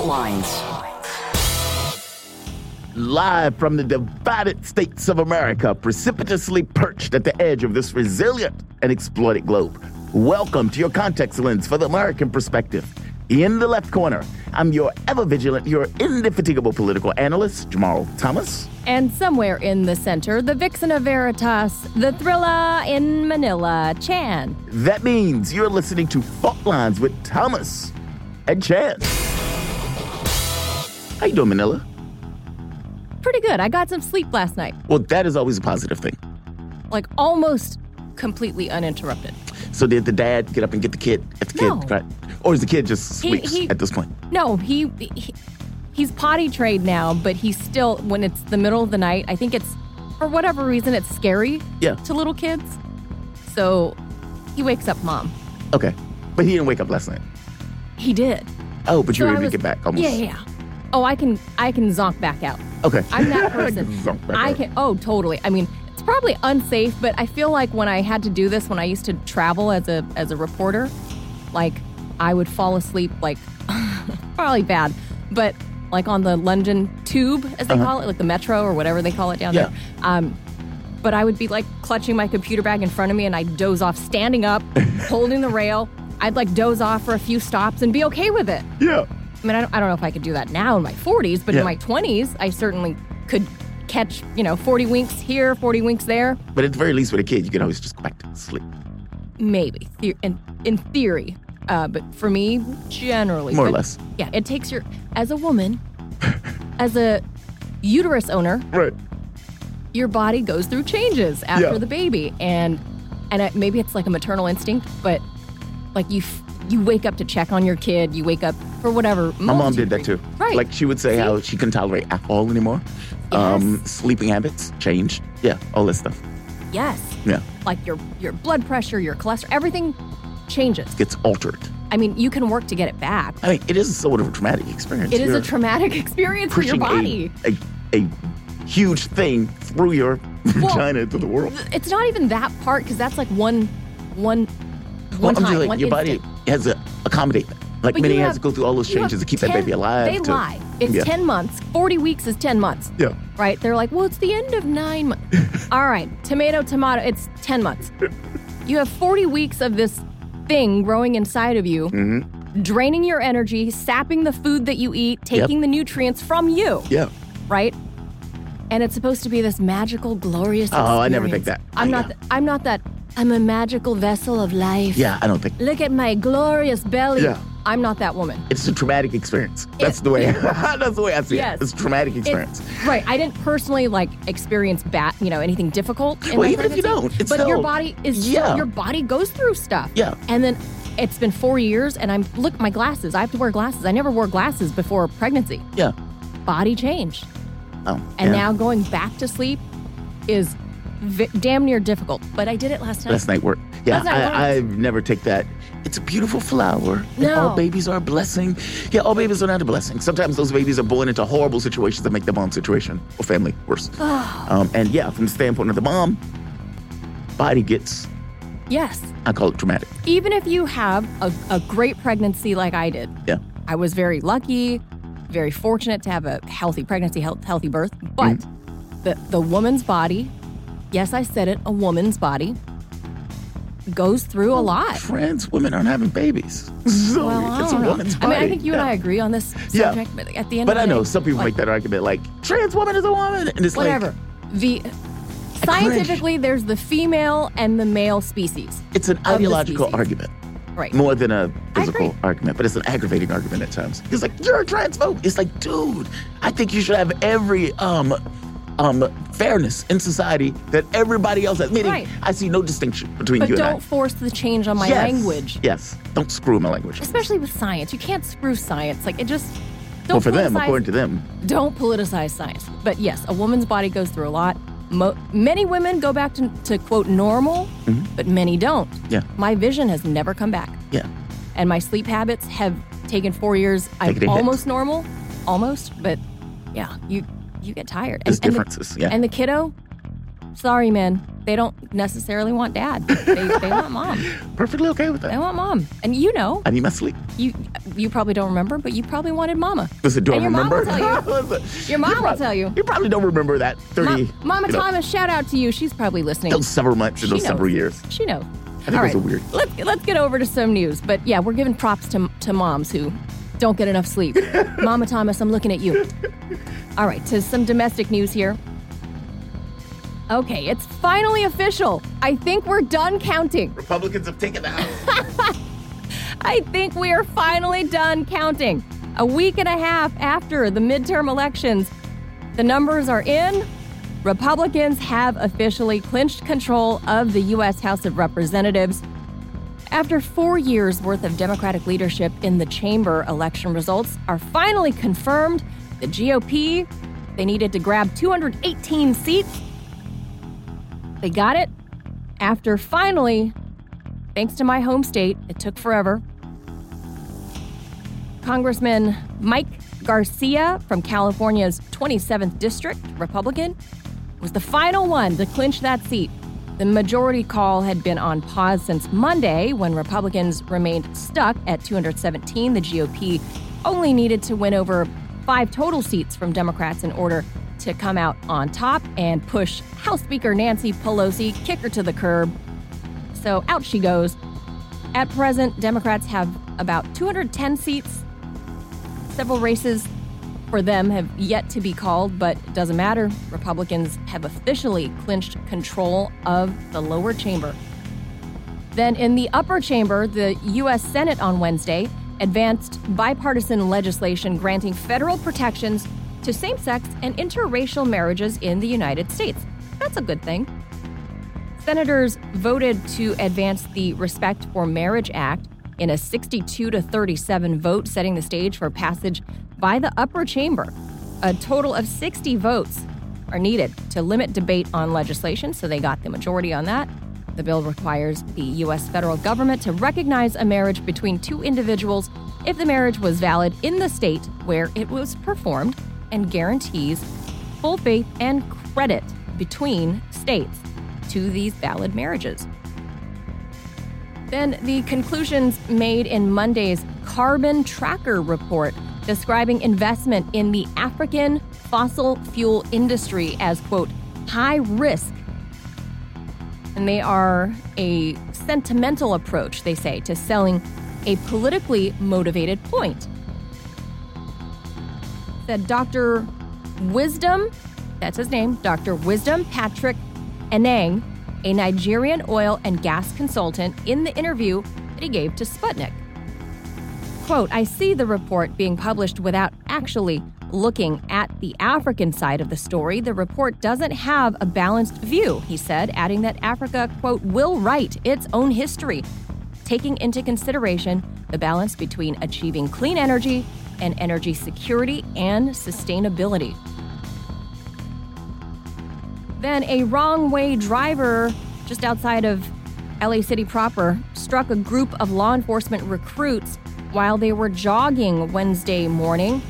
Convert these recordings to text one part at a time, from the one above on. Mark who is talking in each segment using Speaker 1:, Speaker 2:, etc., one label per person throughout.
Speaker 1: Fault Lines.
Speaker 2: Live from the divided states of America, precipitously perched at the edge of this resilient and exploited globe. Welcome to your context lens for the American perspective. In the left corner, I'm your ever vigilant, your indefatigable political analyst, Jamarl Thomas.
Speaker 3: And somewhere in the center, the vixen of Veritas, the thriller in Manila, Chan.
Speaker 2: That means you're listening to Fault Lines with Thomas and Chan. How you doing, Manila?
Speaker 3: Pretty good. I got some sleep last night.
Speaker 2: Well, that is always a positive thing.
Speaker 3: Like almost completely uninterrupted.
Speaker 2: So did the dad get up and get the kid if the kid
Speaker 3: No.
Speaker 2: cried? Or is the kid just
Speaker 3: He-
Speaker 2: sleeps
Speaker 3: he-
Speaker 2: at this point?
Speaker 3: No, he, he he's potty trained now, but he's still when it's the middle of the night. I think it's for whatever reason it's scary
Speaker 2: Yeah.
Speaker 3: to little kids. So he wakes up mom.
Speaker 2: Okay. But he didn't wake up last night.
Speaker 3: He did.
Speaker 2: Oh, but you
Speaker 3: So
Speaker 2: were
Speaker 3: I
Speaker 2: able to get back almost.
Speaker 3: Yeah, yeah. yeah. Oh, I can I can zonk back out.
Speaker 2: Okay.
Speaker 3: I'm that person.
Speaker 2: Zonk back
Speaker 3: I
Speaker 2: out.
Speaker 3: can. Oh, totally. I mean, it's probably unsafe, but I feel like when I had to do this when I used to travel as a as a reporter, like I would fall asleep like probably bad, but like on the London Tube as they call it, like the metro or whatever they call it down
Speaker 2: Uh-huh. Yeah.
Speaker 3: there. Um, but I would be like clutching my computer bag in front of me, and I'd doze off standing up, holding the rail. I'd like doze off for a few stops and be okay with it.
Speaker 2: Yeah.
Speaker 3: I mean, I don't, I don't know if I could do that now in my 40s, but
Speaker 2: Yeah.
Speaker 3: in my 20s, I certainly could catch, you know, 40 winks here, 40 winks there.
Speaker 2: But at the very least, with a kid, you can always just go back to sleep.
Speaker 3: Maybe, in, in theory. Uh, but for me, generally.
Speaker 2: More or less.
Speaker 3: Yeah, it takes your, as a woman, as a uterus owner,
Speaker 2: Right.
Speaker 3: your body goes through changes after
Speaker 2: Yeah.
Speaker 3: the baby. And, and maybe it's like a maternal instinct, but like you, f- you wake up to check on your kid, you wake up for whatever.
Speaker 2: My mom did that too.
Speaker 3: Right.
Speaker 2: Like she would say
Speaker 3: See?
Speaker 2: how she couldn't tolerate alcohol anymore. Um, sleeping habits change. Yeah, all this stuff.
Speaker 3: Yes.
Speaker 2: Yeah.
Speaker 3: like your your blood pressure, your cholesterol, everything changes.
Speaker 2: Gets altered.
Speaker 3: I mean, you can work to get it back.
Speaker 2: I mean, it is sort of a traumatic experience.
Speaker 3: It is
Speaker 2: You're
Speaker 3: a traumatic experience for your body.
Speaker 2: A, a, a huge thing through your vagina into the world.
Speaker 3: It's not even that part because that's like one one one
Speaker 2: Well, I'm
Speaker 3: time,
Speaker 2: like,
Speaker 3: one
Speaker 2: your body has to accommodate that. Like
Speaker 3: But
Speaker 2: has to go through all those changes to keep that baby alive.
Speaker 3: They
Speaker 2: to-
Speaker 3: lie. It's
Speaker 2: Yeah.
Speaker 3: ten months. Forty weeks is ten months.
Speaker 2: Yeah.
Speaker 3: Right? They're like, well, it's the end of nine months. All right, tomato, tomato. It's ten months. You have forty weeks of this thing growing inside of you,
Speaker 2: Mm-hmm.
Speaker 3: draining your energy, sapping the food that you eat, taking the nutrients from you.
Speaker 2: Yeah.
Speaker 3: right? And it's supposed to be this magical, glorious.
Speaker 2: Oh, I never think that.
Speaker 3: I'm
Speaker 2: Oh,
Speaker 3: not. th- I'm not that. I'm a magical vessel of life.
Speaker 2: Yeah, I don't think
Speaker 3: Look at my glorious belly.
Speaker 2: Yeah.
Speaker 3: I'm not that woman.
Speaker 2: it's a traumatic experience. That's the way. that's the way I see
Speaker 3: Yes.
Speaker 2: it. It's a traumatic
Speaker 3: It-
Speaker 2: experience.
Speaker 3: right. I didn't personally like experience bad, you know, anything difficult. In
Speaker 2: Well,
Speaker 3: my
Speaker 2: even if you don't, it's
Speaker 3: but your body is
Speaker 2: Yeah.
Speaker 3: your body goes through stuff.
Speaker 2: Yeah.
Speaker 3: And then it's been four years, and I'm look my glasses. I have to wear glasses. I never wore glasses before pregnancy.
Speaker 2: yeah.
Speaker 3: Body changed.
Speaker 2: Oh.
Speaker 3: And
Speaker 2: yeah.
Speaker 3: now going back to sleep is vi- damn near difficult. But I did it last night.
Speaker 2: last night worked. Yeah,
Speaker 3: Last night worked.
Speaker 2: I, I've never take that. It's a beautiful flower.
Speaker 3: No.
Speaker 2: all babies are a blessing. Yeah, all babies are not a blessing. Sometimes those babies are born into horrible situations that make the mom situation or family worse. um, and yeah, from the standpoint of the mom, body gets,
Speaker 3: yes.
Speaker 2: I call it traumatic.
Speaker 3: Even if you have a, a great pregnancy like I did,
Speaker 2: Yeah.
Speaker 3: I was very lucky, very fortunate to have a healthy pregnancy, health, healthy birth. But
Speaker 2: Mm-hmm.
Speaker 3: the, the woman's body, yes, I said it, a woman's body goes through a lot.
Speaker 2: Trans women aren't having babies. So
Speaker 3: Well,
Speaker 2: it's a
Speaker 3: know.
Speaker 2: woman's body.
Speaker 3: I mean, I think you and I agree on this
Speaker 2: Yeah.
Speaker 3: but at the end of it.
Speaker 2: But I
Speaker 3: the
Speaker 2: know
Speaker 3: day,
Speaker 2: some people
Speaker 3: like,
Speaker 2: make that argument like, trans woman is a woman. And it's
Speaker 3: whatever.
Speaker 2: like,
Speaker 3: the scientifically, there's the female and the male species.
Speaker 2: it's an ideological argument.
Speaker 3: Right.
Speaker 2: more than a physical argument, but it's an aggravating argument at times. It's like you're a transphobe. It's like, dude, I think you should have every um um fairness in society that everybody else has. Meaning,
Speaker 3: Right.
Speaker 2: I see no distinction between
Speaker 3: But
Speaker 2: you and I.
Speaker 3: don't force the change on my
Speaker 2: Yes.
Speaker 3: language.
Speaker 2: Yes, don't screw my language.
Speaker 3: Especially with science. You can't screw science. Like it just don't
Speaker 2: Well, for them, according to them,
Speaker 3: don't politicize science. But yes, a woman's body goes through a lot. Mo- many women go back to, to quote normal, but many don't.
Speaker 2: Mm-hmm. Yeah.
Speaker 3: My vision has never come back,
Speaker 2: yeah,
Speaker 3: and my sleep habits have taken four years. I'm
Speaker 2: Taken a hit.
Speaker 3: almost normal, almost, but yeah, you you get tired.
Speaker 2: There's
Speaker 3: and, and the-
Speaker 2: differences, yeah.
Speaker 3: And the kiddo, sorry, man, they don't necessarily want dad. They, they want mom.
Speaker 2: Perfectly okay with that.
Speaker 3: They want mom. And you know,
Speaker 2: I need my sleep.
Speaker 3: you you probably don't remember, but you probably wanted mama.
Speaker 2: Listen, do
Speaker 3: And
Speaker 2: I
Speaker 3: your mom
Speaker 2: remember?
Speaker 3: will
Speaker 2: Listen,
Speaker 3: Your mom
Speaker 2: you
Speaker 3: will tell you.
Speaker 2: You probably don't remember that 30,
Speaker 3: Ma- Mama
Speaker 2: you know,
Speaker 3: Thomas, shout out to you. She's probably listening.
Speaker 2: those several months those several
Speaker 3: knows.
Speaker 2: years.
Speaker 3: She knows.
Speaker 2: I think
Speaker 3: All right,
Speaker 2: weird.
Speaker 3: Let's let's get over to some news. But yeah, we're giving props to to moms who don't get enough sleep. Mama Thomas, I'm looking at you. All right, to some domestic news here. Okay, it's finally official. I think we're done counting.
Speaker 2: Republicans have taken the House.
Speaker 3: I think we are finally done counting. A week and a half after the midterm elections, the numbers are in. Republicans have officially clinched control of the U.S. House of Representatives. After four years worth of Democratic leadership in the chamber, election results are finally confirmed. The GOP, they needed to grab 218 seats. They got it after finally Thanks to my home state, it took forever. Congressman Mike Garcia from California's 27th District, Republican, was the final one to clinch that seat. The majority call had been on pause since Monday when Republicans remained stuck at 217. The GOP only needed to win over five total seats from Democrats in order to come out on top and push House Speaker Nancy Pelosi, kick her to the curb, so out she goes. At present, Democrats have about 210 seats. Several races for them have yet to be called, but it doesn't matter. Republicans have officially clinched control of the lower chamber. Then, in the upper chamber, the U.S. Senate on Wednesday advanced bipartisan legislation granting federal protections to same sex and interracial marriages in the United States. That's a good thing. Senators voted to advance the Respect for Marriage Act in a 62 to 37 vote, setting the stage for passage by the upper chamber. A total of 60 votes are needed to limit debate on legislation, so they got the majority on that. The bill requires the U.S. federal government to recognize a marriage between two individuals if the marriage was valid in the state where it was performed and guarantees full faith and credit between states to these valid marriages. Then the conclusions made in Monday's Carbon Tracker report describing investment in the African fossil fuel industry as, quote, high risk. And they are a sentimental approach, they say, to selling a politically motivated point. Said Dr. Wisdom, that's his name, Dr. Wisdom Patrick Enang, a Nigerian oil and gas consultant, in the interview that he gave to Sputnik. Quote, I see the report being published without actually looking at the African side of the story. The report doesn't have a balanced view, he said, adding that Africa, quote, will write its own history, taking into consideration the balance between achieving clean energy and energy security and sustainability. Then a wrong way driver just outside of LA City proper struck a group of law enforcement recruits while they were jogging Wednesday morning,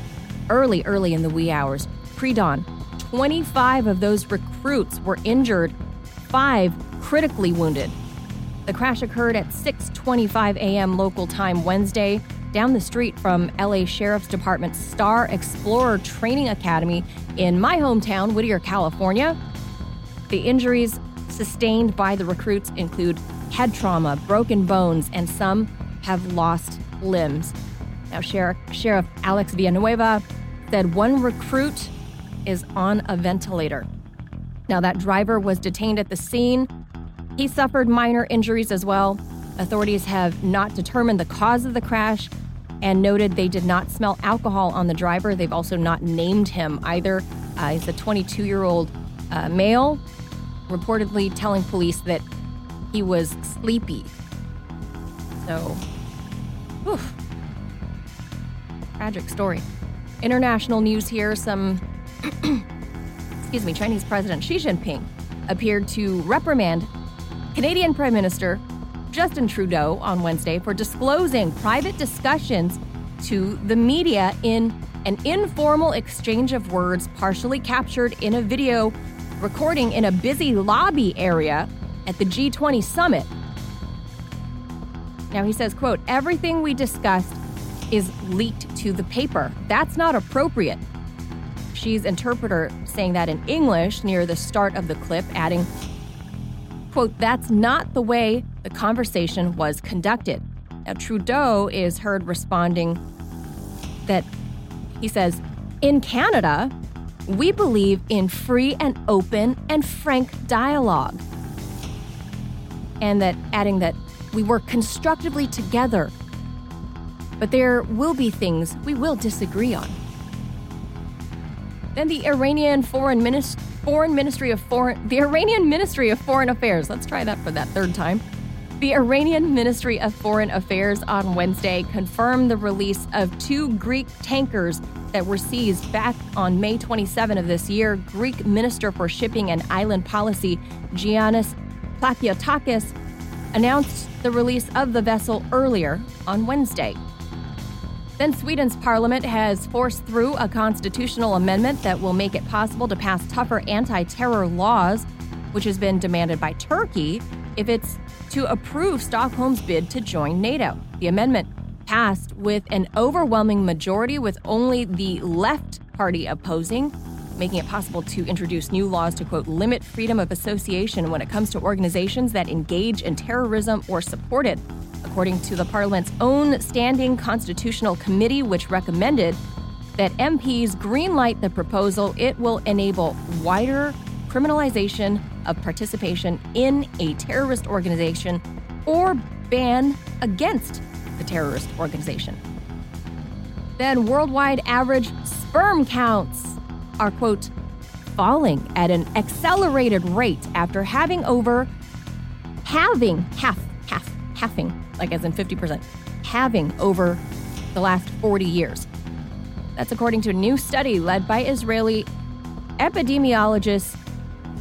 Speaker 3: early, early in the wee hours, pre dawn. 25 of those recruits were injured, five critically wounded. The crash occurred at 6:25 a.m. local time Wednesday down the street from LA Sheriff's Department's Star Explorer Training Academy in my hometown, Whittier, California. The injuries sustained by the recruits include head trauma, broken bones, and some have lost limbs. Now, Sheriff, Sheriff Alex Villanueva said one recruit is on a ventilator. Now, that driver was detained at the scene. He suffered minor injuries as well. Authorities have not determined the cause of the crash and noted they did not smell alcohol on the driver. They've also not named him either. Uh, he's a 22 year old uh, male, reportedly telling police that he was sleepy. So, oof. Tragic story. International news here some, excuse me, Chinese President Xi Jinping appeared to reprimand Canadian Prime Minister Justin Trudeau on Wednesday for disclosing private discussions to the media in an informal exchange of words partially captured in a video recording in a busy lobby area at the G20 summit. Now he says, quote, everything we discussed is leaked to the paper. That's not appropriate. She's interpreter saying that in English near the start of the clip, adding, quote, that's not the way the conversation was conducted. Now, Trudeau is heard responding that he says, in Canada, we believe in free and open and frank dialogue. And that adding that we work constructively together, but there will be things we will disagree on. Then the Iranian Foreign, Foreign Ministry of Foreign the Iranian Ministry of Foreign Affairs. Let's try that for that third time. The Iranian Ministry of Foreign Affairs on Wednesday confirmed the release of two Greek tankers that were seized back on May 27 of this year. Greek Minister for Shipping and Island Policy, Giannis Plakiotakis, announced the release of the vessel earlier on Wednesday. Then Sweden's parliament has forced through a constitutional amendment that will make it possible to pass tougher anti terror laws, which has been demanded by Turkey if it's to approve Stockholm's bid to join NATO. The amendment passed with an overwhelming majority, with only the left party opposing, making it possible to introduce new laws to, quote, limit freedom of association when it comes to organizations that engage in terrorism or support it. According to the Parliament's own standing constitutional committee, which recommended that MPs greenlight the proposal, it will enable wider criminalization of participation in a terrorist organization or ban against the terrorist organization. Then worldwide average sperm counts are, quote, falling at an accelerated rate after having over having half, half, halving, like as in 50%, halving over the last 40 years. That's according to a new study led by Israeli epidemiologist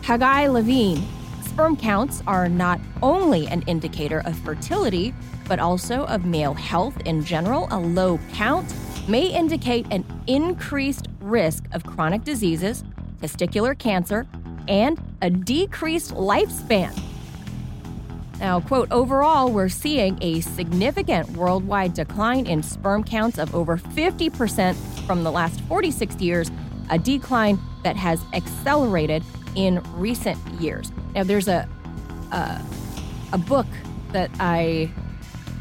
Speaker 3: Haggai Levine. Sperm counts are not only an indicator of fertility, but also of male health in general. A low count may indicate an increased risk of chronic diseases, testicular cancer, and a decreased lifespan. Now, quote, overall, we're seeing a significant worldwide decline in sperm counts of over 50% from the last 46 years, a decline that has accelerated in recent years. Now, there's a, a, a book that I,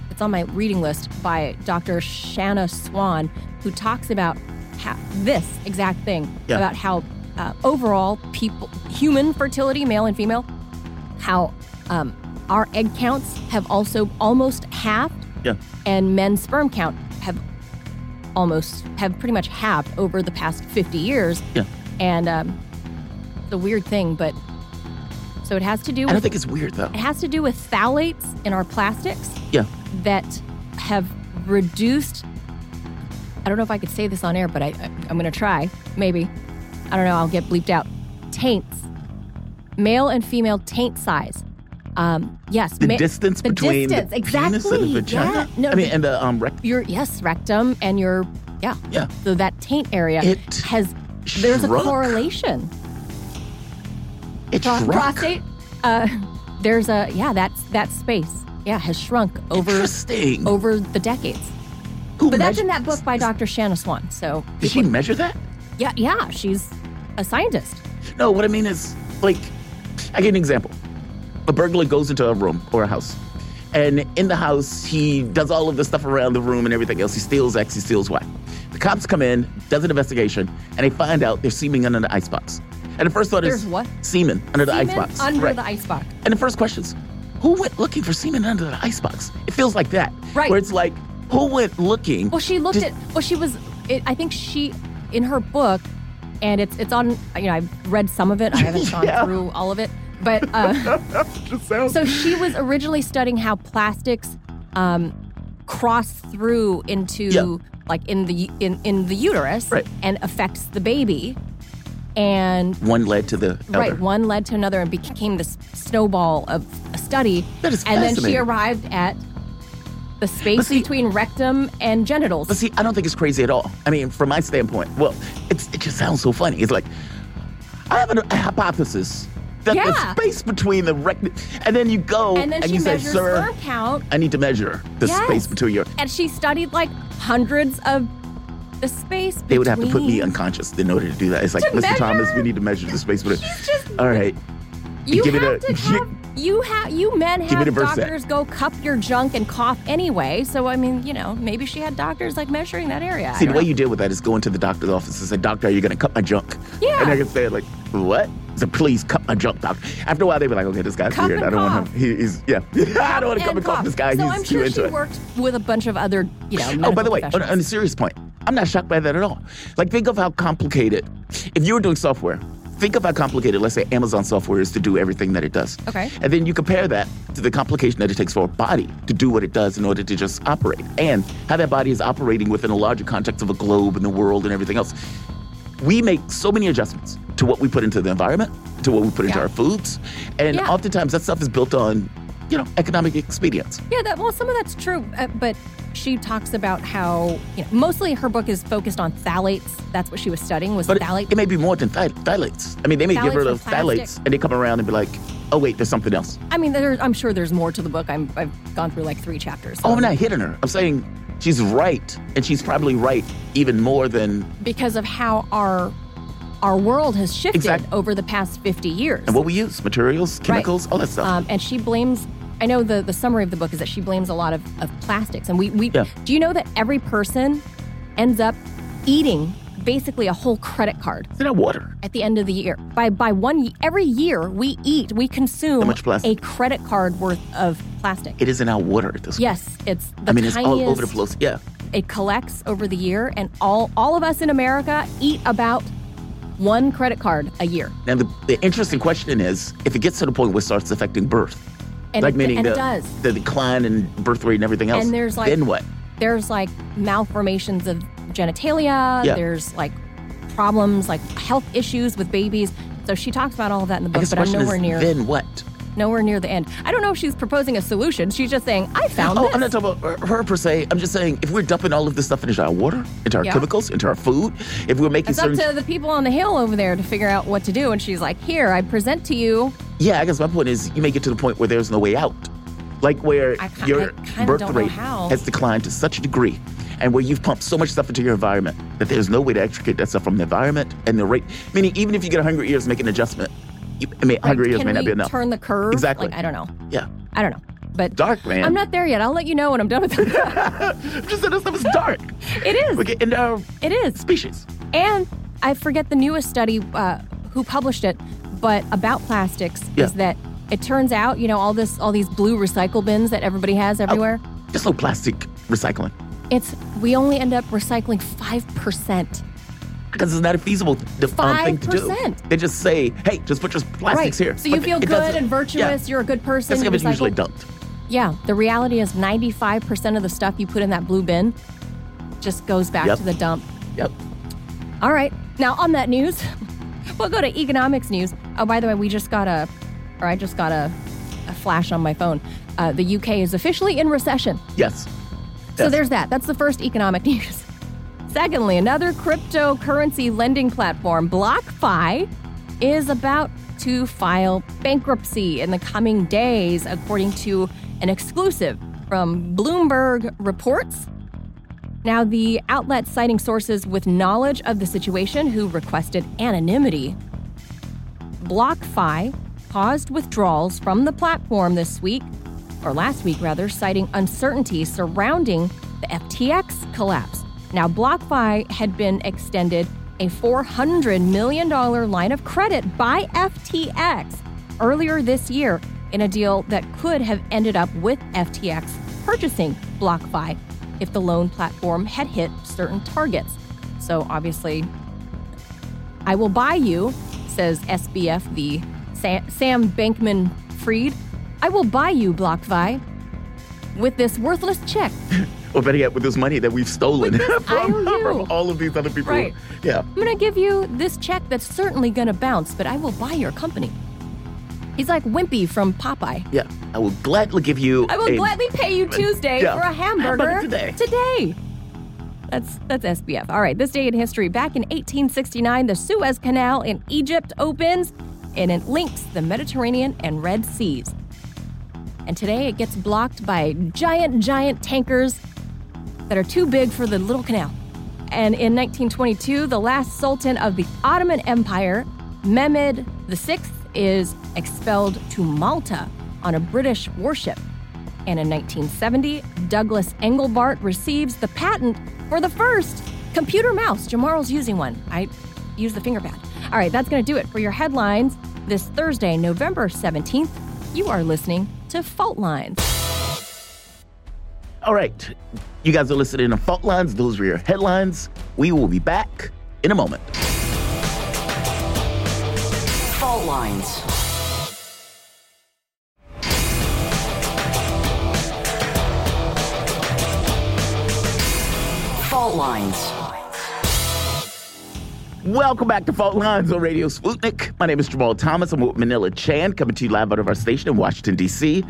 Speaker 3: it's on my reading list by Dr. Shanna Swan, who talks about how, this exact thing
Speaker 2: Yeah.
Speaker 3: about how uh, overall people, human fertility, male and female, how um, our egg counts have also almost halved,
Speaker 2: Yeah.
Speaker 3: and men's sperm count have almost have pretty much halved over the past 50 years.
Speaker 2: Yeah.
Speaker 3: And um, the weird thing, but so it has to do With,
Speaker 2: I don't think it's weird though.
Speaker 3: it has to do with phthalates in our plastics
Speaker 2: Yeah.
Speaker 3: that have reduced. I don't know if I could say this on air, but I, I I'm going to try. Maybe I don't know. I'll get bleeped out. Taints, male and female taint size. Um, yes,
Speaker 2: The
Speaker 3: ma-
Speaker 2: distance
Speaker 3: the
Speaker 2: between
Speaker 3: distance,
Speaker 2: the
Speaker 3: exactly.
Speaker 2: penis and the vagina.
Speaker 3: Yeah. No,
Speaker 2: I mean, and the um, rect-
Speaker 3: your yes rectum and your yeah
Speaker 2: yeah.
Speaker 3: so that taint area
Speaker 2: It
Speaker 3: has there's a correlation
Speaker 2: It
Speaker 3: Pro- prostate uh there's a yeah that's that space yeah has shrunk over over the decades
Speaker 2: Who
Speaker 3: but that's in that book by dr shanna swan so
Speaker 2: Did she measure that?
Speaker 3: yeah yeah she's a scientist
Speaker 2: No, what I mean is, like, I give an example. A burglar goes into a room or a house, and in the house, he does all of the stuff around the room and everything else. He steals X, he steals Y. The cops come in, does an investigation, and they find out there's semen under the icebox. And the first thought
Speaker 3: There's
Speaker 2: is
Speaker 3: what?
Speaker 2: Semen under the
Speaker 3: Semen
Speaker 2: icebox.
Speaker 3: under
Speaker 2: right.
Speaker 3: the icebox
Speaker 2: And the first question is, who went looking for semen under the icebox? It feels like that.
Speaker 3: Right.
Speaker 2: Where it's like, who went looking?
Speaker 3: well she looked
Speaker 2: Just-
Speaker 3: at well she was it, i think she in her book and it's it's on you know i've read some of it i haven't gone
Speaker 2: Yeah.
Speaker 3: through all of it but uh
Speaker 2: sounds-
Speaker 3: So she was originally studying how plastics um, cross through into
Speaker 2: Yeah.
Speaker 3: like in the in, in the uterus
Speaker 2: Right.
Speaker 3: and affects the baby. And
Speaker 2: one led to the other.
Speaker 3: right, one led to another and became this snowball of a study.
Speaker 2: That is
Speaker 3: and then she arrived at the space
Speaker 2: see-
Speaker 3: between rectum and genitals.
Speaker 2: But see, I don't think it's crazy at all. I mean, from my standpoint, well, it's, it just sounds so funny. It's like, I have an, a hypothesis that
Speaker 3: Yeah.
Speaker 2: the space between the rectum and then you go
Speaker 3: And then she
Speaker 2: you say, "Sir,
Speaker 3: count.
Speaker 2: I need to measure the
Speaker 3: Yes.
Speaker 2: space between your."
Speaker 3: And she studied like hundreds of the space. Between.
Speaker 2: They would have to put me unconscious in order to do that. It's like, Mr. Thomas, we need to measure the space between.
Speaker 3: She's just
Speaker 2: All right,
Speaker 3: You
Speaker 2: Give
Speaker 3: have
Speaker 2: the-
Speaker 3: to have you have you men
Speaker 2: Give me
Speaker 3: have
Speaker 2: the verse set.
Speaker 3: doctors go cup your junk and cough anyway. So I mean, you know, maybe she had doctors like measuring that area. I
Speaker 2: See, the
Speaker 3: don't
Speaker 2: way
Speaker 3: know.
Speaker 2: you deal with that is go into the doctor's office and say, Doctor, are you going to cut my junk?
Speaker 3: Yeah.
Speaker 2: And they can say, like, what? So please cut my junk, doctor. After a while, they'd be like, okay, this guy's
Speaker 3: Cup
Speaker 2: weird.
Speaker 3: and
Speaker 2: I don't want him. He, he's, yeah. I don't want to come and cough this guy.
Speaker 3: So
Speaker 2: he's
Speaker 3: I'm
Speaker 2: too
Speaker 3: sure
Speaker 2: into
Speaker 3: she
Speaker 2: it.
Speaker 3: worked with a bunch of other, you know.
Speaker 2: Oh, by
Speaker 3: medical
Speaker 2: the way, on, on a serious point, I'm not shocked by that at all. Like, think of how complicated, if you were doing software, think of how complicated, let's say, Amazon software is to do everything that it does.
Speaker 3: Okay.
Speaker 2: And then you compare that to the complication that it takes for a body to do what it does in order to just operate, and how that body is operating within a larger context of a globe and the world and everything else. We make so many adjustments to what we put into the environment, to what we put into
Speaker 3: Yeah.
Speaker 2: our foods, and
Speaker 3: Yeah.
Speaker 2: oftentimes that stuff is built on, you know, economic expedience.
Speaker 3: Yeah, that well, some of that's true, uh, but she talks about how you know mostly her book is focused on phthalates. That's what she was studying was
Speaker 2: But it,
Speaker 3: phthalates.
Speaker 2: it may be more than phthal- phthalates. I mean, they may
Speaker 3: Phthalates from
Speaker 2: of
Speaker 3: plastic.
Speaker 2: phthalates and they come around and be like, oh, wait, there's something else.
Speaker 3: I mean, I'm sure there's more to the book. I'm, I've gone through like three chapters.
Speaker 2: Oh, I'm not hitting her. I'm saying she's right, and she's probably right even more than.
Speaker 3: because of how our our world has shifted
Speaker 2: Exact-
Speaker 3: over the past 50 years.
Speaker 2: And what we use materials, chemicals, all that stuff.
Speaker 3: Um, and she blames. I know the, the summary of the book is that she blames a lot of, of plastics. And we, we
Speaker 2: Yeah.
Speaker 3: do you know that every person ends up eating basically a whole credit card
Speaker 2: It's in our water.
Speaker 3: at the end of the year. By by one every year we eat, we consume
Speaker 2: How much plastic?
Speaker 3: a credit card worth of plastic.
Speaker 2: It is in our water at this point.
Speaker 3: yes, it's the
Speaker 2: I mean, it's all over the place. Yeah.
Speaker 3: It collects over the year, and all all of us in America eat about one credit card a year.
Speaker 2: Now, the, the interesting question is if it gets to the point where it starts affecting birth,
Speaker 3: And
Speaker 2: like
Speaker 3: it,
Speaker 2: meaning
Speaker 3: and
Speaker 2: the,
Speaker 3: it does.
Speaker 2: the decline in birth rate and everything else,
Speaker 3: And there's like-
Speaker 2: then what?
Speaker 3: There's like malformations of genitalia.
Speaker 2: Yeah.
Speaker 3: There's like problems, like health issues with babies. So she talks about all of that in the book, but I'm nowhere
Speaker 2: is
Speaker 3: near
Speaker 2: then what?
Speaker 3: Nowhere near the end. I don't know if she's proposing a solution. She's just saying, I found
Speaker 2: Oh,
Speaker 3: this.
Speaker 2: I'm not talking about her- her per se. I'm just saying if we're dumping all of this stuff into our water, into our
Speaker 3: Yeah.
Speaker 2: chemicals, into our food, if we're making
Speaker 3: it's up to the people on the hill over there to figure out what to do. And she's like, Here, I present to you.
Speaker 2: Yeah, I guess my point is you may get to the point where there's no way out. Like where your birth rate has declined to such a degree and where you've pumped so much stuff into your environment that there's no way to extricate that stuff from the environment and the rate. Meaning, even if you get a 100 years, make an adjustment. I mean, 100
Speaker 3: Like,
Speaker 2: years may not be enough.
Speaker 3: Turn the curve.
Speaker 2: Exactly.
Speaker 3: Like, I don't know.
Speaker 2: yeah.
Speaker 3: I don't know. But
Speaker 2: Dark, man.
Speaker 3: I'm not there yet. I'll let you know when I'm done with it.
Speaker 2: I'm just saying this stuff is dark.
Speaker 3: it is.
Speaker 2: We get into our
Speaker 3: It is.
Speaker 2: species.
Speaker 3: And I forget the newest study uh, who published it, but about plastics
Speaker 2: Yeah.
Speaker 3: is that it turns out, you know, all this, all these blue recycle bins that everybody has everywhere.
Speaker 2: Just no plastic recycling.
Speaker 3: It's we only end up recycling five percent.
Speaker 2: Because it's not a feasible um, thing to do.
Speaker 3: 5%.
Speaker 2: They just say, hey, just put your plastics here.
Speaker 3: So you
Speaker 2: But
Speaker 3: feel good and virtuous.
Speaker 2: Yeah.
Speaker 3: You're a good person.
Speaker 2: That's it's usually dumped.
Speaker 3: Yeah. The reality is, 95 percent of the stuff you put in that blue bin just goes back
Speaker 2: Yep.
Speaker 3: to the dump.
Speaker 2: Yep.
Speaker 3: All right. Now on that news, we'll go to economics news. Oh, by the way, we just got a, or I just got a, a flash on my phone. Uh, the UK is officially in recession.
Speaker 2: Yes.
Speaker 3: So there's that. That's the first economic news. Secondly, another cryptocurrency lending platform, BlockFi, is about to file bankruptcy in the coming days, according to an exclusive from Bloomberg Reports. Now, the outlet citing sources with knowledge of the situation who requested anonymity. BlockFi paused withdrawals from the platform this week, or last week rather, citing uncertainty surrounding the FTX collapse. Now, BlockFi had been extended a $400 million line of credit by FTX earlier this year in a deal that could have ended up with FTX purchasing BlockFi if the loan platform had hit certain targets. So, obviously, I will buy you, says SBF, the Sa- Sam Bankman Fried. I will buy you, BlockFi, with this worthless check.
Speaker 2: Or better yet, with this money that we've stolen from, from all of these other people.
Speaker 3: Right.
Speaker 2: Yeah.
Speaker 3: I'm going to give you this check that's certainly going to bounce, but I will buy your company. He's like Wimpy from Popeye.
Speaker 2: Yeah. I will gladly give you
Speaker 3: I will
Speaker 2: a-
Speaker 3: gladly pay you Tuesday
Speaker 2: yeah,
Speaker 3: for a hamburger
Speaker 2: hamburger today.
Speaker 3: Today. That's that's SBF. All right, this day in history. Back in 1869, the Suez Canal in Egypt opens and it links the Mediterranean and Red Seas. And today it gets blocked by giant, giant tankers that are too big for the little canal. And in 1922, the last sultan of the Ottoman Empire, Mehmed VI, is expelled to Malta on a British warship. And in 1970, Douglas Engelbart receives the patent for the first computer mouse. Jamarl's using one. I use the finger pad. All right, that's going to do it for your headlines this Thursday, November 17th. You are listening to Fault Lines.
Speaker 2: All right. You guys are listening to Fault Lines. Those were your headlines. We will be back in a moment.
Speaker 1: Fault Lines. Fault Lines.
Speaker 2: Welcome back to Fault Lines on Radio Sputnik. My name is Jamarl Thomas. I'm with Manila Chan, coming to you live out of our station in Washington, D.C.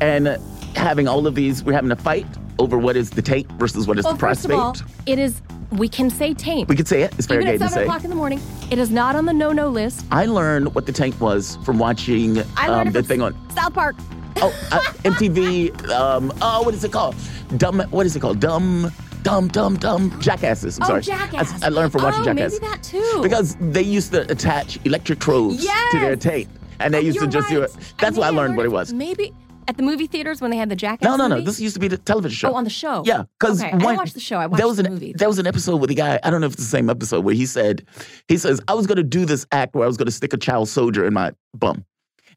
Speaker 2: And having all of these, we're having a fight over what is the taint versus what is
Speaker 3: Well,
Speaker 2: the
Speaker 3: first
Speaker 2: prostate.
Speaker 3: of all, it is, we can say taint.
Speaker 2: we could say it. It's fair
Speaker 3: Even
Speaker 2: game
Speaker 3: at 7 o'clock in the morning. It is not on the no no list.
Speaker 2: I learned what the taint was from watching um, the thing on
Speaker 3: South Park.
Speaker 2: oh uh, MTV. Um, oh, what is it called? Dumb. What is it called? Dumb. Dumb, dumb, dumb jackasses. I'm
Speaker 3: Oh,
Speaker 2: sorry.
Speaker 3: Jackass.
Speaker 2: I, I learned from watching
Speaker 3: oh,
Speaker 2: Jackass.
Speaker 3: maybe that too.
Speaker 2: Because they used to attach electric troves to their tape. And they oh, used to just do it. That's why I learned what it was.
Speaker 3: Maybe at the movie theaters when they had the Jackass.
Speaker 2: No, no, no.
Speaker 3: movie?
Speaker 2: This used to be the television show.
Speaker 3: Oh, on the show.
Speaker 2: Yeah, because
Speaker 3: okay. I didn't the show. I watched
Speaker 2: there was
Speaker 3: the
Speaker 2: an,
Speaker 3: movie.
Speaker 2: There was an episode with the guy. I don't know if it's the same episode where he said, he says, I was going to do this act where I was going to stick a child soldier in my bum,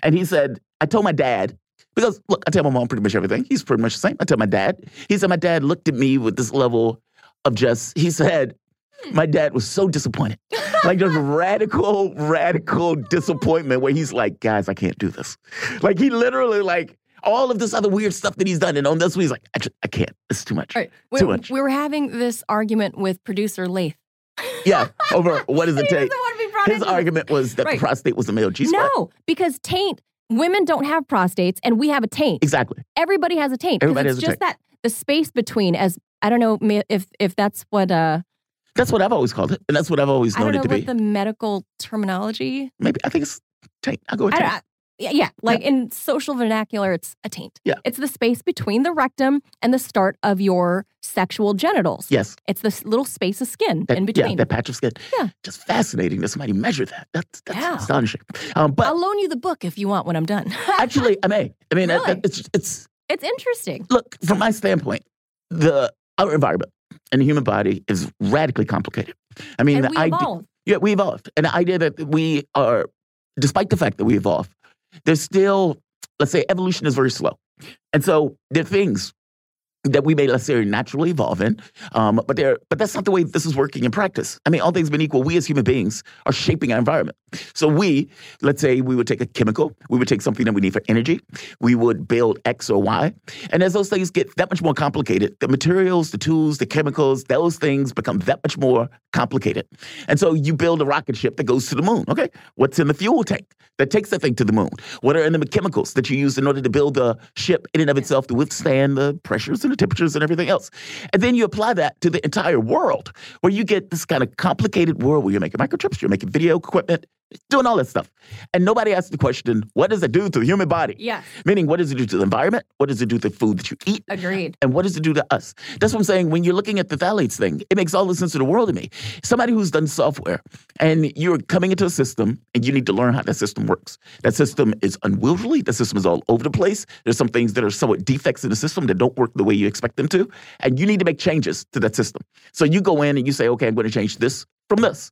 Speaker 2: and he said, I told my dad because look, I tell my mom pretty much everything. He's pretty much the same. I tell my dad. He said my dad looked at me with this level of just. He said, hmm. my dad was so disappointed, like just radical, radical disappointment where he's like, guys, I can't do this. Like he literally like all of this other weird stuff that he's done, and on this one he's like, actually, I can't. It's too much.
Speaker 3: Right. We,
Speaker 2: Too much.
Speaker 3: we were having this argument with producer Lath.
Speaker 2: Yeah, over what does it take?
Speaker 3: doesn't want to be brought
Speaker 2: His argument was that
Speaker 3: Right.
Speaker 2: the prostate was a male G spot.
Speaker 3: No, because taint. Women don't have prostates, and we have a taint.
Speaker 2: Exactly.
Speaker 3: Everybody has a taint.
Speaker 2: Everybody
Speaker 3: it's
Speaker 2: has a
Speaker 3: just
Speaker 2: taint.
Speaker 3: that the space between. As I don't know if if that's what uh
Speaker 2: That's what I've always called it, and that's what I've always
Speaker 3: I
Speaker 2: known
Speaker 3: don't know
Speaker 2: it to
Speaker 3: what
Speaker 2: be.
Speaker 3: the medical terminology.
Speaker 2: Maybe I think it's taint. I'll go with
Speaker 3: I
Speaker 2: taint.
Speaker 3: Yeah, yeah, like in social vernacular, it's a taint.
Speaker 2: Yeah.
Speaker 3: It's the space between the rectum and the start of your sexual genitals.
Speaker 2: yes.
Speaker 3: It's this little space of skin
Speaker 2: That,
Speaker 3: in
Speaker 2: yeah,
Speaker 3: between.
Speaker 2: that patch of skin.
Speaker 3: Yeah.
Speaker 2: Just fascinating that somebody measured that. That's, that's
Speaker 3: Yeah.
Speaker 2: astonishing. Um, but
Speaker 3: I'll loan you the book if you want when I'm done.
Speaker 2: actually, I may. I mean,
Speaker 3: Really?
Speaker 2: that- it's it's
Speaker 3: it's interesting.
Speaker 2: look from my standpoint, the our environment and the human body is radically complicated. I mean,
Speaker 3: and
Speaker 2: the idea.
Speaker 3: evolved.
Speaker 2: Yeah, we evolved. And the idea that we are, despite the fact that we evolved, there's still, let's say, evolution is very slow. And so there are things that we may, say, naturally evolve in, um, but there, but that's not the way this is working in practice. I mean, all things being equal, we as human beings are shaping our environment. So we, let's say, we would take a chemical, we would take something that we need for energy, we would build X or Y, and as those things get that much more complicated, the materials, the tools, the chemicals, those things become that much more complicated. And so you build a rocket ship that goes to the moon. Okay, what's in the fuel tank that takes that thing to the moon? What are in the chemicals that you use in order to build the ship in and of itself to withstand the pressures and the temperatures and everything else? And then you apply that to the entire world, where you get this kind of complicated world where you're making microchips, you're making video equipment, doing all that stuff, and nobody asks the question, what does it do to the human body?
Speaker 3: Yeah.
Speaker 2: Meaning, what does it do to the environment? What does it do to the food that you eat?
Speaker 3: Agreed.
Speaker 2: And what does it do to us? That's what I'm saying. When you're looking at the phthalates thing, it makes all the sense in the world to me. Somebody who's done software and you're coming into a system and you need to learn how that system works. That system is unwieldy. That system is all over the place. There's some things that are somewhat defects in the system that don't work the way you expect them to. And you need to make changes to that system. So you go in and you say, okay, I'm going to change this from this.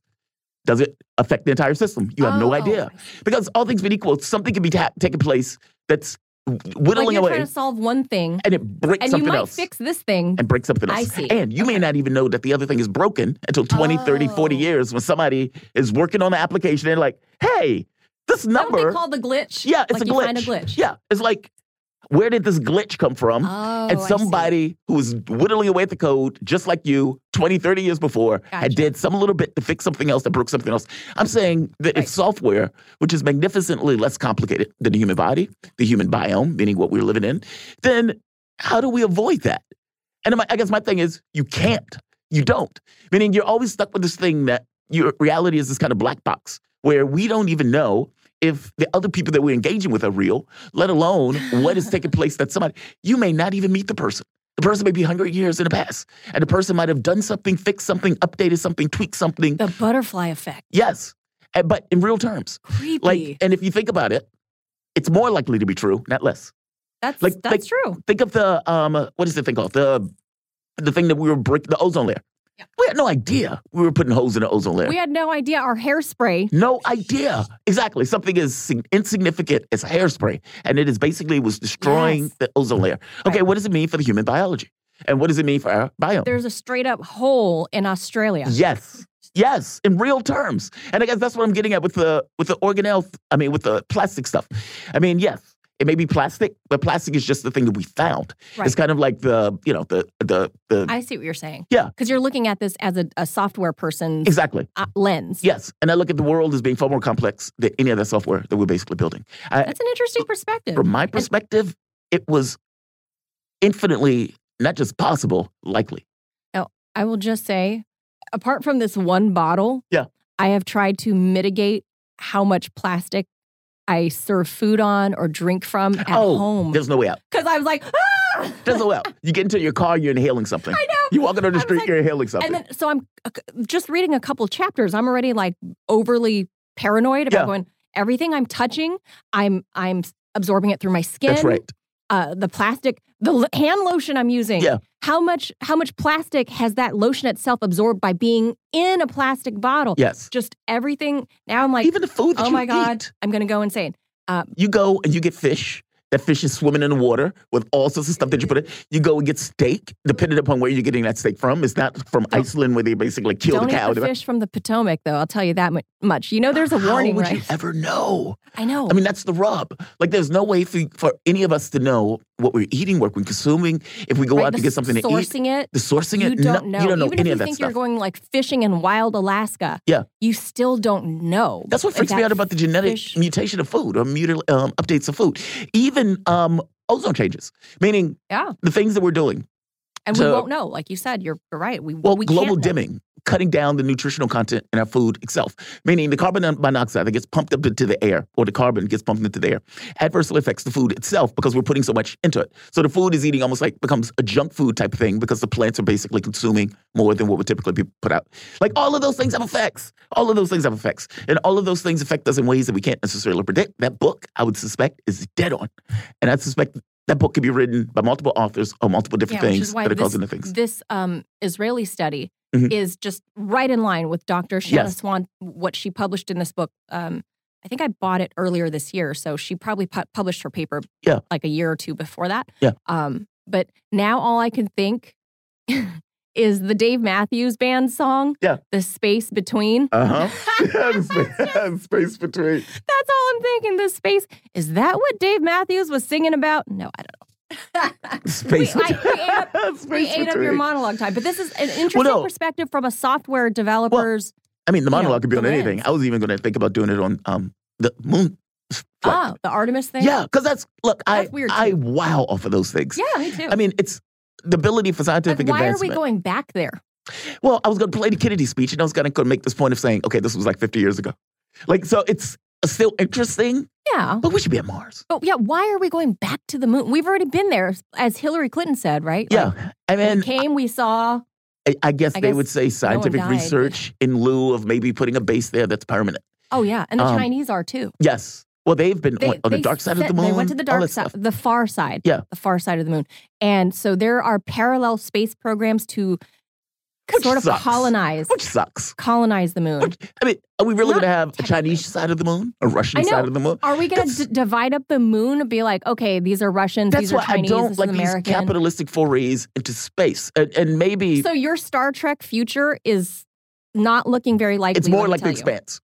Speaker 2: Does it affect the entire system? You have no
Speaker 3: Oh,
Speaker 2: idea. Because all things being equal, something can be ta- taking place that's whittling
Speaker 3: Like you're
Speaker 2: away
Speaker 3: trying to solve one thing,
Speaker 2: and it breaks something else.
Speaker 3: and you
Speaker 2: something
Speaker 3: might
Speaker 2: else
Speaker 3: fix this thing.
Speaker 2: and break something else.
Speaker 3: I see.
Speaker 2: And you may not even know that the other thing is broken until 20, 30, 40
Speaker 3: Oh.
Speaker 2: years when somebody is working on the application and like, hey, this
Speaker 3: Is that what
Speaker 2: number.
Speaker 3: they call the glitch?
Speaker 2: yeah, it's
Speaker 3: like
Speaker 2: a
Speaker 3: you
Speaker 2: glitch.
Speaker 3: find a glitch.
Speaker 2: Yeah, it's like, where did this glitch come from?
Speaker 3: Oh,
Speaker 2: and somebody who was whittling away at the code, just like you, 20, 30 years before,
Speaker 3: Gotcha.
Speaker 2: had did some little bit to fix something else that broke something else. I'm saying that
Speaker 3: Right.
Speaker 2: if software, which is magnificently less complicated than the human body, the human biome, meaning what we're living in, then how do we avoid that? And I guess my thing is, you can't. You don't. Meaning you're always stuck with this thing that your reality is this kind of black box where we don't even know if the other people that we're engaging with are real, let alone what is taking place that somebody, you may not even meet the person. The person may be 100 years in the past, and the person might have done something, fixed something, updated something, tweaked something.
Speaker 3: The butterfly effect.
Speaker 2: Yes, and- but in real terms.
Speaker 3: Creepy.
Speaker 2: Like, and if you think about it, it's more likely to be true, not less.
Speaker 3: that's
Speaker 2: like-
Speaker 3: that's
Speaker 2: like-
Speaker 3: true.
Speaker 2: Think of the um, what is the thing called the the thing that we were breaking the ozone layer.
Speaker 3: Yeah.
Speaker 2: We had no idea we were putting holes in the ozone layer.
Speaker 3: We had no idea our hairspray.
Speaker 2: no idea exactly something as insignificant as hairspray, and it is basically was destroying
Speaker 3: Yes.
Speaker 2: the ozone layer. Okay,
Speaker 3: Right.
Speaker 2: what does it mean for the human biology, and what does it mean for our biome?
Speaker 3: There's a straight up hole in Australia.
Speaker 2: Yes. Yes, in real terms. And I guess that's what I'm getting at with the with the organelle, I mean with the plastic stuff. I mean, yes, it may be plastic, but plastic is just the thing that we found. It's kind of like the, you know, the the the
Speaker 3: I see what you're saying.
Speaker 2: Yeah.
Speaker 3: Because you're looking at this as a, a software person.
Speaker 2: Exactly.
Speaker 3: uh, lens.
Speaker 2: Yes. And I look at the world as being far more complex than any other software that we're basically building. I,
Speaker 3: That's an interesting perspective.
Speaker 2: from my perspective, it was infinitely not just possible, likely.
Speaker 3: I will just say, apart from this one bottle,
Speaker 2: Yeah.
Speaker 3: I have tried to mitigate how much plastic I serve food on or drink from at
Speaker 2: oh,
Speaker 3: home.
Speaker 2: there's no way out.
Speaker 3: Because I was like, ah!
Speaker 2: There's no way out. You get into your car, you're inhaling something.
Speaker 3: I know.
Speaker 2: You walk on the street,
Speaker 3: like-
Speaker 2: you're inhaling something.
Speaker 3: And then, so I'm uh, just reading a couple chapters. I'm already like overly paranoid about
Speaker 2: Yeah.
Speaker 3: going. Everything I'm touching, I'm I'm absorbing it through my skin.
Speaker 2: That's right.
Speaker 3: Uh, the plastic, the hand lotion I'm using.
Speaker 2: Yeah.
Speaker 3: How much how much plastic has that lotion itself absorbed by being in a plastic bottle?
Speaker 2: Yes.
Speaker 3: Just everything. Now I'm like,
Speaker 2: Even the food that
Speaker 3: oh my god,
Speaker 2: eat.
Speaker 3: I'm gonna go insane.
Speaker 2: Uh, you go and you get fish. That fish is swimming in the water with all sorts of stuff that you put in. You go and get steak, depending upon where you're getting that steak from. It's not from Iceland where they basically kill the cow.
Speaker 3: fish from the Potomac, though. I'll tell you that much. You know, there's a
Speaker 2: How
Speaker 3: warning,
Speaker 2: would
Speaker 3: right?
Speaker 2: you ever know?
Speaker 3: I know.
Speaker 2: I mean, that's the rub. Like, there's no way for, for any of us to know what we're eating, what we're consuming. If we go
Speaker 3: Right,
Speaker 2: out to get something to eat,
Speaker 3: sourcing it.
Speaker 2: the sourcing
Speaker 3: You
Speaker 2: it,
Speaker 3: don't
Speaker 2: no-
Speaker 3: know.
Speaker 2: you don't know
Speaker 3: Even
Speaker 2: any
Speaker 3: if
Speaker 2: of
Speaker 3: you
Speaker 2: that
Speaker 3: think
Speaker 2: stuff.
Speaker 3: you're going like fishing in wild Alaska,
Speaker 2: Yeah.
Speaker 3: you still don't know.
Speaker 2: That's what freaks me out about the genetic
Speaker 3: fish-
Speaker 2: mutation of food or mutil- um, updates of food. Even um, ozone changes, meaning
Speaker 3: Yeah,
Speaker 2: the things that we're doing.
Speaker 3: And we won't know. Like you said, you're you're right. We
Speaker 2: Well,
Speaker 3: we
Speaker 2: global
Speaker 3: can't know.
Speaker 2: dimming, cutting down the nutritional content in our food itself, meaning the carbon monoxide that gets pumped up into the air, or the carbon gets pumped into the air, adversely affects the food itself because we're putting so much into it. So the food is eating almost like becomes a junk food type of thing because the plants are basically consuming more than what would typically be put out. Like all of those things have effects. All of those things have effects, and all of those things affect us in ways that we can't necessarily predict. That book, I would suspect, is dead on, and I suspect. That book could be written by multiple authors on multiple different
Speaker 3: Yeah,
Speaker 2: things that are
Speaker 3: this,
Speaker 2: causing the things.
Speaker 3: this um, Israeli study
Speaker 2: Mhm.
Speaker 3: is just right in line with Dr. Shanna
Speaker 2: Yes.
Speaker 3: Swan, what she published in this book. Um, I think I bought it earlier this year, so she probably pu- published her paper
Speaker 2: Yeah.
Speaker 3: like a year or two before that.
Speaker 2: Yeah.
Speaker 3: Um, but now all I can think is the Dave Matthews Band song,
Speaker 2: Yeah.
Speaker 3: "The Space Between."
Speaker 2: Uh huh. space between.
Speaker 3: That's all I'm thinking. The space is that what Dave Matthews was singing about? No, I don't know.
Speaker 2: Space
Speaker 3: We- I- we ate up-
Speaker 2: Space
Speaker 3: we ate up your monologue time, but this is an interesting
Speaker 2: no.
Speaker 3: perspective from a software developer's.
Speaker 2: I mean, the
Speaker 3: you know,
Speaker 2: monologue could be on anything.
Speaker 3: lens.
Speaker 2: I was even going to think about doing it on um the moon. flight.
Speaker 3: ah, the Artemis thing.
Speaker 2: yeah, because that's look,
Speaker 3: That's
Speaker 2: I
Speaker 3: weird,
Speaker 2: I wow off of those things.
Speaker 3: yeah, me too.
Speaker 2: I mean, it's the ability for scientific
Speaker 3: why are we going back there?
Speaker 2: well, I was going to play the Kennedy speech, and I was going to make this point of saying, okay, this was like 50 years ago. Like, so it's still interesting,
Speaker 3: Yeah,
Speaker 2: but we should be at Mars.
Speaker 3: but yeah, why are we going back to the moon? We've already been there, as Hillary Clinton said, right?
Speaker 2: Yeah,
Speaker 3: Like,
Speaker 2: I
Speaker 3: we
Speaker 2: mean,
Speaker 3: came, we saw.
Speaker 2: I, I guess
Speaker 3: I
Speaker 2: they
Speaker 3: guess
Speaker 2: would say scientific
Speaker 3: but-
Speaker 2: research in lieu of maybe putting a base there that's permanent.
Speaker 3: Oh yeah, and the
Speaker 2: Um,
Speaker 3: Chinese are too.
Speaker 2: Yes. Well, they've been
Speaker 3: They,
Speaker 2: on, on the dark side of the moon.
Speaker 3: They went to the dark side, the far side.
Speaker 2: Yeah.
Speaker 3: the far side of the moon, and so there are parallel space programs to
Speaker 2: Which
Speaker 3: sort of
Speaker 2: sucks.
Speaker 3: colonize
Speaker 2: Which sucks.
Speaker 3: colonize the moon.
Speaker 2: Which, I mean, are we really going to have a. Chinese side of the moon, a Russian side of the moon?
Speaker 3: Are we going to d- divide up the moon and be like, okay, these are Russians,
Speaker 2: That's
Speaker 3: these are
Speaker 2: why I
Speaker 3: Chinese,
Speaker 2: don't
Speaker 3: this
Speaker 2: like
Speaker 3: is
Speaker 2: these
Speaker 3: American?
Speaker 2: capitalistic forays into space. And, and maybe
Speaker 3: so your Star Trek future is not looking very likely.
Speaker 2: it's more like the expanse.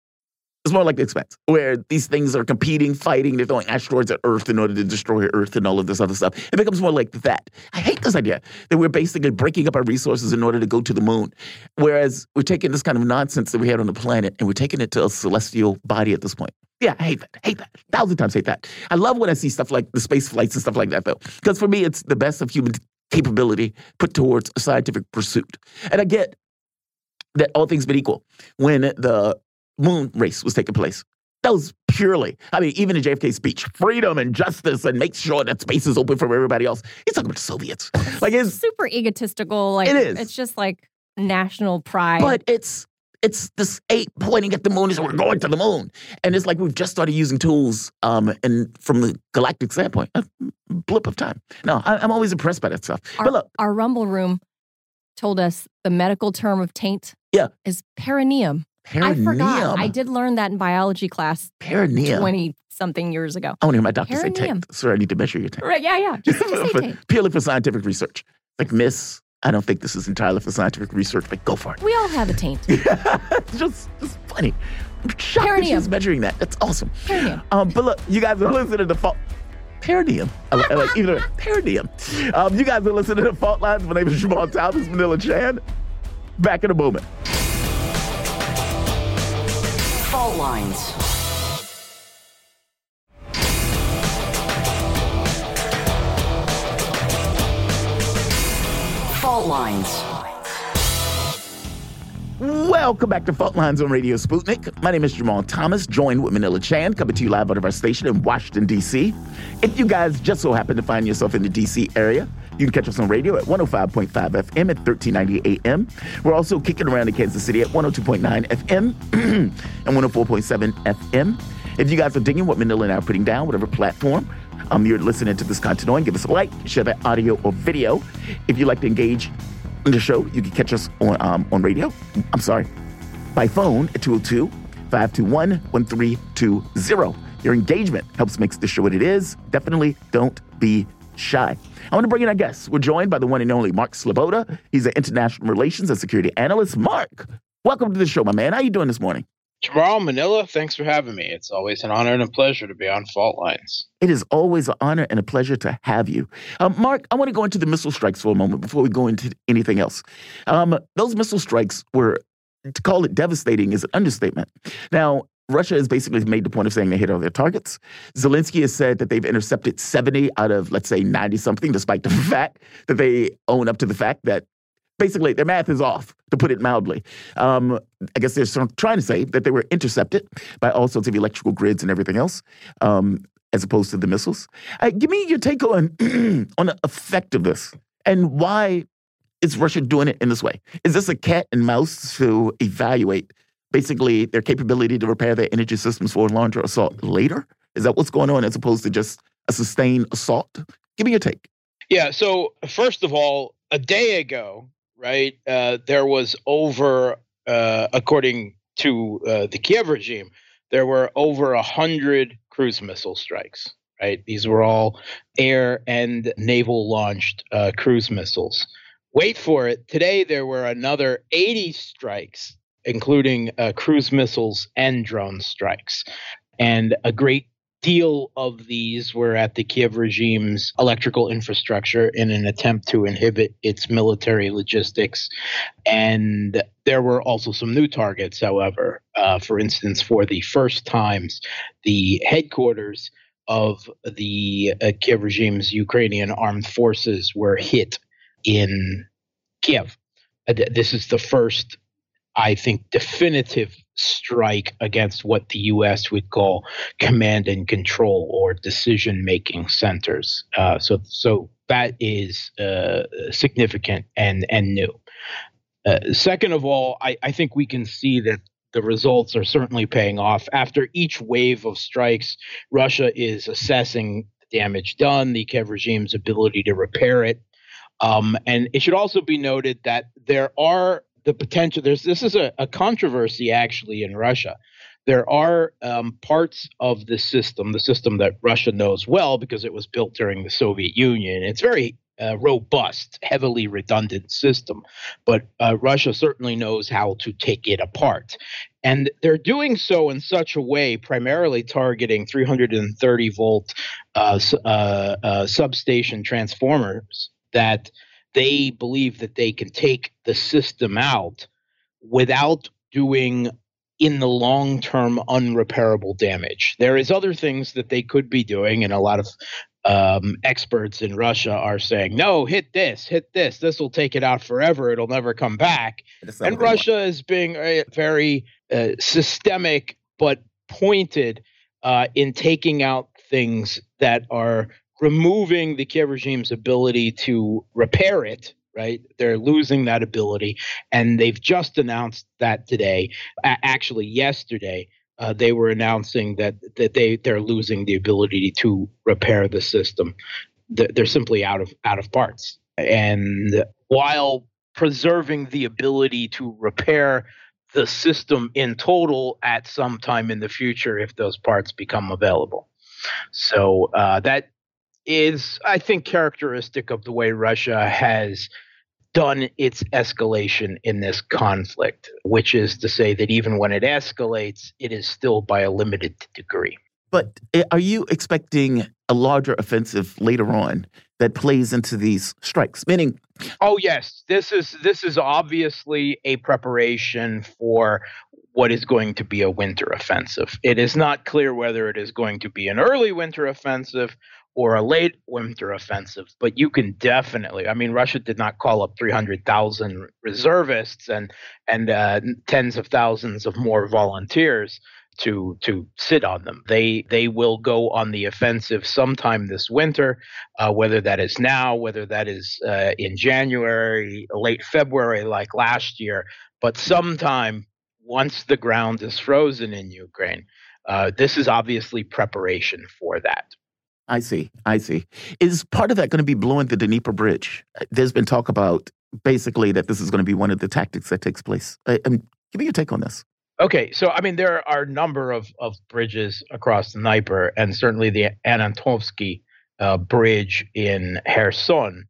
Speaker 2: It's more like the expanse, where these things are competing, fighting, they're throwing asteroids at Earth in order to destroy Earth and all of this other stuff. It becomes more like that. I hate this idea that we're basically breaking up our resources in order to go to the moon. Whereas we're taking this kind of nonsense that we had on the planet and we're taking it to a celestial body at this point. Yeah, I hate that. I Hate that. A Thousand times hate that. I love when I see stuff like the space flights and stuff like that, though. Because for me, it's the best of human capability put towards a scientific pursuit. And I get that all things being equal, when the moon race was taking place, that was purely, I mean, even in JFK's speech, freedom and justice and make sure that space is open for everybody else. He's talking about the Soviets. Like it's
Speaker 3: super egotistical. Like
Speaker 2: It is.
Speaker 3: It's just like national pride.
Speaker 2: but it's it's this eight pointing at the moon. Is we're going to the moon, and it's like we've just started using tools. Um, and from the galactic standpoint, a blip of time. No, I, I'm always impressed by that stuff.
Speaker 3: our,
Speaker 2: but look,
Speaker 3: our rumble room told us the medical term of taint
Speaker 2: Yeah.
Speaker 3: is perineum. I forgot. I did learn that in biology class
Speaker 2: perineum.
Speaker 3: 20 something years ago.
Speaker 2: I want to hear my doctor say
Speaker 3: Perineum.
Speaker 2: taint. Sir, I need to measure your taint.
Speaker 3: Right. Yeah. Yeah. Just, say
Speaker 2: For-
Speaker 3: taint.
Speaker 2: purely for scientific research. Like, miss, I don't think this is entirely for scientific research, but go for it.
Speaker 3: We all have a taint.
Speaker 2: it's just, just funny. I'm shocked that
Speaker 3: Perineum.
Speaker 2: she's measuring that. That's awesome.
Speaker 3: Perineum.
Speaker 2: Um, but look, you guys are listening to the fault. Perineum. I like, I like either perineum. Um, you guys are listening to the Fault Lines. My name is Jamarl Thomas, Manila Chan. Back in a moment.
Speaker 1: Fault lines. Fault lines.
Speaker 2: Welcome back to Fault Lines on Radio Sputnik. My name is Jamarl Thomas, joined with Manila Chan, coming to you live out of our station in Washington, D.C. If you guys just so happen to find yourself in the D.C. area, you can catch us on radio at 105.5 FM at 1390 AM. We're also kicking around in Kansas City at 102.9 FM and 104.7 FM. If you guys are digging what Manila and I are putting down, whatever platform um, you're listening to this content on, give us a like, share that audio or video. If you'd like to engage in the show, you can catch us on um, on radio. I'm sorry, by phone at 202 521 1320. Your engagement helps makes the show what it is. Definitely don't be shy. I want to bring in our guests. We're joined by the one and only Mark Sleboda. He's an international relations and security analyst. Mark, welcome to the show, my man. How you doing this morning?
Speaker 4: Jamarl Manila, thanks for having me. It's always an honor and a pleasure to be on Fault Lines.
Speaker 2: It is always an honor and a pleasure to have you. Um, Mark, I want to go into the missile strikes for a moment before we go into anything else. Um, those missile strikes were, to call it devastating is an understatement. Now, Russia has basically made the point of saying they hit all their targets. Zelensky has said that they've intercepted 70 out of, let's say, 90 something, despite the fact that they own up to the fact that basically their math is off, to put it mildly. Um, I guess they're trying to say that they were intercepted by all sorts of electrical grids and everything else. Um, as opposed to the missiles. Uh, give me your take on on the effect of this and why is Russia doing it in this way? Is this a cat and mouse to evaluate basically their capability to repair their energy systems for a larger assault later? Is that what's going on as opposed to just a sustained assault? Give me your take.
Speaker 4: Yeah, so first of all, a day ago, right, uh, there was over, uh, according to uh, the Kiev regime, there were over a hundred cruise missile strikes. Right, these were all air and naval launched uh, cruise missiles. Wait for it. Today there were another 80 strikes, including uh, cruise missiles and drone strikes, and a great deal of these were at the Kiev regime's electrical infrastructure in an attempt to inhibit its military logistics. And there were also some new targets, however. Uh, for instance, for the first times, the headquarters of the uh, Kiev regime's Ukrainian armed forces were hit in Kiev. Uh, This is the first, I think, definitive strike against what the U.S. would call command and control or decision making centers. Uh, so, so that is uh, significant and and new. Uh, second of all, I, I think we can see that the results are certainly paying off. After each wave of strikes, Russia is assessing the damage done, the Kiev regime's ability to repair it. Um, and it should also be noted that there are the potential. There's this is a, a controversy actually in Russia. There are um, parts of the system, the system that Russia knows well because it was built during the Soviet Union. It's very uh, robust, heavily redundant system, but uh, Russia certainly knows how to take it apart. And they're doing so in such a way, primarily targeting 330 volt uh, uh, uh, substation transformers, that they believe that they can take the system out without doing in the long term unrepairable damage. There is other things that they could be doing and a lot of um, experts in Russia are saying, no, hit this, hit this. This will take it out forever. It'll never come back. And Russia is being very uh, systemic but pointed uh, in taking out things that are removing the Kiev regime's ability to repair it. Right, they're losing that ability, and they've just announced that today. actually, yesterday, uh, they were announcing that that they they're losing the ability to repair the system. They're simply out of out of parts. And while preserving the ability to repair the system in total at some time in the future if those parts become available. So uh, that is, I think, characteristic of the way Russia has done its escalation in this conflict, which is to say that even when it escalates, it is still by a limited degree.
Speaker 2: But eh, are you expecting a larger offensive later on that plays into these strikes? Meaning,
Speaker 4: oh yes, this is this is obviously a preparation for what is going to be a winter offensive. It is not clear whether it is going to be an early winter offensive or a late winter offensive, but you can definitely. I mean, Russia did not call up 300,000 reservists and and uh, tens of thousands of more volunteers to to sit on them. They they will go on the offensive sometime this winter, uh, whether that is now, whether that is uh, in January, late February, like last year, but sometime once the ground is frozen in Ukraine. Uh, this is obviously preparation for that.
Speaker 2: I see. I see. Is part of that going to be blowing the Dnieper Bridge? There's been talk about basically that this is going to be one of the tactics that takes place. Uh, um, give me your take on this.
Speaker 4: Okay, so I mean, there are a number of, of bridges across the Dnieper, and certainly the Antonovsky uh, bridge in Kherson,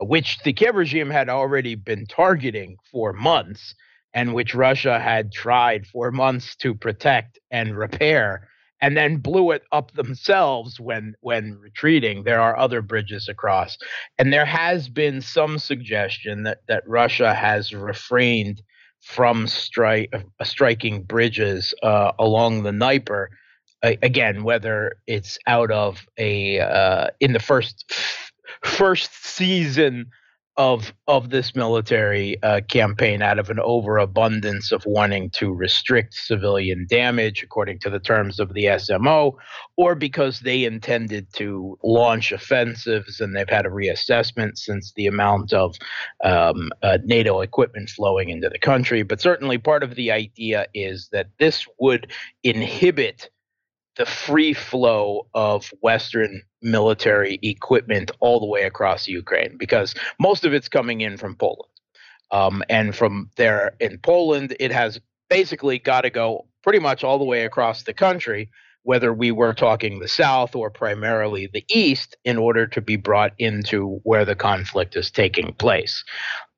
Speaker 4: which the Kiev regime had already been targeting for months, and which Russia had tried for months to protect and repair and then blew it up themselves when when retreating. There are other bridges across, and there has been some suggestion that that Russia has refrained from strike uh, striking bridges uh, along the Dnieper. Uh, again, whether it's out of a uh, in the first first season of of this military uh, campaign out of an overabundance of wanting to restrict civilian damage according to the terms of the SMO, or because they intended to launch offensives and they've had a reassessment since the amount of um, uh, NATO equipment flowing into the country. But certainly, part of the idea is that this would inhibit the free flow of Western military equipment all the way across Ukraine because most of it's coming in from Poland. Um, and from there in Poland, it has basically got to go pretty much all the way across the country, whether we were talking the South or primarily the East, in order to be brought into where the conflict is taking place.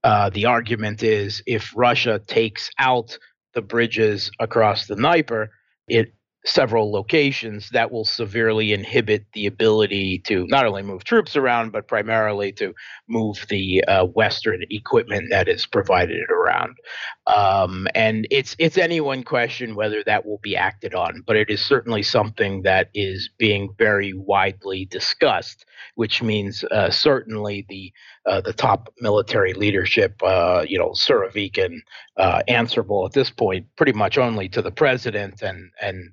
Speaker 4: Uh, the argument is if Russia takes out the bridges across the Dnieper, it several locations that will severely inhibit the ability to not only move troops around, but primarily to move the uh, Western equipment that is provided around. Um, and it's it's anyone question whether that will be acted on, but it is certainly something that is being very widely discussed, which means uh, certainly the uh, the top military leadership, uh, you know, Surovikin, uh, answerable at this point pretty much only to the president and and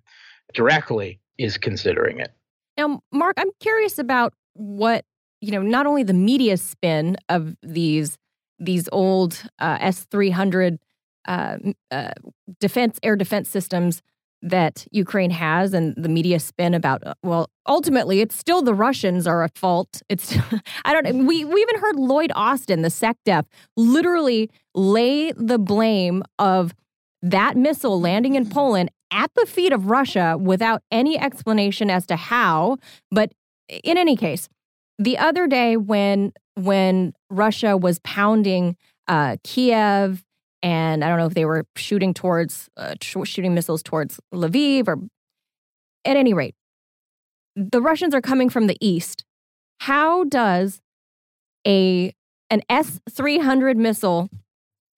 Speaker 4: directly is considering it.
Speaker 3: Now, Mark, I'm curious about what you know. Not only the media spin of these these old uh, S three hundred uh, uh, defense air defense systems that Ukraine has, and the media spin about. Uh, well, ultimately, it's still the Russians are at fault. It's I don't. We we even heard Lloyd Austin, the SecDef, literally lay the blame of that missile landing in Poland at the feet of Russia without any explanation as to how. But in any case, the other day when when Russia was pounding uh, Kiev, and I don't know if they were shooting towards uh, shooting missiles towards Lviv, or at any rate, the Russians are coming from the east. How does a an S three hundred missile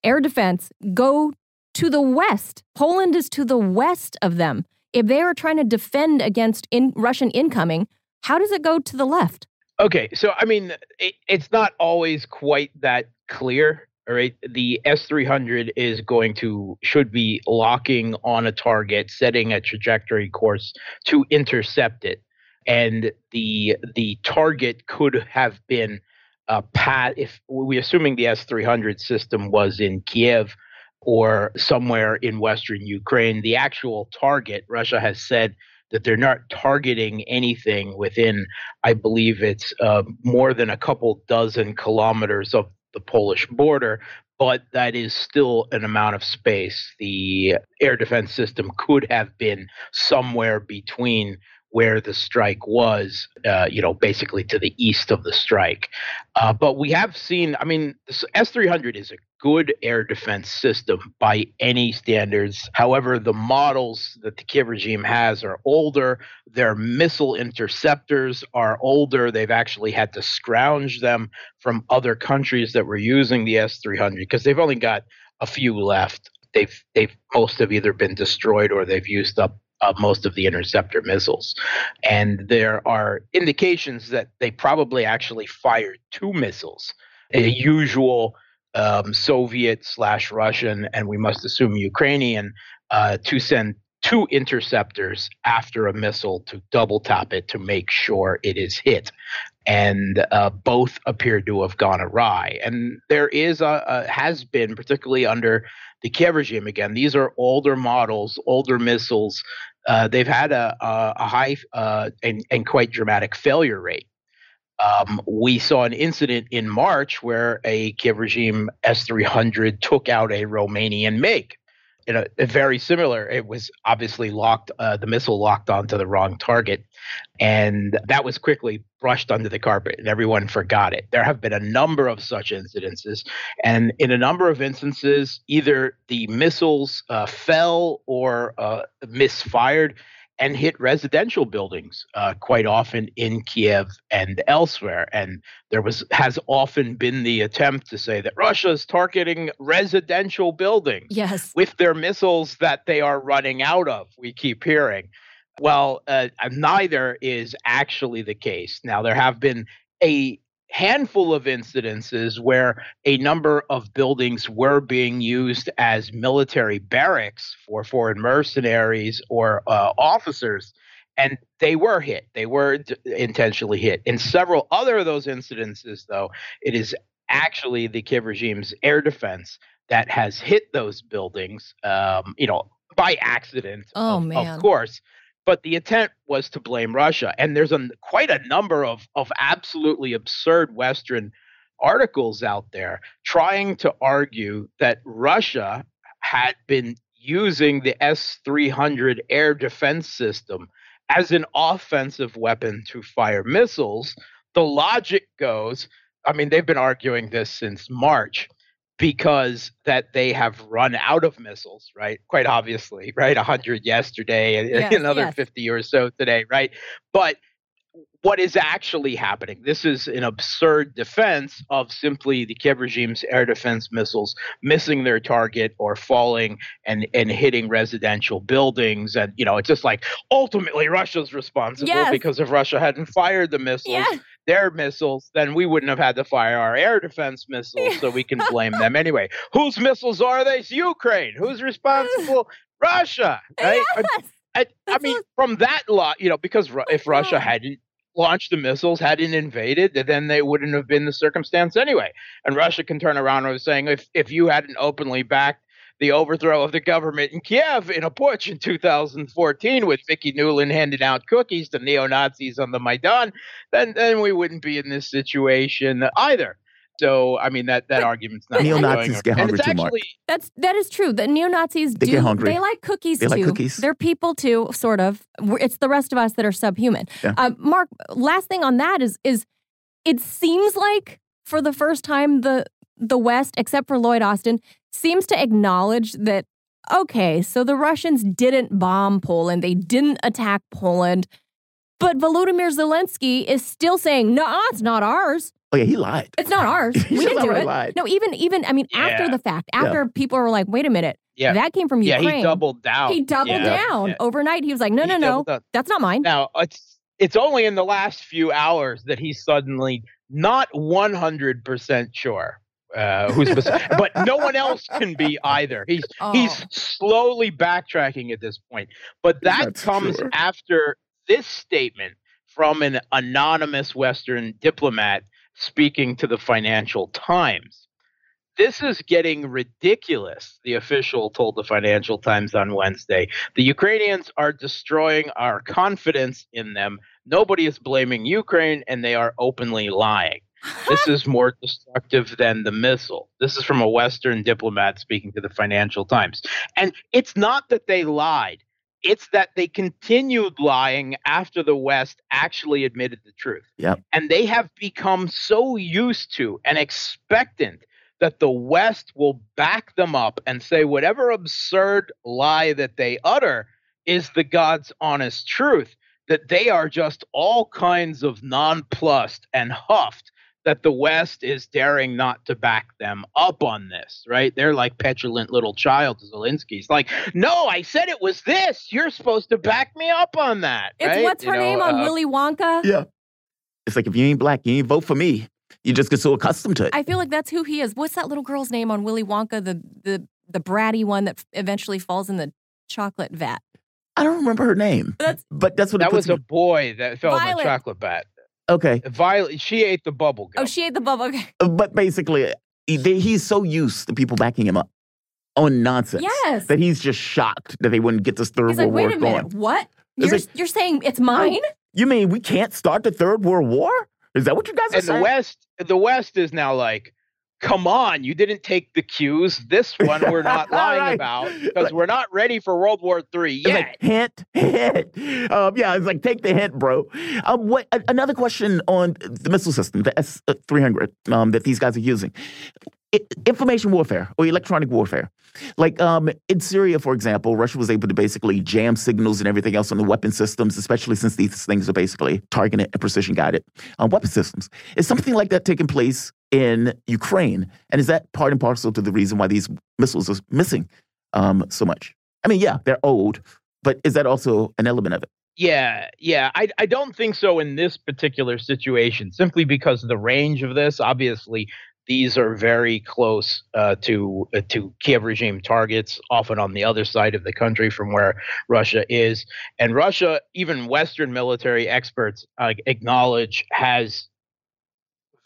Speaker 3: air defense go to the west. Poland is to the west of them. If they are trying to defend against in Russian incoming, How does it go to the left?
Speaker 4: Okay, so I mean, it, it's not always quite that clear. All right, the S three hundred is going to should be locking on a target, setting a trajectory course to intercept it, and the the target could have been uh, pat if we're assuming the S three hundred system was in Kiev or somewhere in western Ukraine. The actual target, Russia has said that they're not targeting anything within, I believe it's uh, more than a couple dozen kilometers of the Polish border, but that is still an amount of space. The air defense system could have been somewhere between where the strike was, uh, you know, basically to the east of the strike. Uh, but we have seen, I mean, S 300 is a good air defense system by any standards. However, the models that the Kiev regime has are older. Their missile interceptors are older. They've actually had to scrounge them from other countries that were using the S 300 because they've only got a few left. They've, they've most have either been destroyed or they've used up uh, most of the interceptor missiles. And there are indications that they probably actually fired two missiles, a usual um, Soviet slash Russian, and we must assume Ukrainian, uh, to send two interceptors after a missile to double tap it to make sure it is hit. And uh, both appear to have gone awry. And there is a, a has been, particularly under the Kiev regime again. These are older models, older missiles. Uh, they've had a, a, a high uh, and, and, quite dramatic failure rate. Um, we saw an incident in March where a Kiev regime S 300 took out a Romanian MiG a, a, very similar. It was obviously locked. Uh, the missile locked onto the wrong target, and that was quickly brushed under the carpet, and everyone forgot it. There have been a number of such incidences, and in a number of instances, either the missiles uh, fell or uh, misfired and hit residential buildings uh, quite often in Kiev and elsewhere. And there was has often been the attempt to say that Russia is targeting residential buildings
Speaker 3: yes.
Speaker 4: with their missiles that they are running out of. We keep hearing. Well, uh, neither is actually the case. Now there have been a handful of incidences where a number of buildings were being used as military barracks for foreign mercenaries or uh, officers and they were hit. They were d- intentionally hit. In several other of those incidences though it is actually the kiev regime's air defense that has hit those buildings um, you know by accident
Speaker 3: oh,
Speaker 4: of,
Speaker 3: man.
Speaker 4: of course but the intent was to blame Russia. And there's a, quite a number of, of absolutely absurd Western articles out there trying to argue that Russia had been using the S 300 air defense system as an offensive weapon to fire missiles. The logic goes, I mean, they've been arguing this since March because that they have run out of missiles, right? Quite obviously, right? 100 yesterday and
Speaker 3: yes,
Speaker 4: another
Speaker 3: yes.
Speaker 4: 50 or so today, right? But what is actually happening? This is an absurd defense of simply the Kiev regime's air defense missiles missing their target or falling and, and hitting residential buildings. And, you know, it's just like ultimately Russia's responsible
Speaker 3: yes.
Speaker 4: because if Russia hadn't fired the missiles, their missiles, then we wouldn't have had to fire our air defense missiles, so we can blame them anyway. Whose missiles are they? It's Ukraine. Who's responsible? Russia, right?
Speaker 3: Yes.
Speaker 4: I, I, I mean, from that lot, you know, because if Russia hadn't launched the missiles, hadn't invaded, then they wouldn't have been the circumstance anyway. And Russia can turn around and was saying, if if you hadn't openly backed the overthrow of the government in Kiev in a putsch in 2014 with Vicky Nuland handing out cookies to neo Nazis on the Maidan, then then we wouldn't be in this situation either. So I mean that that argument's not
Speaker 2: neo Nazis get hungry too much.
Speaker 3: That's that is true. The neo Nazis
Speaker 2: They
Speaker 3: do
Speaker 2: get hungry.
Speaker 3: they like cookies
Speaker 2: They
Speaker 3: too.
Speaker 2: like cookies.
Speaker 3: They're people too, sort of. It's the rest of us that are subhuman.
Speaker 2: Yeah.
Speaker 3: Uh, Mark, last thing on that is is it seems like for the first time the the West, except for Lloyd Austin, seems to acknowledge that okay, so the Russians didn't bomb Poland, they didn't attack Poland, but Volodymyr Zelensky is still saying, "No, it's not ours.
Speaker 2: Oh yeah, he lied.
Speaker 3: It's not ours.
Speaker 2: He
Speaker 3: We didn't do it."
Speaker 2: lied.
Speaker 3: No, even even I mean after
Speaker 4: Yeah.
Speaker 3: the fact, after people were like, "Wait a minute,
Speaker 4: Yeah.
Speaker 3: that came from Ukraine.
Speaker 4: yeah, he doubled down.
Speaker 3: He doubled
Speaker 4: Yeah.
Speaker 3: down
Speaker 4: Yeah.
Speaker 3: overnight. He was like, "No,
Speaker 4: He
Speaker 3: no, no,
Speaker 4: doubled down.
Speaker 3: that's not mine."
Speaker 4: Now it's it's only in the last few hours that he's suddenly not 100% sure uh, who's but no one else can be either. He's oh. he's slowly backtracking at this point. But that That's comes sure. after this statement from an anonymous Western diplomat speaking to the Financial Times. This is getting ridiculous, the official told the Financial Times on Wednesday. The Ukrainians are destroying our confidence in them. Nobody is blaming Ukraine, and they are openly lying. This is more destructive than the missile. This is from a Western diplomat speaking to the Financial Times. And it's not that they lied, it's that they continued lying after the West actually admitted the truth.
Speaker 2: Yep.
Speaker 4: And they have become so used to and expectant that the West will back them up and say whatever absurd lie that they utter is the God's honest truth, that they are just all kinds of nonplussed and huffed that the West is daring not to back them up on this, right? They're like petulant little child Zelensky's like, no, I said it was this. You're supposed to back me up on that.
Speaker 3: It's
Speaker 4: right?
Speaker 3: what's
Speaker 4: you
Speaker 3: her
Speaker 4: know,
Speaker 3: name on uh, Willy Wonka?
Speaker 2: Yeah. It's like if you ain't black, you ain't vote for me. You just get so accustomed to it.
Speaker 3: I feel like that's who he is. What's that little girl's name on Willy Wonka? The the the bratty one that eventually falls in the chocolate vat.
Speaker 2: I don't remember her name. That's, but that's what
Speaker 4: that was
Speaker 2: me.
Speaker 4: a boy that fell Violet. in the chocolate vat.
Speaker 2: Okay.
Speaker 4: Violet, she ate the bubble gum.
Speaker 3: Oh, she ate the bubble. Okay.
Speaker 2: Uh, but basically, he, he's so used to people backing him up on nonsense.
Speaker 3: Yes.
Speaker 2: That he's just shocked that they wouldn't get this third
Speaker 3: he's
Speaker 2: world
Speaker 3: like,
Speaker 2: war
Speaker 3: Wait a minute.
Speaker 2: going.
Speaker 3: What? You're, like, you're saying it's mine?
Speaker 2: You mean we can't start the third world war? Is that what you guys are
Speaker 4: and
Speaker 2: saying?
Speaker 4: the West, the West is now like, come on, you didn't take the cues. This one we're not lying right. about because we're not ready for World War Three yet.
Speaker 2: Like, hint, hint. Um, yeah, it's like take the hint, bro. Um, what? another question on the missile system, the S three hundred, um, that these guys are using. information warfare or electronic warfare. Like um, in Syria, for example, Russia was able to basically jam signals and everything else on the weapon systems, especially since these things are basically targeted and precision guided um, weapon systems. Is something like that taking place in Ukraine? And is that part and parcel to the reason why these missiles are missing um, so much? I mean, yeah, they're old, but is that also an element of it?
Speaker 4: Yeah, yeah. I, I don't think so in this particular situation, simply because of the range of this. Obviously, these are very close uh, to uh, to Kiev regime targets, often on the other side of the country from where Russia is. And Russia, even Western military experts uh, acknowledge, has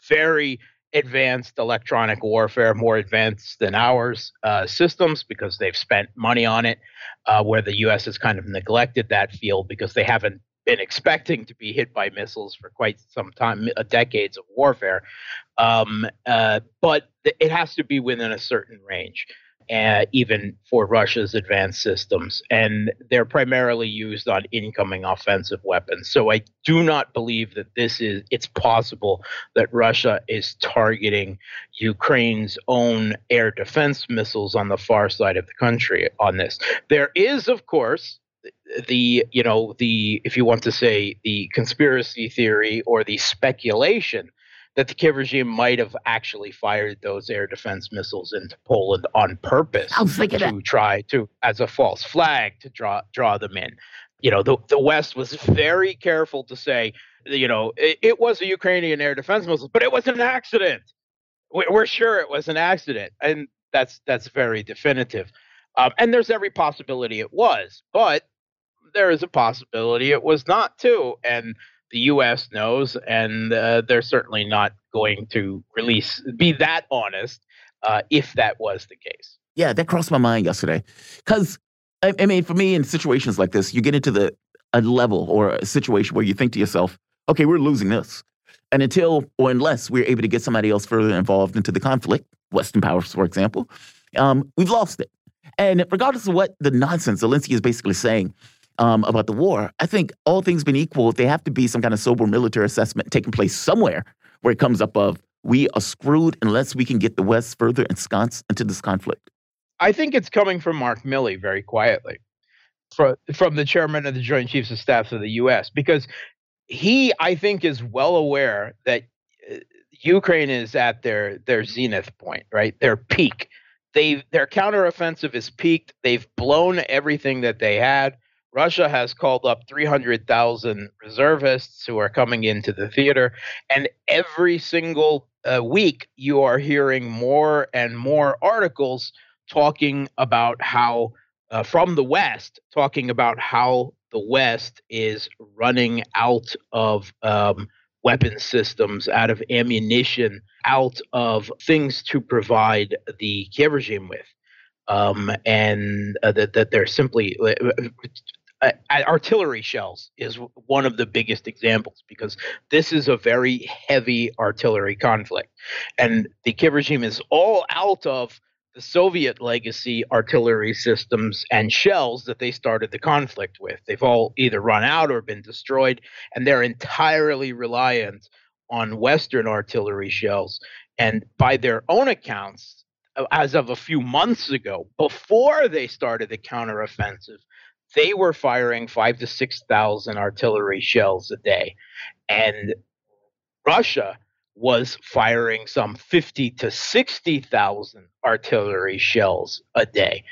Speaker 4: very advanced electronic warfare, more advanced than ours uh, systems because they've spent money on it, uh, where the U.S. has kind of neglected that field because they haven't been expecting to be hit by missiles for quite some time, uh, decades of warfare. Um, uh, but th- it has to be within a certain range uh, even for Russia's advanced systems. And they're primarily used on incoming offensive weapons. So I do not believe that this is, it's possible that Russia is targeting Ukraine's own air defense missiles on the far side of the country on this. There is, of course, the you know the if you want to say the conspiracy theory or the speculation that the Kiev regime might have actually fired those air defense missiles into Poland on purpose to try to, as a false flag, to draw draw them in. You know, the the West was very careful to say, you know, it, it was a Ukrainian air defense missile, but it was an accident. We're sure it was an accident, and that's that's very definitive. Um, and there's every possibility it was, but there is a possibility it was not too. And the U.S. knows, and uh, they're certainly not going to release be that honest uh, if that was the case.
Speaker 2: Yeah, that crossed my mind yesterday, because I, I, mean, for me, in situations like this, you get into the a level or a situation where you think to yourself, "Okay, we're losing this," and until or unless we're able to get somebody else further involved into the conflict, Western powers, for example, um, we've lost it. And regardless of what the nonsense Zelensky is basically saying, um, about the war, I think all things being equal, there have to be some kind of sober military assessment taking place somewhere where it comes up of we are screwed unless we can get the West further ensconced into this conflict.
Speaker 4: I think it's coming from Mark Milley very quietly, from, from the chairman of the Joint Chiefs of Staff of the U.S., because he, I think, is well aware that uh, Ukraine is at their their zenith point, right? Their peak. They their counteroffensive is peaked. They've blown everything that they had Russia has called up 300,000 reservists who are coming into the theater. And every single uh, week, you are hearing more and more articles talking about how, uh, from the West, talking about how the West is running out of um, weapon systems, out of ammunition, out of things to provide the Kiev regime with. Um, and uh, that, that they're simply uh, artillery shells is one of the biggest examples because this is a very heavy artillery conflict. And the Kiev regime is all out of the Soviet legacy artillery systems and shells that they started the conflict with. They've all either run out or been destroyed, and they're entirely reliant on Western artillery shells. And by their own accounts, as of a few months ago, before they started the counteroffensive, they were firing five to 6,000 artillery shells a day. And Russia was firing some 50 to 60,000 artillery shells a day.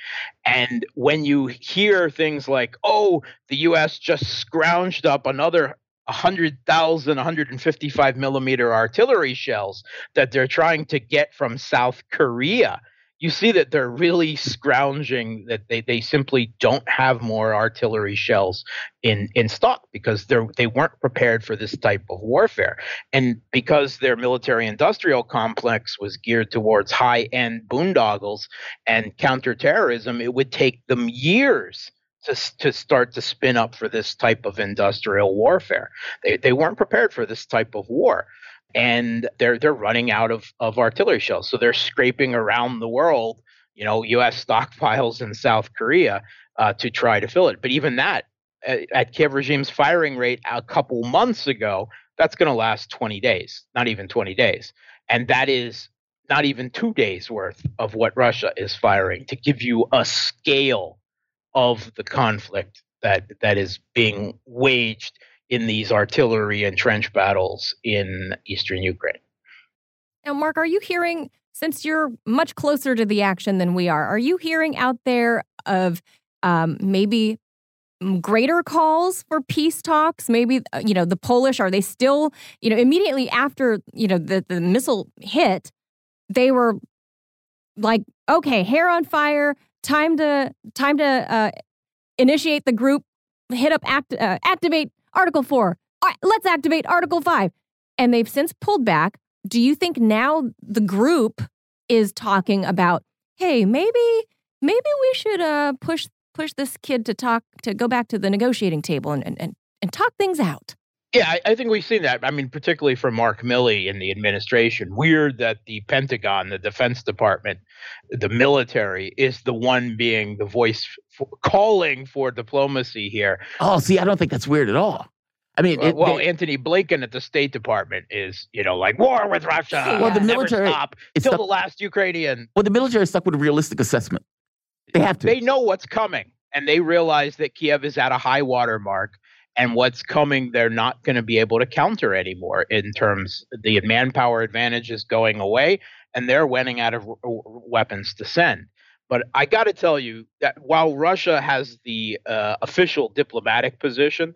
Speaker 4: And when you hear things like, oh, the US just scrounged up another 100,000, 155 millimeter artillery shells that they're trying to get from South Korea you see that they're really scrounging that they, they simply don't have more artillery shells in, in stock because they're they weren't prepared for this type of warfare. And because their military industrial complex was geared towards high end boondoggles and counterterrorism, it would take them years to, to start to spin up for this type of industrial warfare. They, they weren't prepared for this type of war and they're they're running out of, of artillery shells. So they're scraping around the world, you know, U.S. stockpiles in South Korea uh, to try to fill it. But even that, at, at Kiev regime's firing rate a couple months ago, that's going to last 20 days, not even 20 days, and that is not even two days worth of what Russia is firing to give you a scale of the conflict that that is being waged in these artillery and trench battles in eastern Ukraine.
Speaker 3: Now, Mark, are you hearing, since you're much closer to the action than we are, are you hearing out there of um, maybe greater calls for peace talks maybe uh, you know the polish are they still you know immediately after you know the, the missile hit they were like okay hair on fire time to time to uh, initiate the group hit up act, uh, activate Article 4. let's activate Article 5. And they've since pulled back. Do you think now the group is talking about, hey, maybe maybe we should uh, push push this kid to talk to go back to the negotiating table and and, and talk things out?
Speaker 4: Yeah, I, I, think we've seen that. I mean, particularly from Mark Milley in the administration. Weird that the Pentagon, the Defense Department, the military is the one being the voice for, calling for diplomacy here.
Speaker 2: Oh, see, I don't think that's weird at all. I mean, uh,
Speaker 4: it, well, they, Antony Blinken at the State Department is, you know, like war with Russia.
Speaker 2: Well, the military
Speaker 4: stop till the last Ukrainian.
Speaker 2: Well, the military is stuck with a realistic assessment. They have to.
Speaker 4: They know what's coming, and they realize that Kiev is at a high water mark and what's coming they're not going to be able to counter anymore in terms the manpower advantage is going away and they're running out of weapons to send. But i got to tell you that while russia has the uh, official diplomatic position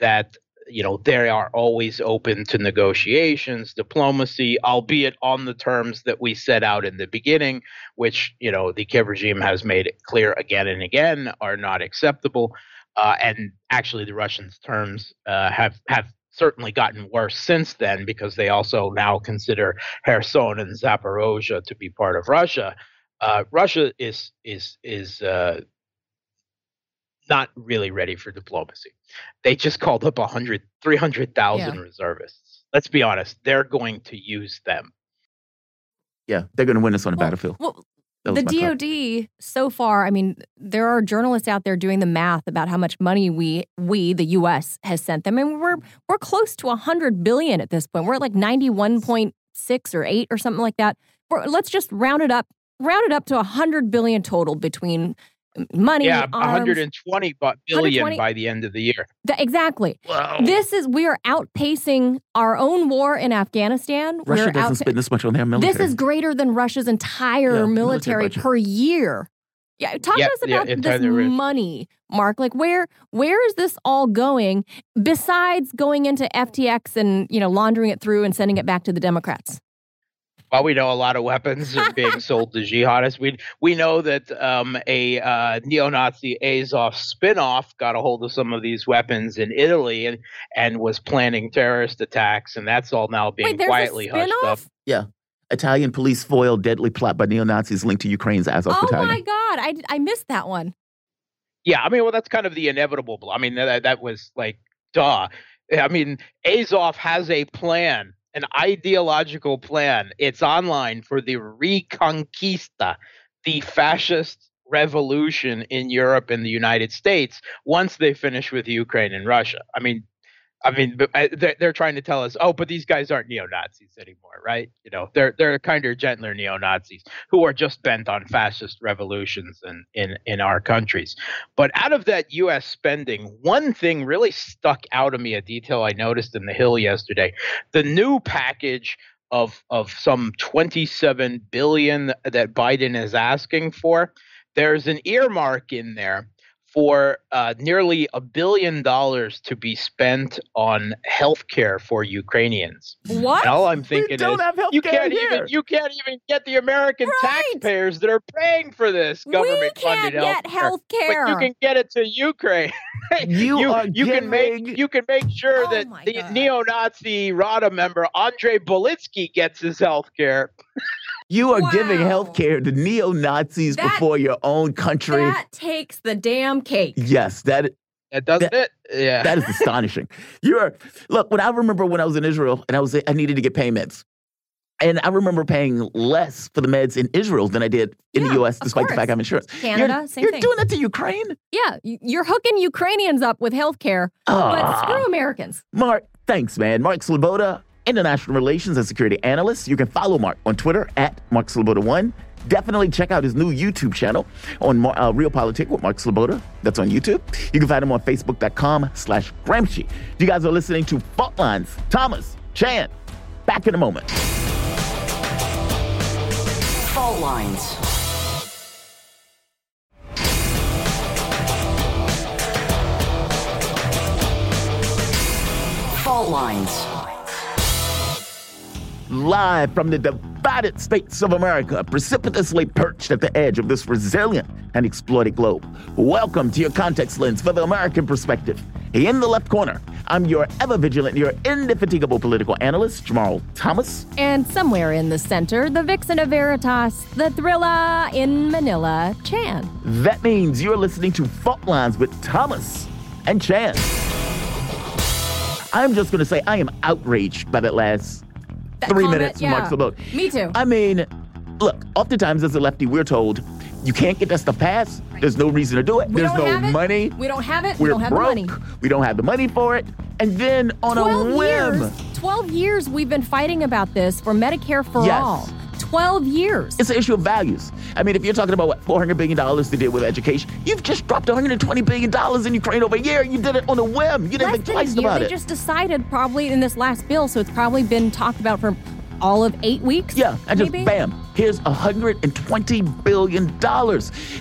Speaker 4: that you know they are always open to negotiations diplomacy albeit on the terms that we set out in the beginning which you know the kiev regime has made it clear again and again are not acceptable uh, and actually, the Russians' terms uh, have have certainly gotten worse since then because they also now consider Kherson and Zaporozhye to be part of Russia. Uh, Russia is is is uh, not really ready for diplomacy. They just called up 100, 300,000 yeah. reservists. Let's be honest, they're going to use them.
Speaker 2: Yeah, they're going to win us on a well, battlefield.
Speaker 3: Well, the DoD so far, I mean, there are journalists out there doing the math about how much money we we the U.S. has sent them, and we're we're close to hundred billion at this point. We're at like ninety one point six or eight or something like that. We're, let's just round it up, round it up to hundred billion total between money.
Speaker 4: Yeah, um, 120 billion 120? by the end of the year.
Speaker 3: The, exactly. Wow. This is we are outpacing our own war in Afghanistan.
Speaker 2: Russia We're doesn't out, spend this much on their military.
Speaker 3: This is greater than Russia's entire yeah, military, military per year. Yeah, talk
Speaker 4: Yeah,
Speaker 3: to us
Speaker 4: yeah,
Speaker 3: about this money, Mark. Like where where is this all going besides going into FTX and, you know, laundering it through and sending it back to the Democrats?
Speaker 4: Well, we know a lot of weapons are being sold to jihadists. We we know that um, a uh, neo-Nazi Azov spin-off got a hold of some of these weapons in Italy and and was planning terrorist attacks, and that's all now being
Speaker 3: Wait,
Speaker 4: quietly
Speaker 3: a
Speaker 4: hushed up.
Speaker 3: Yeah.
Speaker 2: Italian police foil deadly plot by neo Nazis linked to Ukraine's Azov
Speaker 3: Oh
Speaker 2: battalion.
Speaker 3: my god, I I missed that one.
Speaker 4: Yeah, I mean, well, that's kind of the inevitable. I mean, that that was like, duh. I mean, Azov has a plan, an ideological plan. It's online for the Reconquista, the fascist revolution in Europe and the United States once they finish with Ukraine and Russia. I mean, I mean, uh, they're, they're trying to tell us, oh, but these guys aren't neo Nazis anymore, right? You know, they're they're kind of gentler neo Nazis who are just bent on fascist revolutions in, in in our countries. But out of that U.S. spending, one thing really stuck out to me, a detail I noticed in the Hill yesterday: the new package of of some 27 billion that Biden is asking for. There's an earmark in there for uh, nearly a billion dollars to be spent on health care for Ukrainians.
Speaker 3: What?
Speaker 4: And all I'm
Speaker 2: We
Speaker 4: thinking
Speaker 2: don't
Speaker 4: is
Speaker 2: have health
Speaker 4: you can't
Speaker 2: here.
Speaker 4: even you can't even get the American
Speaker 3: Right.
Speaker 4: taxpayers that are paying for this government
Speaker 3: we can't
Speaker 4: funded
Speaker 3: get health
Speaker 4: But
Speaker 3: care.
Speaker 4: you can get it to Ukraine.
Speaker 2: You
Speaker 4: you,
Speaker 2: are
Speaker 4: you can make you can make sure
Speaker 3: Oh
Speaker 4: that the neo-Nazi RADA member Andrei Biletsky gets his health care.
Speaker 2: You are giving
Speaker 3: Wow.
Speaker 2: health care to neo Nazis
Speaker 3: That-
Speaker 2: before your own country.
Speaker 3: that takes the damn cake.
Speaker 2: yes, that
Speaker 4: That doesn't it? Yeah.
Speaker 2: that is astonishing. You're look. When I remember when I was in Israel and I was I needed to get payments, and I remember paying less for the meds in Israel than I did in
Speaker 3: Yeah,
Speaker 2: the U.S. despite the fact I have insurance.
Speaker 3: Canada,
Speaker 2: you're,
Speaker 3: same
Speaker 2: you're
Speaker 3: thing.
Speaker 2: doing that to Ukraine.
Speaker 3: Yeah, you're hooking Ukrainians up with health care, but
Speaker 2: Ah.
Speaker 3: screw Americans.
Speaker 2: Mark, thanks, man. Mark Sleboda, international relations and security analyst. You can follow Mark on Twitter at Mark Sleboda1. Definitely check out his new YouTube channel on uh, Real with Mark Sleboda. That's on YouTube. You can find him on Facebook.com slash Gramsci. You guys are listening to Fault Lines. Thomas, Chan, back in a moment.
Speaker 1: Fault lines. Fault lines.
Speaker 2: Live from the divided states of America, precipitously perched at the edge of this resilient and exploited globe. Welcome to your context lens for the American perspective. In the left corner, I'm your ever vigilant, your indefatigable political analyst, Jamarl Thomas.
Speaker 3: And somewhere in the center, the vixen of Veritas, the thriller in Manila, Chan.
Speaker 2: That means you're listening to Fault Lines with Thomas and Chan. I'm just going to say I am outraged by that last three
Speaker 3: comment,
Speaker 2: minutes
Speaker 3: yeah.
Speaker 2: Mark Sleboda.
Speaker 3: Me too.
Speaker 2: I mean, look, oftentimes as a lefty, we're told you can't get that stuff passed. There's no reason to do it.
Speaker 3: We
Speaker 2: There's no
Speaker 3: it.
Speaker 2: money.
Speaker 3: We don't have it. We
Speaker 2: We're
Speaker 3: don't have
Speaker 2: broke.
Speaker 3: the money.
Speaker 2: We don't have the money for it. And then on a
Speaker 3: 12
Speaker 2: whim,
Speaker 3: years. 12 years we've been fighting about this for Medicare for
Speaker 2: Yes.
Speaker 3: all. 12 years.
Speaker 2: it's an issue of values. I mean, if you're talking about what $400 billion to deal with education, you've just dropped $120 billion in Ukraine over a year. You did it on a whim. You didn't
Speaker 3: Less
Speaker 2: think
Speaker 3: than
Speaker 2: twice
Speaker 3: a year.
Speaker 2: about
Speaker 3: They
Speaker 2: it.
Speaker 3: just decided probably in this last bill, so it's probably been talked about for all of eight weeks.
Speaker 2: Yeah, and just bam, here's $120 billion.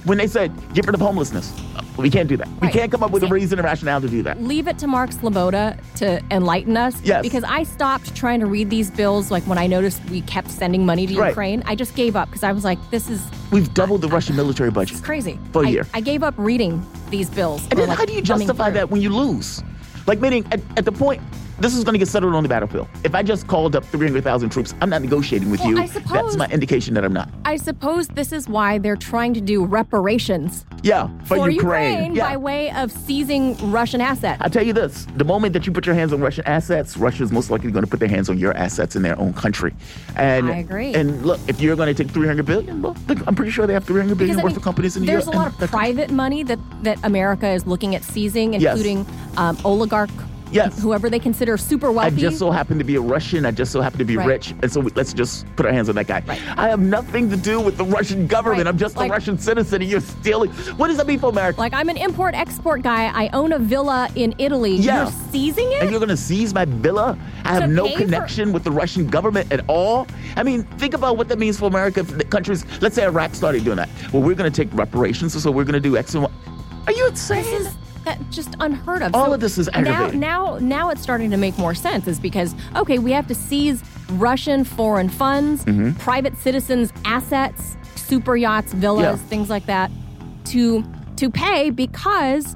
Speaker 2: When they said, get rid of homelessness, we can't do that. We can't come up with a reason and rationale to do that.
Speaker 3: leave it to Mark Sleboda to enlighten us.
Speaker 2: Yes.
Speaker 3: Because I stopped trying to read these bills. Like when I noticed we kept sending money to
Speaker 2: Right.
Speaker 3: Ukraine, I just gave up because I was like, this is,
Speaker 2: We've doubled the Russian military budget.
Speaker 3: It's crazy.
Speaker 2: For a
Speaker 3: I,
Speaker 2: year.
Speaker 3: I gave up reading these bills.
Speaker 2: And then
Speaker 3: like,
Speaker 2: how do you justify that when you lose? Like, meaning at, at the point, this is going to get settled on the battlefield. If I just called up 300,000 troops, I'm not negotiating with
Speaker 3: Well,
Speaker 2: you.
Speaker 3: I suppose-
Speaker 2: That's my indication that I'm not.
Speaker 3: I suppose this is why they're trying to do reparations
Speaker 2: Yeah, for,
Speaker 3: Ukraine,
Speaker 2: Yeah.
Speaker 3: by way of seizing Russian assets.
Speaker 2: I tell you this: the moment that you put your hands on Russian assets, Russia's most likely going to put their hands on your assets in their own country. And
Speaker 3: I agree.
Speaker 2: And look, if you're going to take 300 billion, look, I'm pretty sure they have 300 billion
Speaker 3: Because I
Speaker 2: worth
Speaker 3: mean,
Speaker 2: of companies in the U.S.
Speaker 3: there's a lot of private money that, that America is looking at seizing,
Speaker 2: Yes.
Speaker 3: including um, oligarch
Speaker 2: Yes.
Speaker 3: whoever they consider super wealthy.
Speaker 2: I just so happen to be a Russian. I just so happen to be
Speaker 3: Right.
Speaker 2: rich. And so we, let's just put our hands on that guy.
Speaker 3: Right.
Speaker 2: I have nothing to do with the Russian government.
Speaker 3: Right.
Speaker 2: I'm just
Speaker 3: Like-
Speaker 2: a Russian citizen and you're stealing. What does that mean for America?
Speaker 3: like I'm an import export guy. I own a villa in Italy.
Speaker 2: Yeah.
Speaker 3: You're seizing it?
Speaker 2: and you're going to seize my villa? I have no
Speaker 3: pay for-
Speaker 2: connection with the Russian government at all. I mean, think about what that means for America. If the countries, let's say Iraq started doing that. Well, we're going to take reparations, so we're going to do X and Y. Are you insane?
Speaker 3: That just unheard of.
Speaker 2: All of this is
Speaker 3: now,
Speaker 2: aggravating.
Speaker 3: now, now it's starting to make more sense. Is because okay, we have to seize Russian foreign funds,
Speaker 2: Mm-hmm.
Speaker 3: private citizens' assets, super yachts, villas,
Speaker 2: Yeah.
Speaker 3: things like that, to to pay because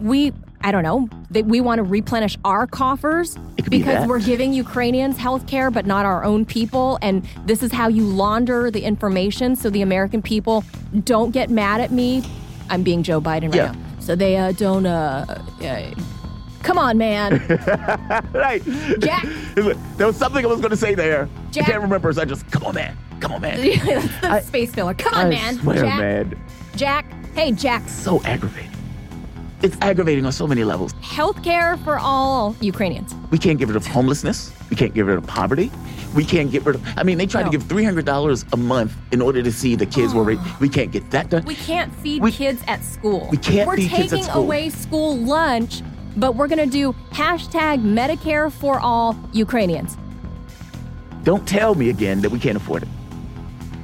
Speaker 3: we. I don't know. That we want to replenish our coffers
Speaker 2: could be
Speaker 3: because we're giving Ukrainians health care, but not our own people. And this is how you launder the information so the American people don't get mad at me. I'm being Joe Biden right
Speaker 2: Yeah.
Speaker 3: now. So they uh, don't. Uh, uh, come on, man.
Speaker 2: right.
Speaker 3: Jack.
Speaker 2: There was something I was going to say there.
Speaker 3: Jack.
Speaker 2: I can't remember, so I just, come on, man. Come on, man.
Speaker 3: That's the
Speaker 2: I-
Speaker 3: space filler. Come on,
Speaker 2: I
Speaker 3: man.
Speaker 2: swear,
Speaker 3: Jack.
Speaker 2: man.
Speaker 3: Jack. Hey, Jack.
Speaker 2: So aggravating. It's aggravating on so many levels.
Speaker 3: Health care for all Ukrainians.
Speaker 2: We can't get rid of homelessness. We can't get rid of poverty. We can't get rid of. I mean, they tried
Speaker 3: No.
Speaker 2: to give three hundred dollars a month in order to see the kids were. Ra- we can't get that done.
Speaker 3: We can't feed
Speaker 2: We-
Speaker 3: kids at school.
Speaker 2: we can't
Speaker 3: We're
Speaker 2: feed kids at
Speaker 3: taking away school lunch, but we're going to do hashtag Medicare for all Ukrainians.
Speaker 2: Don't tell me again that we can't afford it.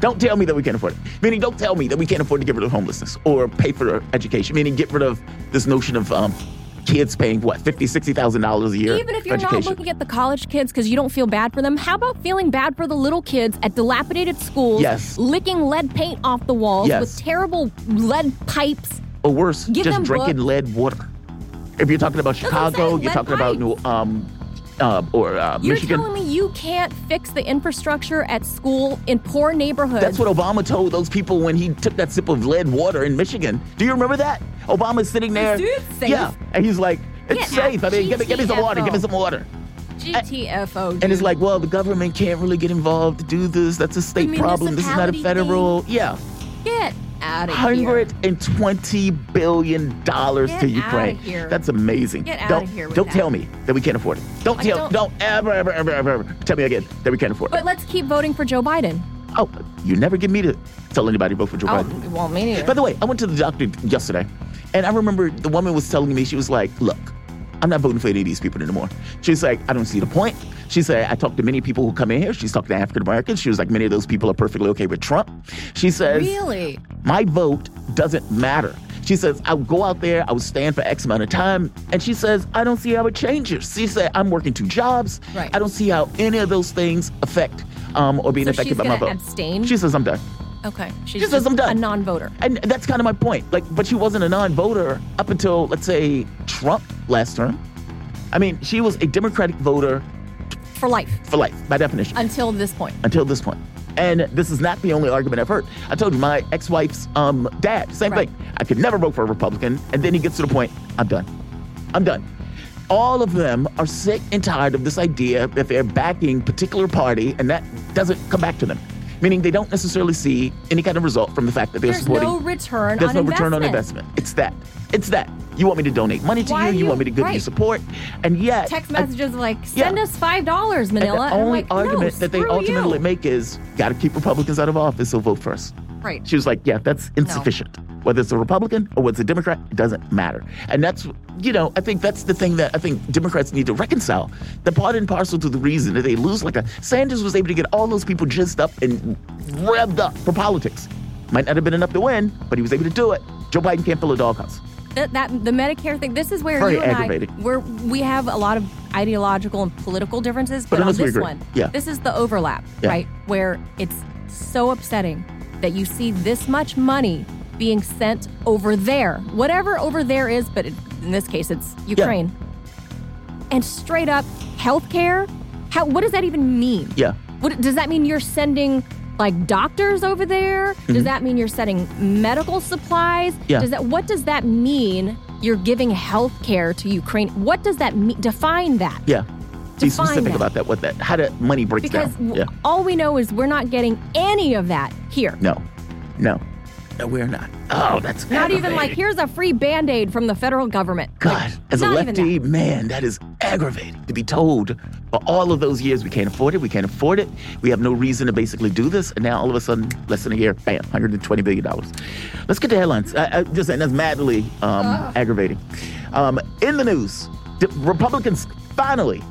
Speaker 2: Don't tell me that we can't afford it. Meaning, don't tell me that we can't afford to get rid of homelessness or pay for education. Meaning, get rid of this notion of um, kids paying what fifty, sixty thousand dollars a year
Speaker 3: Even if you're not looking at the college kids because you don't feel bad for them, how about feeling bad for the little kids at dilapidated schools,
Speaker 2: Yes.
Speaker 3: licking lead paint off the walls
Speaker 2: Yes.
Speaker 3: with terrible lead pipes?
Speaker 2: or worse,
Speaker 3: Give
Speaker 2: just drinking
Speaker 3: books.
Speaker 2: lead water. If you're talking about Chicago, you're talking about New um, uh, or uh,
Speaker 3: You're
Speaker 2: Michigan.
Speaker 3: telling me you can't fix the infrastructure at school in poor neighborhoods?
Speaker 2: That's what Obama told those people when he took that sip of lead water in Michigan. Do you remember that? Obama's sitting there.
Speaker 3: Is it safe?
Speaker 2: Yeah, and he's like, "It's safe. I mean, give me, give me some water. Give me some water."
Speaker 3: GTFO.
Speaker 2: And it's like, well, the government can't really get involved to do this. That's a state problem. This is not a federal. Yeah,
Speaker 3: get out of here.
Speaker 2: hundred and twenty billion dollars
Speaker 3: Get
Speaker 2: to
Speaker 3: outta
Speaker 2: Ukraine.
Speaker 3: here.
Speaker 2: That's amazing.
Speaker 3: Get
Speaker 2: don't,
Speaker 3: outta here with
Speaker 2: Don't
Speaker 3: that.
Speaker 2: tell me that we can't afford it. Don't
Speaker 3: I
Speaker 2: tell.
Speaker 3: don't-
Speaker 2: Don't, ever, ever, ever, ever, ever tell me again that we can't afford it.
Speaker 3: But let's keep voting for Joe Biden.
Speaker 2: oh, you never get me to tell anybody to vote for Joe
Speaker 3: Oh,
Speaker 2: Biden.
Speaker 3: well, me neither.
Speaker 2: By the way, I went to the doctor yesterday, and I remember the woman was telling me, she was like, Look, I'm not voting for any of these people anymore. She's like, I don't see the point. She said, I talked to many people who come in here. She's talked to African Americans. She was like, many of those people are perfectly okay with Trump. She says,
Speaker 3: really?
Speaker 2: My vote doesn't matter. She says, I'll go out there, I will stand for X amount of time. And she says, I don't see how it changes. She said, I'm working two jobs.
Speaker 3: Right.
Speaker 2: I don't see how any of those things affect um, or being
Speaker 3: So
Speaker 2: affected by my vote.
Speaker 3: abstain?
Speaker 2: She says, I'm done.
Speaker 3: Okay. She's
Speaker 2: She says,
Speaker 3: just
Speaker 2: "I'm done."
Speaker 3: a non-voter.
Speaker 2: And that's kind of my point. Like, but she wasn't a non-voter up until, let's say, Trump last term. I mean, she was a Democratic voter
Speaker 3: For life.
Speaker 2: for life, by definition,
Speaker 3: Until this point.
Speaker 2: until this point. And this is not the only argument I've heard. I told you my ex-wife's um, dad, same
Speaker 3: Right.
Speaker 2: thing. I could never vote for a Republican, and then he gets to the point, I'm done. I'm done. All of them are sick and tired of this idea that they're backing particular party, and that doesn't come back to them. Meaning they don't necessarily see any kind of result from the fact that they're
Speaker 3: There's
Speaker 2: supporting.
Speaker 3: no return
Speaker 2: There's no
Speaker 3: investment.
Speaker 2: return on investment. It's that. It's that. You want me to donate money to you. You,
Speaker 3: you-
Speaker 2: want me to give you support. And yet,
Speaker 3: Text
Speaker 2: I-
Speaker 3: messages like, send
Speaker 2: Yeah.
Speaker 3: us $5,
Speaker 2: and
Speaker 3: Manila.
Speaker 2: the
Speaker 3: And
Speaker 2: only
Speaker 3: like, no,
Speaker 2: argument that they ultimately
Speaker 3: you.
Speaker 2: make is got to keep Republicans out of office, so vote for us.
Speaker 3: Right.
Speaker 2: She was like, yeah, that's insufficient. Whether it's a Republican or whether it's a Democrat, it doesn't matter. And that's, you know, I think that's the thing that I think Democrats need to reconcile. The part and parcel to the reason that they lose like a Sanders was able to get all those people jizzed up and revved up for politics. Might not have been enough to win, but he was able to do it. Joe Biden can't fill a doghouse.
Speaker 3: that, that the Medicare thing. This is where
Speaker 2: Very
Speaker 3: you and. I, where we have a lot of ideological and political differences, but,
Speaker 2: But
Speaker 3: on this one,
Speaker 2: Yeah.
Speaker 3: this is the overlap,
Speaker 2: Yeah.
Speaker 3: right? Where it's so upsetting that you see this much money being sent over there, whatever over there is, but it, in this case, it's Ukraine, and straight up healthcare. How? What does that even mean?
Speaker 2: Yeah.
Speaker 3: What, does that mean you're sending like doctors over there? Does that mean you're sending medical supplies?
Speaker 2: Mm-hmm. Yeah.
Speaker 3: Does that what does that mean you're giving health care to Ukraine? What does that mean? Define that.
Speaker 2: Yeah. Be specific
Speaker 3: that.
Speaker 2: about that, what that, how that money breaks
Speaker 3: Because
Speaker 2: down.
Speaker 3: w-
Speaker 2: Yeah.
Speaker 3: all we know is we're not getting any of that here.
Speaker 2: No. No. No, we're not. Oh, that's
Speaker 3: Not even like here's a free band-aid from the federal government.
Speaker 2: God,
Speaker 3: Like,
Speaker 2: as a lefty,
Speaker 3: that.
Speaker 2: man, that is aggravating to be told for all of those years we can't afford it, we can't afford it, we have no reason to basically do this, and now all of a sudden, less than a year, bam, $120 billion. Let's get to headlines. I, I just saying that's madly um, aggravating. Um, in the news, Republicans finally,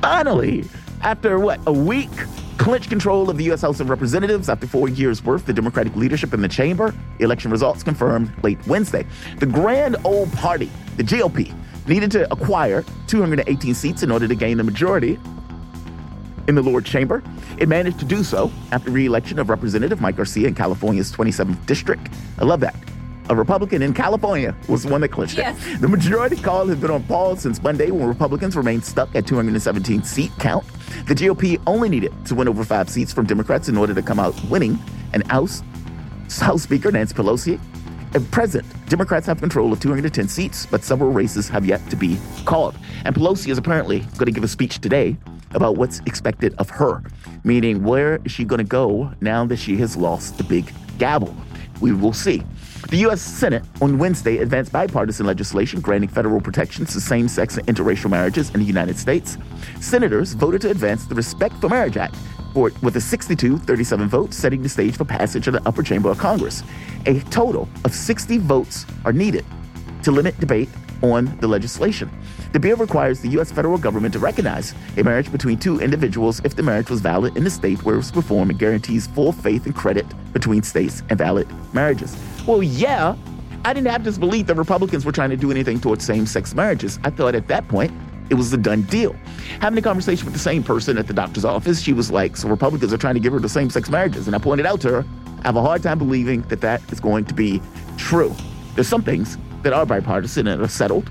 Speaker 2: finally, after what, a week, clinch control of the U.S. House of Representatives after four years' worth. The Democratic leadership in the chamber. Election results confirmed late Wednesday. The grand old party, the GOP, needed to acquire 218 seats in order to gain the majority in the lower chamber. It managed to do so after re-election of Representative Mike Garcia in California's 27th district. I love that. A Republican in California was the one that clinched yes. it. The majority call has been on pause since Monday when Republicans remained stuck at 217 seat count. The GOP only needed to win over five seats from Democrats in order to come out winning and oust House Speaker Nancy Pelosi at present, Democrats have control of 210 seats, but several races have yet to be called. And Pelosi is apparently going to give a speech today about what's expected of her, meaning where is she going to go now that she has lost the big gavel? We will see. The U.S. Senate on Wednesday advanced bipartisan legislation granting federal protections to same sex and interracial marriages in the United States. Senators voted to advance the Respect for Marriage Act, with a 62 37 vote, setting the stage for passage of the upper chamber of Congress. A total of 60 votes are needed to limit debate on the legislation. The bill requires the U.S. federal government to recognize a marriage between two individuals if the marriage was valid in the state where it was performed and guarantees full faith and credit between states and valid marriages. Well, yeah, I didn't have this belief that Republicans were trying to do anything towards same sex marriages. I thought at that point it was a done deal. Having a conversation with the same person at the doctor's office, she was like, So Republicans are trying to give her the same sex marriages. And I pointed out to her, I have a hard time believing that that is going to be true. There's some things that are bipartisan and are settled.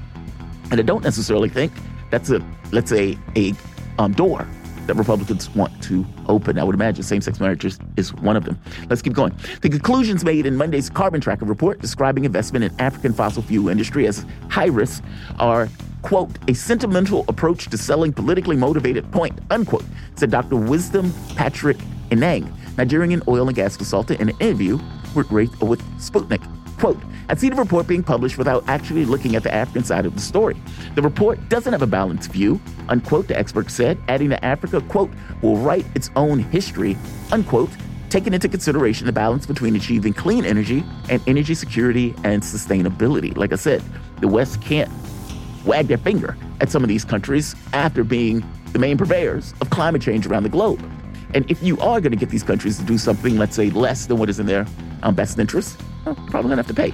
Speaker 2: And I don't necessarily think that's a, let's say, a um, door that Republicans want to open. I would imagine same sex marriages is one of them. Let's keep going. The conclusions made in Monday's Carbon Tracker report describing investment in African fossil fuel industry as high risk are quote, a sentimental approach to selling politically motivated point, unquote, said Dr. Wisdom Patrick Inang, Nigerian oil and gas consultant, in an interview with, with Sputnik. Quote, I'd seen the report being published without actually looking at the African side of the story. The report doesn't have a balanced view, unquote, the expert said, adding that Africa, quote, will write its own history, unquote, taking into consideration the balance between achieving clean energy and energy security and sustainability. Like I said, the West can't wag their finger at some of these countries after being the main purveyors of climate change around the globe. And if you are going to get these countries to do something, let's say, less than what is in their um, best interest, well, probably to have to pay.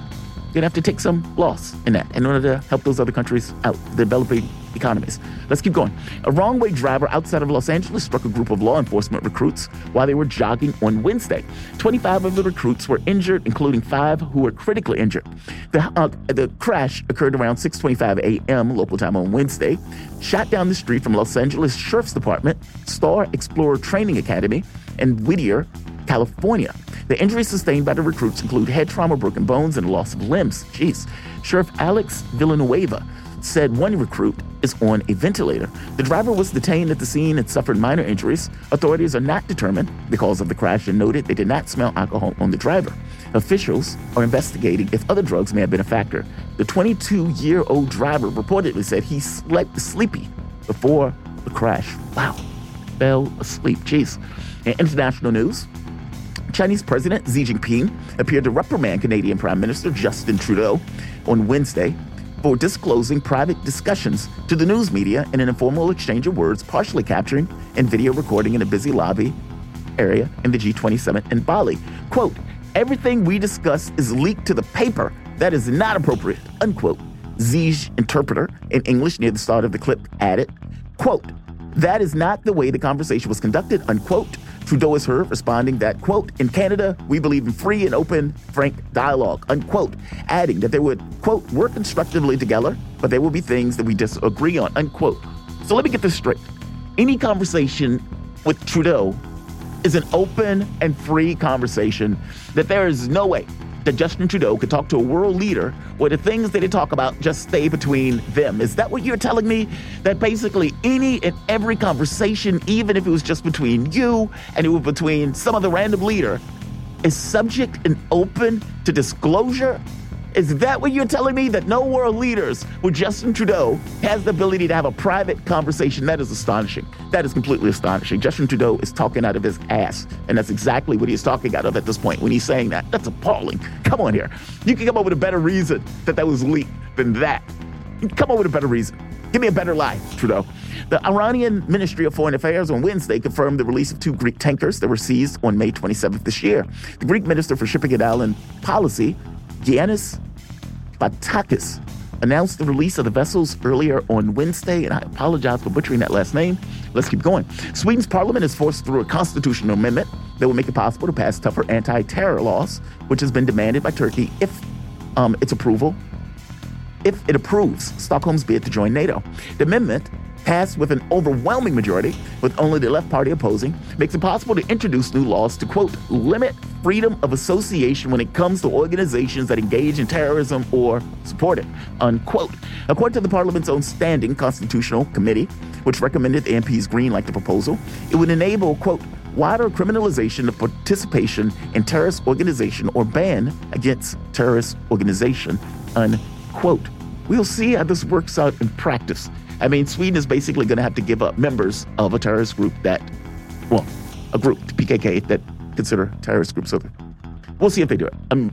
Speaker 2: You're to have to take some loss in that in order to help those other countries out, developing economies. Let's keep going. A wrong way driver outside of Los Angeles struck a group of law enforcement recruits while they were jogging on Wednesday. 25 of the recruits were injured, including five who were critically injured. The, uh, the crash occurred around 6:25 a.m. local time on Wednesday. Shot down the street from Los Angeles Sheriff's Department, Star Explorer Training Academy, and Whittier, California. The injuries sustained by the recruits include head trauma, broken bones, and loss of limbs. Jeez. Sheriff Alex Villanueva said one recruit is on a ventilator. The driver was detained at the scene and suffered minor injuries. Authorities are not determined the cause of the crash and noted they did not smell alcohol on the driver. Officials are investigating if other drugs may have been a factor. The 22 year old driver reportedly said he slept sleepy before the crash. Wow. Fell asleep. Jeez. In international news, Chinese President Xi Jinping appeared to reprimand Canadian Prime Minister Justin Trudeau on Wednesday for disclosing private discussions to the news media in an informal exchange of words, partially capturing and video recording in a busy lobby area in the G20 summit in Bali. Quote, everything we discuss is leaked to the paper. That is not appropriate, unquote. Xi's interpreter in English near the start of the clip added, quote, that is not the way the conversation was conducted, unquote. Trudeau is heard responding that, quote, in Canada, we believe in free and open, frank dialogue, unquote, adding that they would, quote, work constructively together, but there will be things that we disagree on, unquote. So let me get this straight. Any conversation with Trudeau is an open and free conversation that there is no way that Justin Trudeau could talk to a world leader where the things that they talk about just stay between them. Is that what you're telling me? That basically any and every conversation, even if it was just between you and it was between some other random leader, is subject and open to disclosure? Is that what you're telling me? That no world leaders with Justin Trudeau has the ability to have a private conversation? That is astonishing. That is completely astonishing. Justin Trudeau is talking out of his ass. And that's exactly what he's talking out of at this point when he's saying that. That's appalling. Come on here. You can come up with a better reason that that was leaked than that. Come up with a better reason. Give me a better lie, Trudeau. The Iranian Ministry of Foreign Affairs on Wednesday confirmed the release of two Greek tankers that were seized on May 27th this year. The Greek Minister for Shipping and Island Policy Giannis Batakis announced the release of the vessels earlier on Wednesday, and I apologize for butchering that last name. Let's keep going. Sweden's parliament has forced through a constitutional amendment that will make it possible to pass tougher anti terror laws, which has been demanded by Turkey if um, its approval. If it approves Stockholm's bid to join NATO. The amendment passed with an overwhelming majority, with only the left party opposing, makes it possible to introduce new laws to, quote, limit freedom of association when it comes to organizations that engage in terrorism or support it, unquote. According to the Parliament's own standing constitutional committee, which recommended the MPs greenlight the proposal, it would enable, quote, wider criminalization of participation in terrorist organization or ban against terrorist organization, unquote. We'll see how this works out in practice. I mean, Sweden is basically going to have to give up members of a terrorist group that, well, a group, the PKK, that consider terrorist groups. So we'll see if they do it. I'm,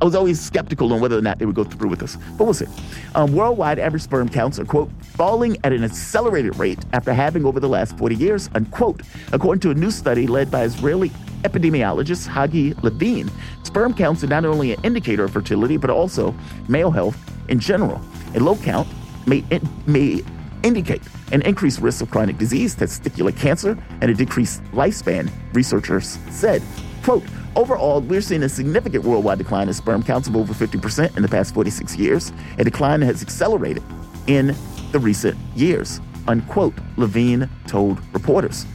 Speaker 2: I was always skeptical on whether or not they would go through with this, but we'll see. Um, worldwide average sperm counts are, quote, falling at an accelerated rate after having over the last 40 years, unquote, according to a new study led by Israeli epidemiologist Hagai Levine. Sperm counts are not only an indicator of fertility, but also male health in general. A low count may, may indicate an increased risk of chronic disease, testicular cancer, and a decreased lifespan, researchers said. Quote, overall, we're seeing a significant worldwide decline in sperm counts of over 50% in the past 46 years. A decline that has accelerated in the recent years, unquote, Levine told reporters.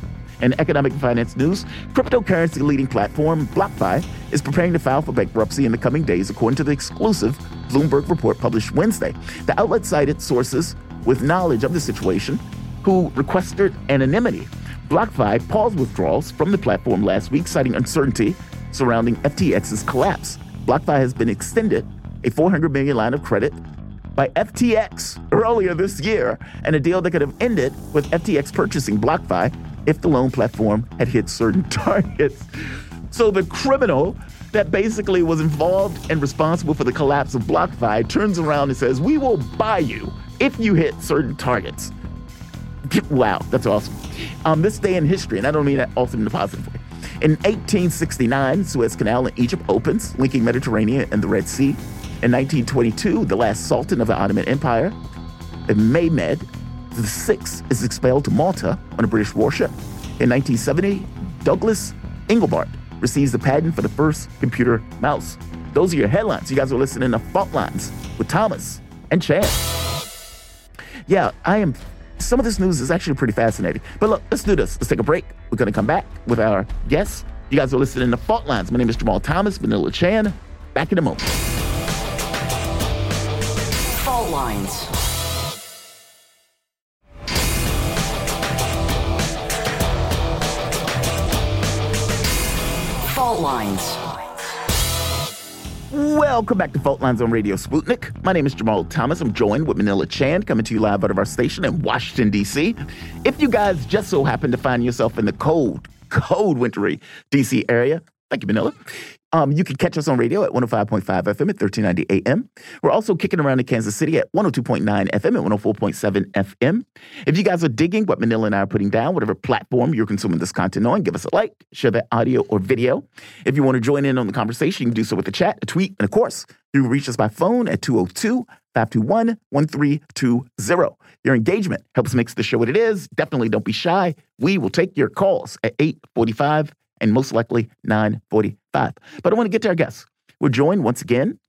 Speaker 2: In economic and finance news, cryptocurrency leading platform BlockFi is preparing to file for bankruptcy in the coming days, according to the exclusive Bloomberg report published Wednesday. The outlet cited sources with knowledge of the situation who requested anonymity. BlockFi paused withdrawals from the platform last week, citing uncertainty surrounding FTX's collapse. BlockFi has been extended a 400 million line of credit by FTX earlier this year, and a deal that could have ended with FTX purchasing BlockFi if the loan platform had hit certain targets. So the criminal that basically was involved and responsible for the collapse of BlockFi turns around and says, We will buy you if you hit certain targets. Wow, that's awesome. Um, this day in history, and I don't mean that awesome in the positive way. In 1869, Suez Canal in Egypt opens, linking Mediterranean and the Red Sea. In 1922, the last sultan of the Ottoman Empire, Mehmed sixth is expelled to Malta on a British warship. In 1970, Douglas Engelbart receives the patent for the first computer mouse. Those are your headlines. You guys are listening to Fault Lines with Thomas and Chan. Yeah, I am. Some of this news is actually pretty fascinating. But look, let's do this. Let's take a break. We're going to come back with our guests. You guys are listening to Fault Lines. My name is Jamarl Thomas, Manila Chan. Back in a moment.
Speaker 1: Fault Lines. Lines.
Speaker 2: Welcome back to Fault Lines on Radio Sputnik. My name is Jamarl Thomas. I'm joined with Manila Chan, coming to you live out of our station in Washington, D.C. If you guys just so happen to find yourself in the cold, cold, wintry D.C. area, thank you, Manila. Um, you can catch us on radio at 105.5 FM at 1390 AM. We're also kicking around in Kansas City at 102.9 FM at 104.7 FM. If you guys are digging what Manila and I are putting down, whatever platform you're consuming this content on, give us a like, share that audio or video. If you want to join in on the conversation, you can do so with a chat, a tweet, and of course, you can reach us by phone at 202 521 1320. Your engagement helps makes the show what it is. Definitely don't be shy. We will take your calls at 845 and most likely 945. But I want to get to our guests. We're joined once again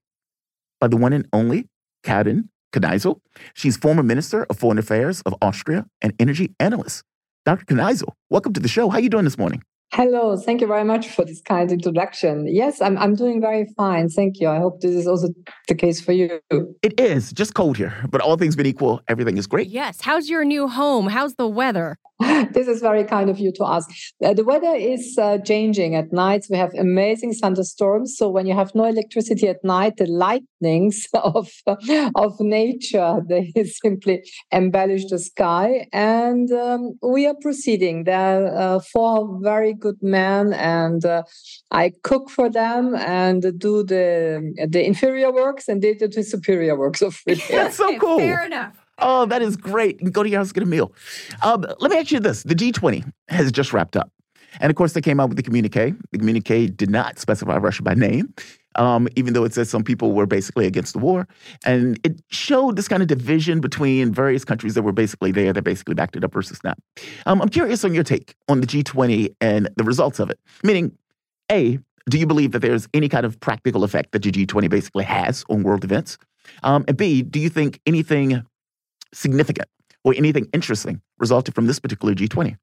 Speaker 2: by the one and only Karin Kneissl. She's former Minister of Foreign Affairs of Austria and energy analyst. Dr. Kneissl, welcome to the show. How are you doing this morning?
Speaker 5: Hello, thank you very much for this kind introduction. Yes, I'm, I'm doing very fine. Thank you. I hope this is also the case for you.
Speaker 2: It is just cold here, but all things being equal, everything is great.
Speaker 3: Yes. How's your new home? How's the weather?
Speaker 5: this is very kind of you to ask. Uh, the weather is uh, changing at nights. We have amazing thunderstorms. So when you have no electricity at night, the lightnings of of nature they simply embellish the sky. And um, we are proceeding. There are uh, four very good men, and uh, I cook for them and do the the inferior works, and they do the superior works of repair.
Speaker 2: That's so cool.
Speaker 3: Fair enough.
Speaker 2: Oh, that is great. Go to your house, get a meal. Um, let me ask you this the G20 has just wrapped up. And of course, they came out with the communique. The communique did not specify Russia by name, um, even though it says some people were basically against the war. And it showed this kind of division between various countries that were basically there that basically backed it up versus not. Um, I'm curious on your take on the G20 and the results of it. Meaning, A, do you believe that there's any kind of practical effect that the G20 basically has on world events? Um, and B, do you think anything significant or anything interesting resulted from this particular G20?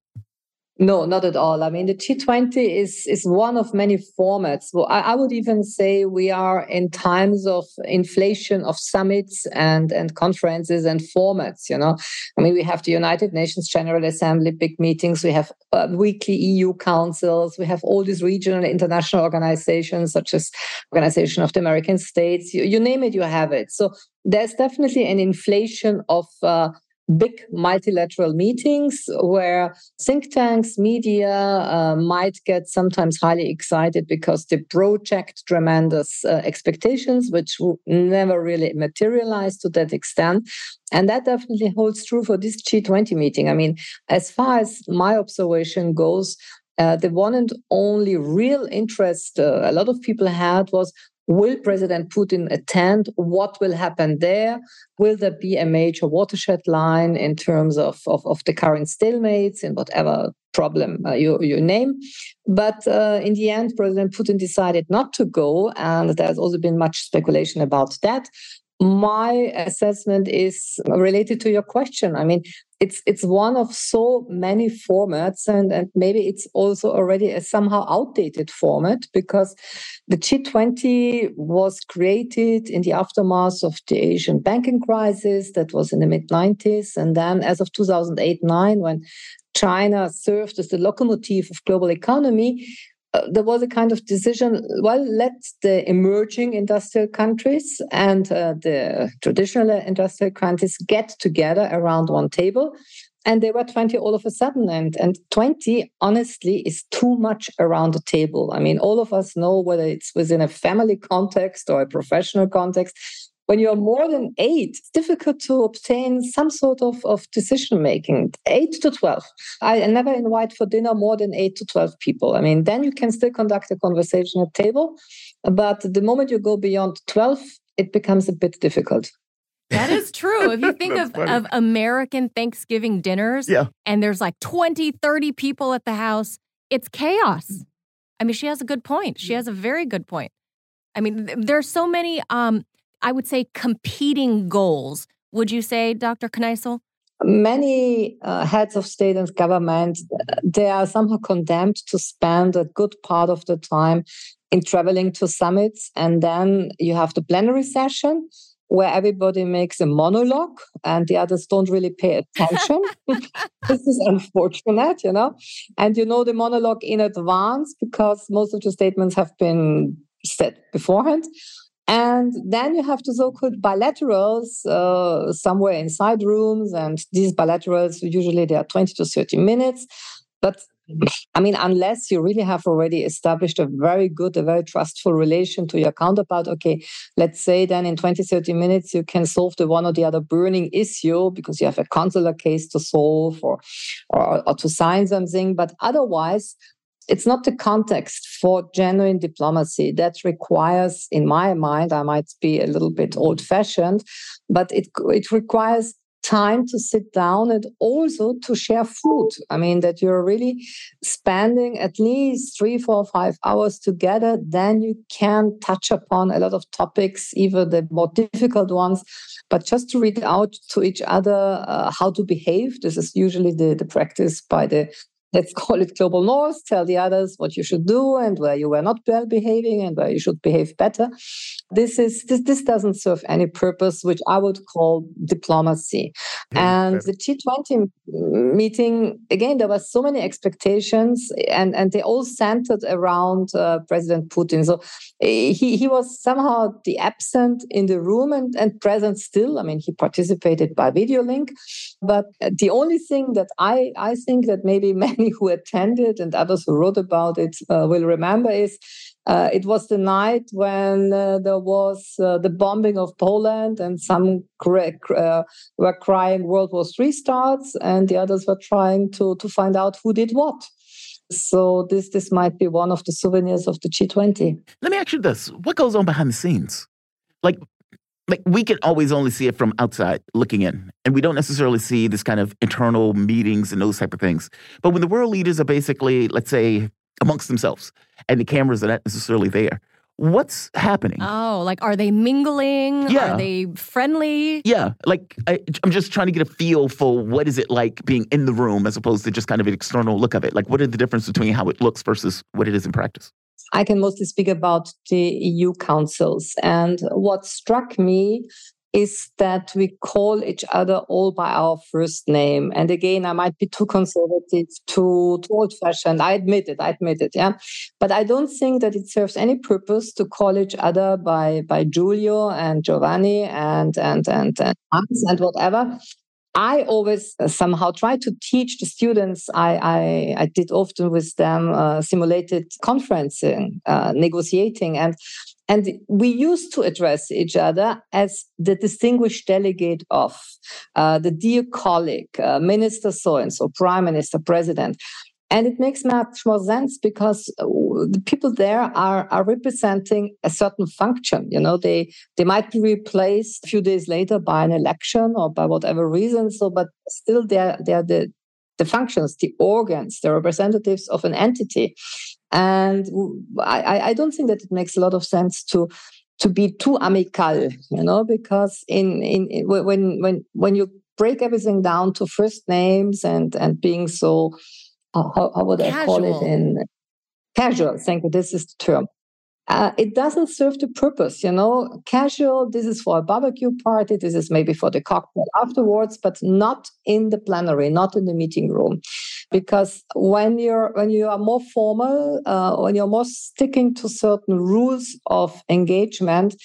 Speaker 5: No, not at all. I mean, the G20 is is one of many formats. Well, I, I, would even say we are in times of inflation of summits and and conferences and formats. You know, I mean, we have the United Nations General Assembly big meetings. We have uh, weekly EU councils. We have all these regional international organizations, such as Organization of the American States. You, you name it, you have it. So there's definitely an inflation of uh, big multilateral meetings where think tanks, media uh, might get sometimes highly excited because they project tremendous uh, expectations, which never really materialize to that extent. And that definitely holds true for this G20 meeting. I mean, as far as my observation goes, uh, the one and only real interest uh, a lot of people had was Will President Putin attend? What will happen there? Will there be a major watershed line in terms of, of, of the current stalemates and whatever problem uh, you, you name? But uh, in the end, President Putin decided not to go, and there's also been much speculation about that my assessment is related to your question. I mean, it's it's one of so many formats, and, and maybe it's also already a somehow outdated format because the G20 was created in the aftermath of the Asian banking crisis that was in the mid 90s, and then as of 2008 9, when China served as the locomotive of global economy, uh, there was a kind of decision well let the emerging industrial countries and uh, the traditional industrial countries get together around one table. And they were 20 all of a sudden and and 20 honestly is too much around the table. I mean all of us know whether it's within a family context or a professional context when you're more than eight, it's difficult to obtain some sort of, of decision making. Eight to 12. I never invite for dinner more than eight to 12 people. I mean, then you can still conduct a conversation at table. But the moment you go beyond 12, it becomes a bit difficult.
Speaker 3: That is true. If you think of, of American Thanksgiving dinners
Speaker 2: yeah.
Speaker 3: and there's like 20, 30 people at the house, it's chaos. I mean, she has a good point. She has a very good point. I mean, there's so many um, I would say, competing goals. Would you say, Dr. Kneissl?
Speaker 5: Many uh, heads of state and government, they are somehow condemned to spend a good part of the time in traveling to summits. And then you have the plenary session where everybody makes a monologue and the others don't really pay attention. this is unfortunate, you know. And you know the monologue in advance because most of the statements have been said beforehand. And then you have to so-called bilaterals uh, somewhere inside rooms, and these bilaterals usually they are 20 to 30 minutes. But I mean, unless you really have already established a very good, a very trustful relation to your counterpart, okay, let's say then in 20, 30 minutes you can solve the one or the other burning issue because you have a consular case to solve or, or, or to sign something. But otherwise, it's not the context for genuine diplomacy that requires, in my mind, I might be a little bit old fashioned, but it, it requires time to sit down and also to share food. I mean, that you're really spending at least three, four, five hours together, then you can touch upon a lot of topics, even the more difficult ones. But just to read out to each other uh, how to behave, this is usually the, the practice by the let's call it global north, tell the others what you should do and where you were not well behaving and where you should behave better. this is this, this doesn't serve any purpose which i would call diplomacy. And the g20 meeting again there were so many expectations and and they all centered around uh, president putin. So eh, he he was somehow the absent in the room and and present still. I mean he participated by video link. But the only thing that i i think that maybe many who attended and others who wrote about it uh, will remember is uh, it was the night when uh, there was uh, the bombing of Poland, and some uh, were crying World War III starts, and the others were trying to, to find out who did what. So this this might be one of the souvenirs of the G20.
Speaker 2: Let me ask you this: What goes on behind the scenes? Like, like we can always only see it from outside looking in, and we don't necessarily see this kind of internal meetings and those type of things. But when the world leaders are basically, let's say, amongst themselves and the cameras are not necessarily there. What's happening?
Speaker 3: Oh, like are they mingling?
Speaker 2: Yeah.
Speaker 3: Are they friendly?
Speaker 2: Yeah, like I, I'm just trying to get a feel for what is it like being in the room as opposed to just kind of an external look of it. Like, what are the difference between how it looks versus what it is in practice?
Speaker 5: I can mostly speak about the EU councils. And what struck me is that we call each other all by our first name. And again, I might be too conservative, too, too old fashioned. I admit it. I admit it. Yeah. But I don't think that it serves any purpose to call each other by, by Giulio and Giovanni and, and, and, and and whatever. I always uh, somehow try to teach the students. I, I, I did often with them uh, simulated conferencing, uh, negotiating, and and we used to address each other as the distinguished delegate of uh, the dear colleague, uh, minister so and so, prime minister, president. And it makes much more sense because uh, the people there are, are representing a certain function. You know, they they might be replaced a few days later by an election or by whatever reason. So, but still, they're they're the the functions, the organs, the representatives of an entity. And I, I don't think that it makes a lot of sense to to be too amical, you know, because in, in, when when when you break everything down to first names and and being so how, how would casual. I call it in casual? Thank you. This is the term. Uh, it doesn't serve the purpose, you know. Casual. This is for a barbecue party. This is maybe for the cocktail afterwards, but not in the plenary, not in the meeting room because when you're when you are more formal, uh, when you're more sticking to certain rules of engagement,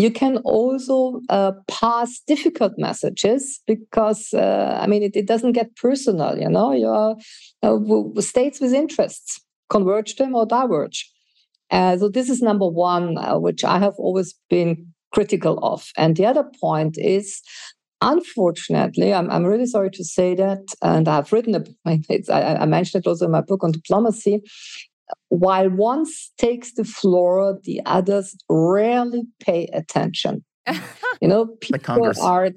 Speaker 5: you can also uh, pass difficult messages because uh, I mean it, it, doesn't get personal. You know, your uh, states with interests converge them or diverge. Uh, so this is number one, uh, which I have always been critical of. And the other point is Unfortunately, I'm, I'm really sorry to say that, and I've written a, I, I mentioned it also in my book on diplomacy. While one takes the floor, the others rarely pay attention. you know, people are,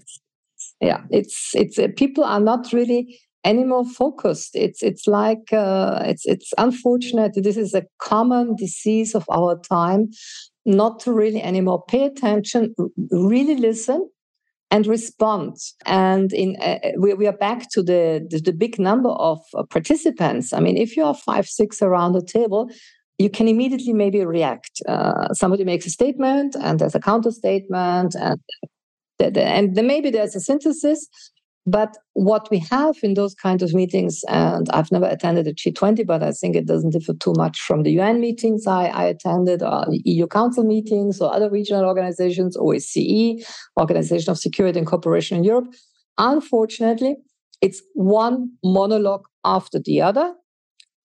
Speaker 5: yeah, it's it's uh, people are not really anymore focused. It's it's like uh, it's it's unfortunate. This is a common disease of our time. Not to really anymore pay attention, really listen, and respond. And in uh, we, we are back to the, the, the big number of uh, participants. I mean, if you are five, six around the table, you can immediately maybe react. Uh, somebody makes a statement, and there's a counter statement, and and maybe there's a synthesis. But what we have in those kind of meetings, and I've never attended a G20, but I think it doesn't differ too much from the UN meetings I, I attended, or EU Council meetings, or other regional organizations, OSCE, Organization of Security and Cooperation in Europe. Unfortunately, it's one monologue after the other.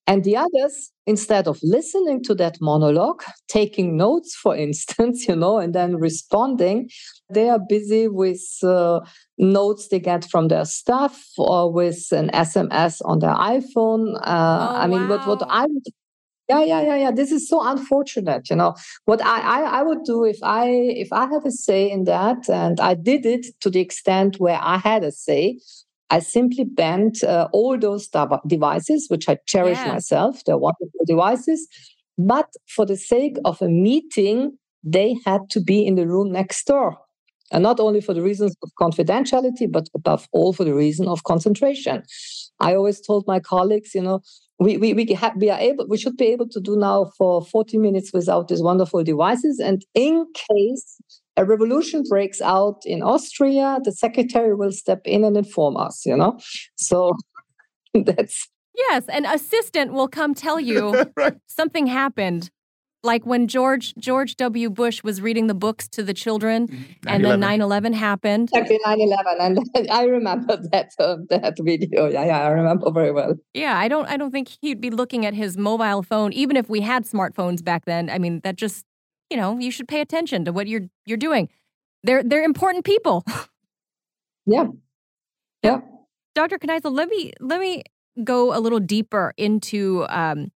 Speaker 5: And the others, instead of listening to that monologue, taking notes, for instance, you know, and then responding, they are busy with uh, notes they get from their staff or with an SMS on their iPhone. Uh, oh, I mean, wow. what, what I would yeah yeah yeah yeah this is so unfortunate you know what I, I, I would do if i if i had a say in that and i did it to the extent where i had a say i simply banned uh, all those devices which i cherish yeah. myself they're wonderful devices but for the sake of a meeting they had to be in the room next door and not only for the reasons of confidentiality, but above all for the reason of concentration. I always told my colleagues, you know, we we we, ha- we are able we should be able to do now for 40 minutes without these wonderful devices and in case a revolution breaks out in austria the secretary will step in and inform us you know so that's
Speaker 3: yes an assistant will come tell you right. something happened like when George George W. Bush was reading the books to the children, 9/11. Mm-hmm. and then 9/11 happened.
Speaker 5: Exactly, 9/11, and I remember that uh, that video. Yeah, yeah, I remember very well.
Speaker 3: Yeah, I don't I don't think he'd be looking at his mobile phone, even if we had smartphones back then. I mean, that just you know, you should pay attention to what you're you're doing. They're they're important people.
Speaker 5: yeah, yeah.
Speaker 3: Dr. Kneissl, let me let me go a little deeper into um,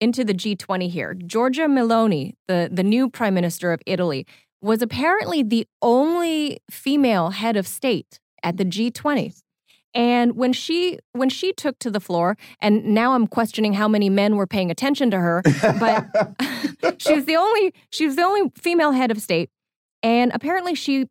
Speaker 3: into the G20 here. Giorgia Meloni, the, the new prime minister of Italy, was apparently the only female head of state at the G20. And when she when she took to the floor, and now I'm questioning how many men were paying attention to her, but she was the only she was the only female head of state, and apparently she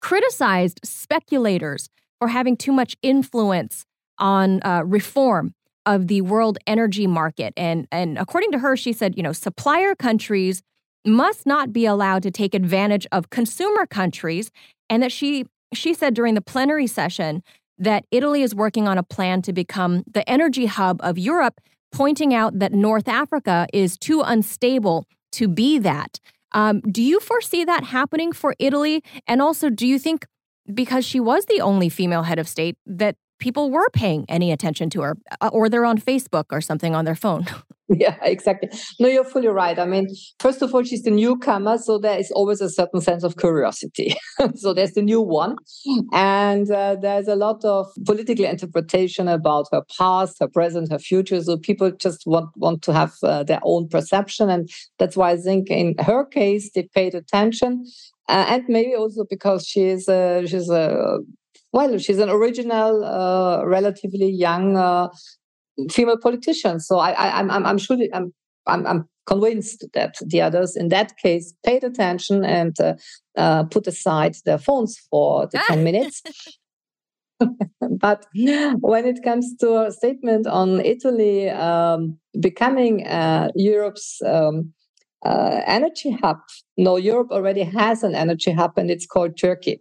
Speaker 3: criticized speculators for having too much influence on uh, reform of the world energy market. And, and according to her, she said, you know, supplier countries must not be allowed to take advantage of consumer countries. And that she, she said during the plenary session that Italy is working on a plan to become the energy hub of Europe, pointing out that North Africa is too unstable to be that. Um, do you foresee that happening for Italy? And also, do you think because she was the only female head of state that people were paying any attention to her uh, or they're on Facebook or something on their phone.
Speaker 5: Yeah, exactly. No, you're fully right. I mean, first of all, she's the newcomer, so there is always a certain sense of curiosity. so there's the new one. And uh, there's a lot of political interpretation about her past, her present, her future. So people just want, want to have uh, their own perception. And that's why I think in her case, they paid attention. Uh, and maybe also because she's a, she's a well, she's an original, uh, relatively young uh, female politician. So I, I, am I'm, I'm sure I'm, I'm, I'm convinced that the others in that case paid attention and uh, uh put aside their phones for the 10 minutes. but when it comes to a statement on Italy um, becoming uh, Europe's um, uh, energy hub, no, Europe already has an energy hub and it's called Turkey.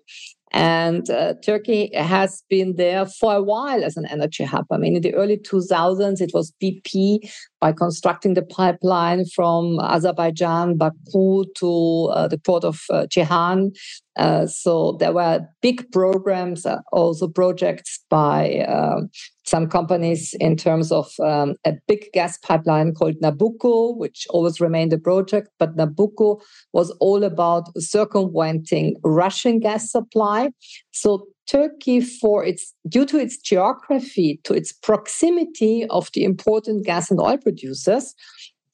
Speaker 5: And uh, Turkey has been there for a while as an energy hub. I mean, in the early 2000s, it was BP by constructing the pipeline from Azerbaijan, Baku to uh, the port of uh. Uh, so there were big programs, uh, also projects by um, some companies in terms of um, a big gas pipeline called Nabucco, which always remained a project. But Nabucco was all about circumventing Russian gas supply. So Turkey, for its due to its geography, to its proximity of the important gas and oil producers,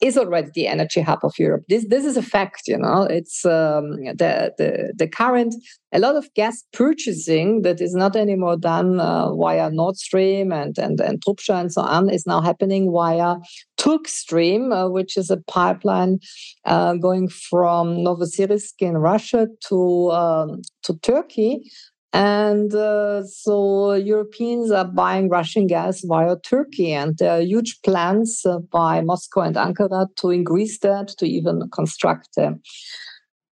Speaker 5: is already the energy hub of Europe. This this is a fact, you know. It's um, the, the the current a lot of gas purchasing that is not anymore done uh, via Nord Stream and and and Trubscha and so on is now happening via Turkstream, uh, which is a pipeline uh, going from Novosibirsk in Russia to um, to Turkey. And uh, so Europeans are buying Russian gas via Turkey, and there are huge plans uh, by Moscow and Ankara to increase that, to even construct uh,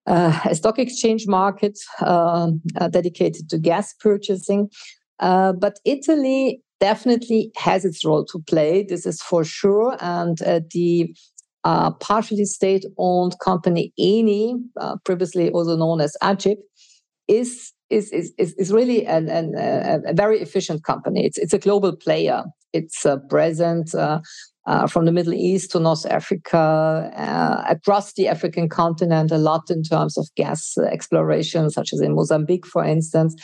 Speaker 5: a stock exchange market um, uh, dedicated to gas purchasing. Uh, but Italy definitely has its role to play, this is for sure. And uh, the partially state owned company Eni, previously also known as Agip, is is is is really an, an, a very efficient company. It's it's a global player. It's uh, present uh, uh, from the Middle East to North Africa, uh, across the African continent, a lot in terms of gas exploration, such as in Mozambique, for instance.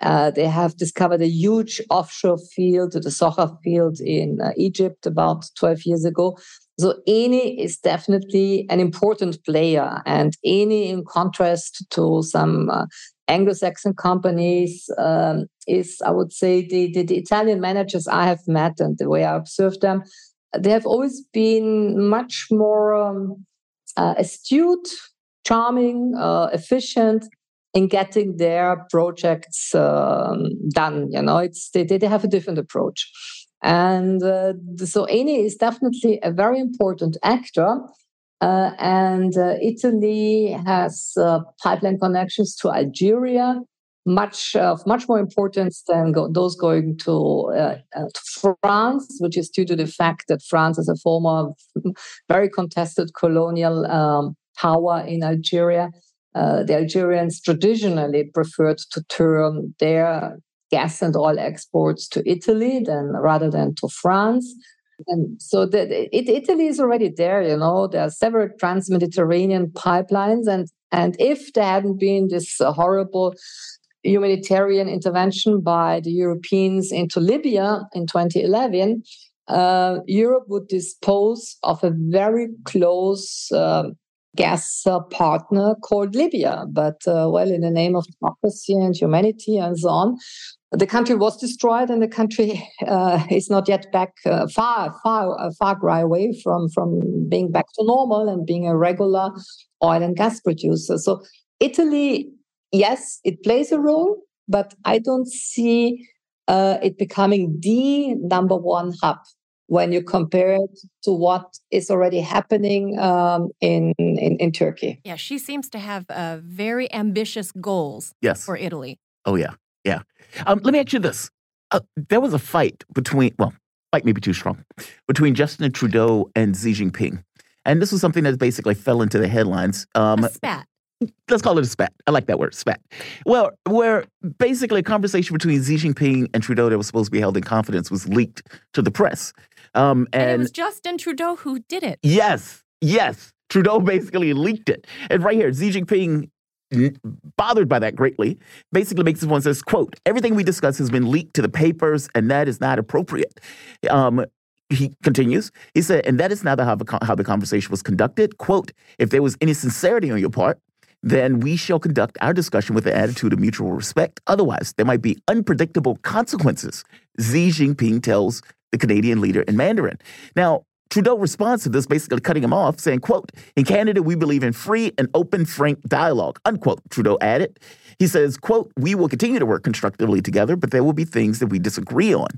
Speaker 5: Uh, they have discovered a huge offshore field, the Zohr field in uh, Egypt, about 12 years ago. So Eni is definitely an important player, and Eni, in contrast to some uh, Anglo-Saxon companies um, is, I would say, the, the, the Italian managers I have met and the way I observe them, they have always been much more um, uh, astute, charming, uh, efficient in getting their projects um, done. You know, it's they, they have a different approach. And uh, so Eni is definitely a very important actor. Uh, and uh, Italy has uh, pipeline connections to Algeria, much of much more importance than go- those going to, uh, uh, to, France, which is due to the fact that France is a former very contested colonial um, power in Algeria. Uh, the Algerians traditionally preferred to turn their gas and oil exports to Italy than rather than to France. And so that it, Italy is already there, you know, there are several trans-Mediterranean pipelines. And, and if there hadn't been this horrible humanitarian intervention by the Europeans into Libya in 2011, uh, Europe would dispose of a very close uh, gas uh, partner called Libya. But, uh, well, in the name of democracy and humanity and so on, the country was destroyed and the country uh, is not yet back uh, far far uh, far cry away from from being back to normal and being a regular oil and gas producer so italy yes it plays a role but i don't see uh, it becoming the number one hub when you compare it to what is already happening um, in, in, in Turkey.
Speaker 3: Yeah, she seems to have uh, very ambitious goals
Speaker 2: yes.
Speaker 3: for Italy.
Speaker 2: Oh yeah, yeah. Um, let me ask you this: uh, there was a fight between, well, fight may be too strong, between Justin Trudeau and Xi Jinping, and this was something that basically fell into the headlines.
Speaker 3: Um, a spat.
Speaker 2: Let's call it a spat. I like that word, spat. Well, where basically a conversation between Xi Jinping and Trudeau that was supposed to be held in confidence was leaked to the press.
Speaker 3: Um, and, and it was Justin Trudeau who did it.
Speaker 2: Yes, yes. Trudeau basically leaked it. And right here, Xi Jinping bothered by that greatly, basically makes this one says, quote, everything we discuss has been leaked to the papers and that is not appropriate. Um, he continues, he said, and that is not how the, how the conversation was conducted. Quote, if there was any sincerity on your part, then we shall conduct our discussion with an attitude of mutual respect. Otherwise, there might be unpredictable consequences, Xi Jinping tells the Canadian leader in Mandarin. Now, Trudeau responds to this, basically cutting him off, saying, quote, in Canada, we believe in free and open, frank dialogue, unquote, Trudeau added. He says, quote, we will continue to work constructively together, but there will be things that we disagree on.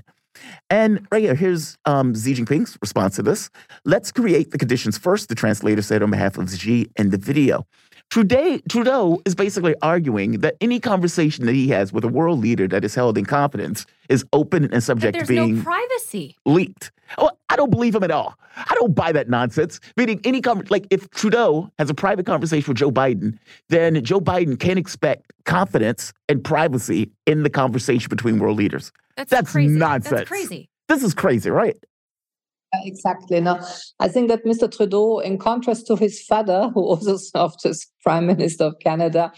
Speaker 2: And right here, here's um, Xi Jinping's response to this. Let's create the conditions first, the translator said on behalf of Xi in the video. Trudeau, Trudeau is basically arguing that any conversation that he has with a world leader that is held in confidence is open and subject to being
Speaker 3: no privacy
Speaker 2: leaked. Oh, I don't believe him at all. I don't buy that nonsense. Meaning, any con- like if Trudeau has a private conversation with Joe Biden, then Joe Biden can expect confidence and privacy in the conversation between world leaders.
Speaker 3: That's,
Speaker 2: That's
Speaker 3: crazy.
Speaker 2: nonsense.
Speaker 3: That's crazy.
Speaker 2: This is crazy, right?
Speaker 5: Exactly. No, I think that Mr. Trudeau, in contrast to his father, who also served as Prime Minister of Canada,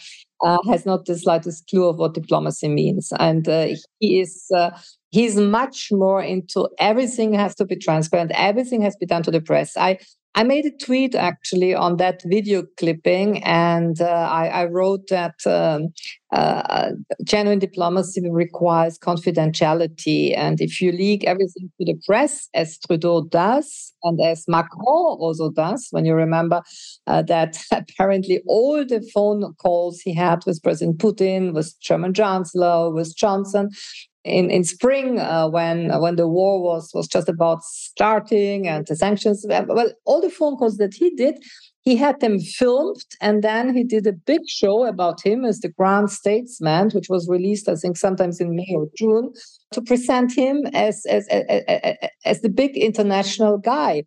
Speaker 5: uh, has not the slightest clue of what diplomacy means, and uh, he is uh, he's much more into everything has to be transparent, everything has to be done to the press. I I made a tweet actually on that video clipping, and uh, I, I, wrote that um, uh, genuine diplomacy requires confidentiality. And if you leak everything to the press, as Trudeau does, and as Macron also does, when you remember uh, that apparently all the phone calls he had with President Putin, with German Chancellor, with Johnson, in in spring uh, when when the war was was just about starting and the sanctions uh, well all the phone calls that he did he had them filmed and then he did a big show about him as the grand statesman which was released i think sometimes in may or june to present him as as as, as the big international guy.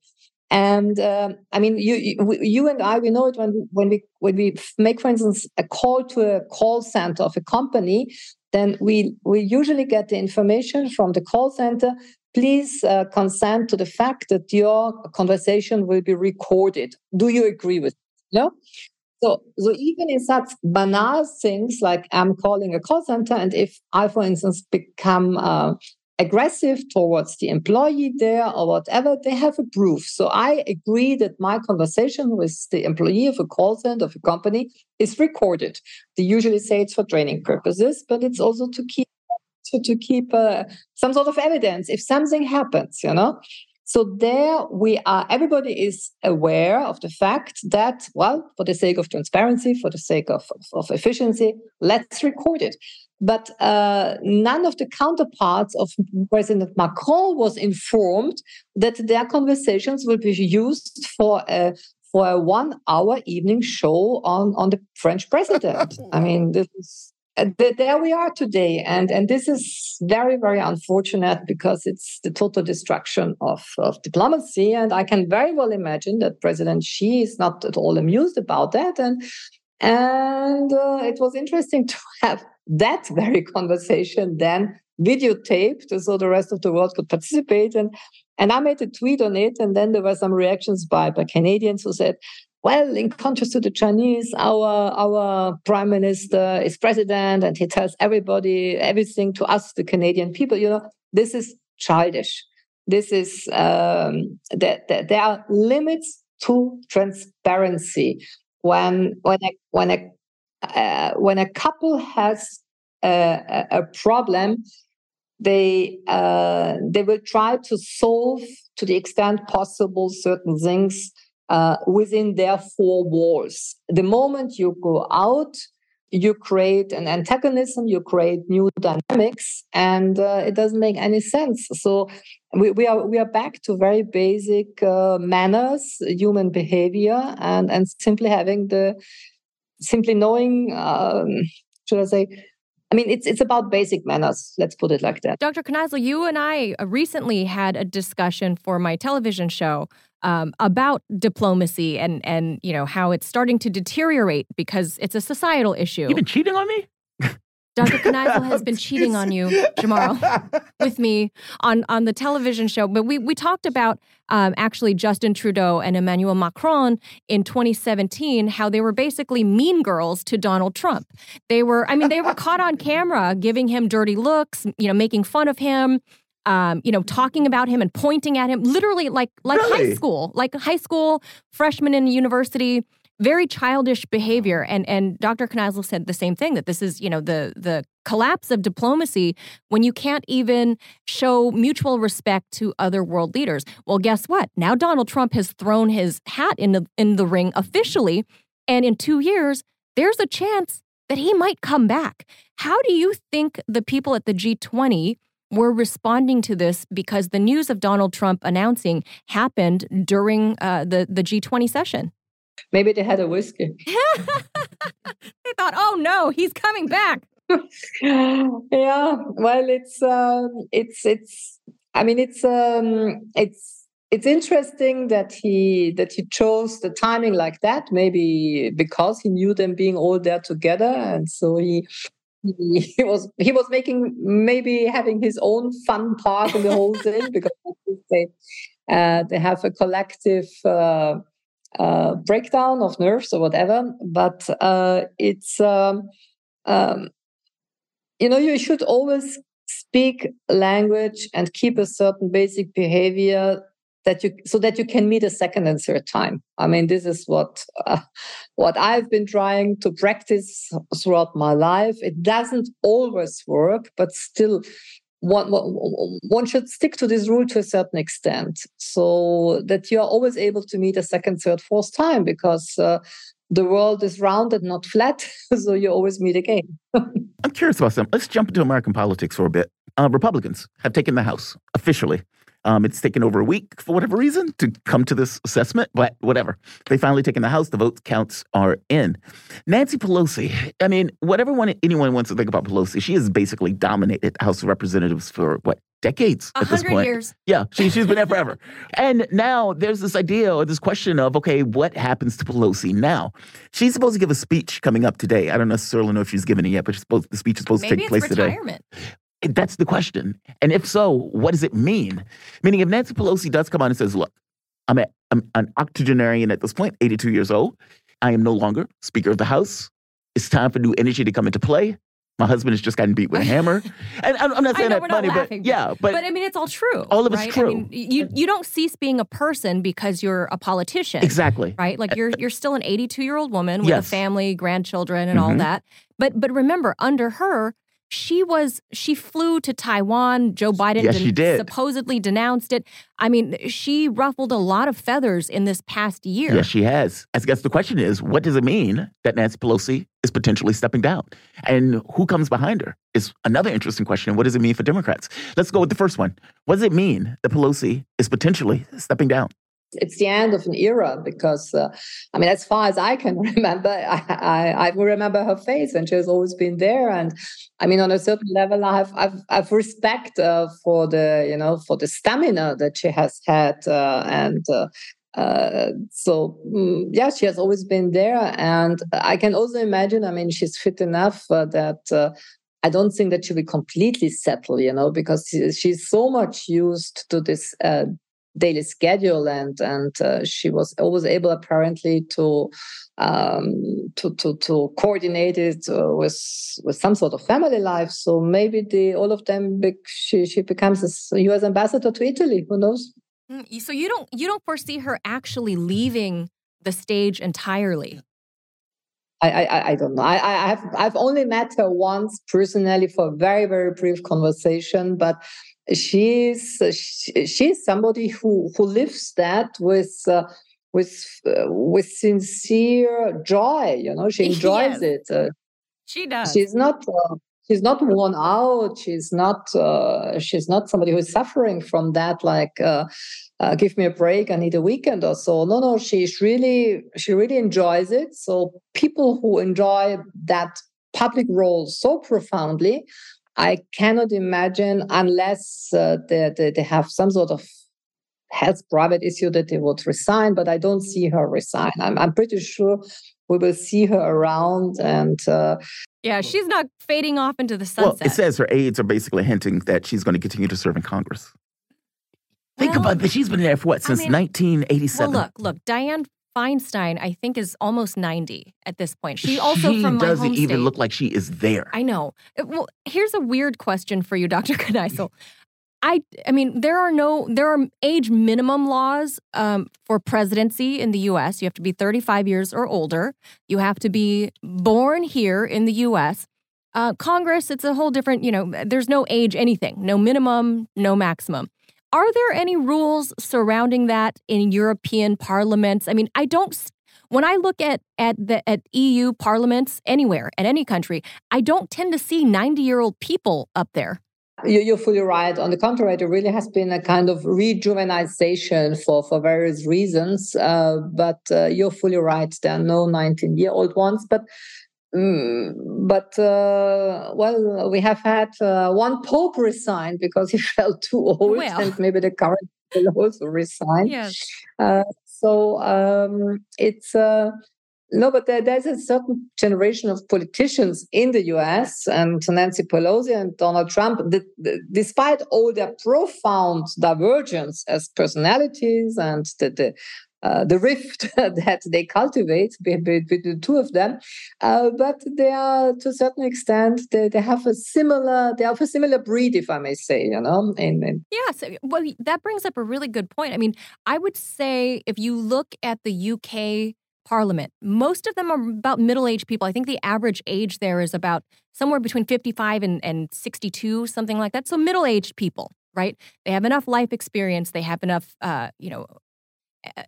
Speaker 5: And uh, I mean, you, you, you and I, we know it when when we when we make, for instance, a call to a call center of a company then we, we usually get the information from the call center. Please uh, consent to the fact that your conversation will be recorded. Do you agree with it? No? So, so even in such banal things like I'm calling a call center, and if I, for instance, become uh, aggressive towards the employee there or whatever, they have a proof. So I agree that my conversation with the employee of a call center of a company is recorded. They usually say it's for training purposes, but it's also to keep to, to keep uh, some sort of evidence if something happens, you know. So there we are, everybody is aware of the fact that, well, for the sake of transparency, for the sake of, of, of efficiency, let's record it. But uh, none of the counterparts of President Macron was informed that their conversations will be used for a for a one-hour evening show on on the French president. I mean, this is uh, there we are today. And and this is very very unfortunate because it's the total destruction of, of diplomacy. And i can very well imagine that president xi is not at all amused about that. And and uh, it was interesting to have that very conversation then videotaped so the rest of the world could participate and and i made a tweet on it and then there were some reactions by by canadians who said well, in contrast to the Chinese, our our prime minister is president and he tells everybody everything to us, the Canadian people. You know, this is childish. This is um, that, that there are limits to transparency when when a when a uh, when a couple has a, a problem, they uh, they will try to solve to the extent possible certain things uh, within their four walls. The moment you go out, you create an antagonism, you create new dynamics, and uh, it doesn't make any sense. So we, we are we are back to very basic uh, manners, human behavior, and and simply having the simply knowing. Um, should I say? I mean, it's it's about basic manners. Let's put it like that.
Speaker 3: Dr. Kneissl, you and I recently had a discussion for my television show um, about diplomacy and and you know how it's starting to deteriorate because it's a societal issue.
Speaker 2: You've been cheating on me.
Speaker 3: Dr. Kneissl has been cheating on you, Jamarl, with me on, on the television show. But we, we talked about um, actually Justin Trudeau and Emmanuel Macron in 2017, how they were basically mean girls to Donald Trump. They were, I mean, they were caught on camera giving him dirty looks, you know, making fun of him um, you know, talking about him and pointing at him, literally like like really? high school, like high school freshman in university, very childish behavior. And and Dr. Kneissl said the same thing that this is, you know, the the collapse of diplomacy when you can't even show mutual respect to other world leaders. Well, guess what? Now Donald Trump has thrown his hat in the in the ring officially, and in two years, there's a chance that he might come back. How do you think the people at the G20 were responding to this because the news of Donald Trump announcing happened during uh, the, the G20 session.
Speaker 5: Maybe they had a whiskey.
Speaker 3: they thought, oh no, he's coming back.
Speaker 5: yeah, well, it's um, it's it's. I mean, it's um, it's it's interesting that he that he chose the timing like that. Maybe because he knew them being all there together, and so he he was he was making maybe having his own fun part in the whole thing because they uh, they have a collective uh, uh, breakdown of nerves or whatever. But uh, it's um, um, you know you should always speak language and keep a certain basic behavior that you so that you can meet a second and third time i mean this is what uh, what i've been trying to practice throughout my life it doesn't always work but still one, one should stick to this rule to a certain extent so that you are always able to meet a second third fourth time because uh, the world is round and not flat so you always meet again.
Speaker 2: I'm curious about something let's jump into american politics for a bit. Uh, republicans have taken the house officially um, it's taken over a week for whatever reason to come to this assessment, but whatever. They finally taken the House. The vote counts are in. Nancy Pelosi. I mean, whatever one, anyone wants to think about Pelosi, she has basically dominated House of Representatives for what decades at this point.
Speaker 3: years.
Speaker 2: Yeah, she, she's been there forever. and now there's this idea or this question of, okay, what happens to Pelosi now? She's supposed to give a speech coming up today. I don't necessarily know if she's given it yet, but supposed, the speech is supposed
Speaker 3: Maybe
Speaker 2: to take place
Speaker 3: retirement.
Speaker 2: today. That's the question. And if so, what does it mean? Meaning, if Nancy Pelosi does come on and says, look, I'm, a, I'm an octogenarian at this point, 82 years old. I am no longer Speaker of the House. It's time for new energy to come into play. My husband has just gotten beat with a hammer. And I'm, not saying
Speaker 3: know,
Speaker 2: that funny,
Speaker 3: laughing,
Speaker 2: but yeah. But,
Speaker 3: but I mean, it's all true.
Speaker 2: All of
Speaker 3: right?
Speaker 2: it's true.
Speaker 3: I mean, you, you don't cease being a person because you're a politician.
Speaker 2: Exactly.
Speaker 3: Right? Like you're, you're still an 82 year old woman with
Speaker 2: Yes.
Speaker 3: a family, grandchildren, and all
Speaker 2: Mhm.
Speaker 3: that. But, but remember, under her, she was she flew to Taiwan. Joe Biden
Speaker 2: yes, she did.
Speaker 3: supposedly denounced it. I mean, she ruffled a lot of feathers in this past year.
Speaker 2: Yes, she has. I guess the question is, what does it mean that Nancy Pelosi is potentially stepping down? And who comes behind her is another interesting question. What does it mean for Democrats? Let's go with the first one. What does it mean that Pelosi is potentially stepping down?
Speaker 5: It's the end of an era because uh, I mean, as far as I can remember, I, I, I remember her face and she has always been there. And I mean, on a certain level, I have I've, I've respect uh, for the you know for the stamina that she has had uh, and. Uh, uh, so mm, yeah, she has always been there, and I can also imagine. I mean, she's fit enough uh, that I don't think that she will completely settle, you know, because she's so much used to this uh, daily schedule and and uh, she was always able apparently to um, to to to coordinate it uh, with with some sort of family life. So maybe the all of them be, she she becomes a US ambassador to Italy. Who knows?
Speaker 3: Mm, so you don't you don't foresee her actually leaving the stage entirely?
Speaker 5: I, I, I don't know. I, I have I've only met her once personally for a very very brief conversation, but she's she's somebody who who lives that with uh, with uh, with sincere joy you know she enjoys yes. it uh,
Speaker 3: she does.
Speaker 5: she's not uh, she's not worn out she's not uh, she's not somebody who is suffering from that like uh, give me a break i need a weekend or so. No no she's really she really enjoys it. So people who enjoy that public role so profoundly I cannot imagine unless uh, they, they, they have some sort of health private issue that they would resign, but I don't see her resign. I'm, I'm pretty sure we will see her around and uh,
Speaker 3: yeah she's not fading off into the sunset
Speaker 2: well it says her aides are basically hinting that she's going to continue to serve in congress. Well, think about that she's been there for what since I mean, 1987
Speaker 3: well look look dianne Feinstein, I think, is almost 90 at this point. She also
Speaker 2: she
Speaker 3: from my
Speaker 2: doesn't even
Speaker 3: state.
Speaker 2: look like she is there.
Speaker 3: I know. Uh, well, here's a weird question for you, Dr. Kneissl. I, I mean, there are no, there are age minimum laws um, for presidency in the U.S. You have to be 35 years or older. You have to be born here in the U.S. Uh, Congress, it's a whole different, you know, there's no age anything, no minimum, no maximum. Are there any rules surrounding that in European parliaments? I mean, I don't when I look at at the at EU parliaments anywhere at any country, I don't tend to see 90-year-old people up there.
Speaker 5: You're fully right. On the contrary, there really has been a kind of rejuvenization for, for various reasons. Uh, but uh, you're fully right. There are no 19 year old ones. But Mm, but uh, well, we have had uh, one pope resign because he felt too old, well. and maybe the current will also resign.
Speaker 3: Yes.
Speaker 5: Uh, so um, it's uh, no, but there, there's a certain generation of politicians in the U.S. and Nancy Pelosi and Donald Trump, that, despite all their profound divergence as personalities and the, the uh, the rift that they cultivate between the two of them. Uh, but they are, to a certain extent, they, they have a similar, they have a similar breed, if I may say, you know. In, in
Speaker 3: yes, well, that brings up a really good point. I mean, I would say if you look at the UK Parliament, most of them are about middle-aged people. I think the average age there is about somewhere between 55 and, and 62, something like that. So middle-aged people, right? They have enough life experience. They have enough, uh, you know,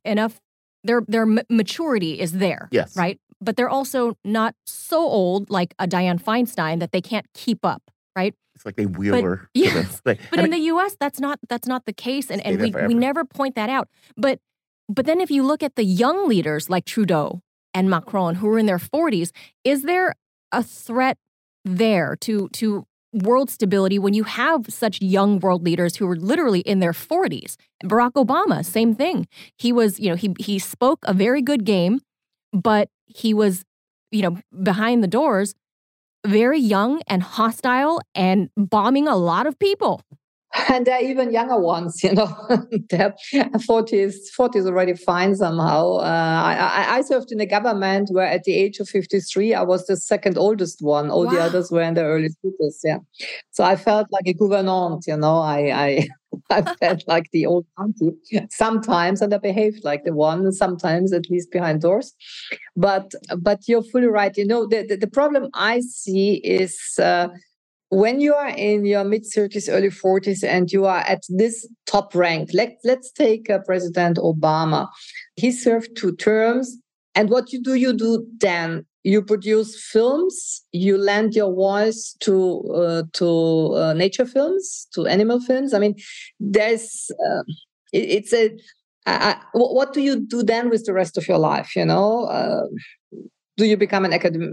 Speaker 3: enough their their maturity is there.
Speaker 2: Yes.
Speaker 3: Right. But they're also not so old like a Dianne Feinstein that they can't keep up. Right.
Speaker 2: It's like they wheel but, her.
Speaker 3: Yes. but I mean, in the U.S., that's not that's not the case, and, and we we never point that out. But but then if you look at the young leaders like Trudeau and Macron who are in their 40s, is there a threat there to to world stability when you have such young world leaders who are literally in their 40s. Barack Obama, same thing. He was, you know, he he spoke a very good game, but he was, you know, behind the doors, very young and hostile and bombing a lot of people
Speaker 5: and there are even younger ones, you know, they're 40s, 40s already fine somehow. Uh, I, I, served in a government where at the age of 53, I was the second oldest one. All wow. the others were in their early 50s. Yeah. So I felt like a gouvernante, you know, I, I, I felt like the old auntie sometimes, and I behaved like the one, sometimes at least behind doors. But, but you're fully right. You know, the, the, the problem I see is, uh, when you are in your mid 30s, early 40s, and you are at this top rank, let, let's take uh, President Obama. He served two terms. And what you do, you do then you produce films you lend your voice to uh, to uh, nature films to animal films i mean there's uh, it, it's a I, what do you do then with the rest of your life you know uh, do you become an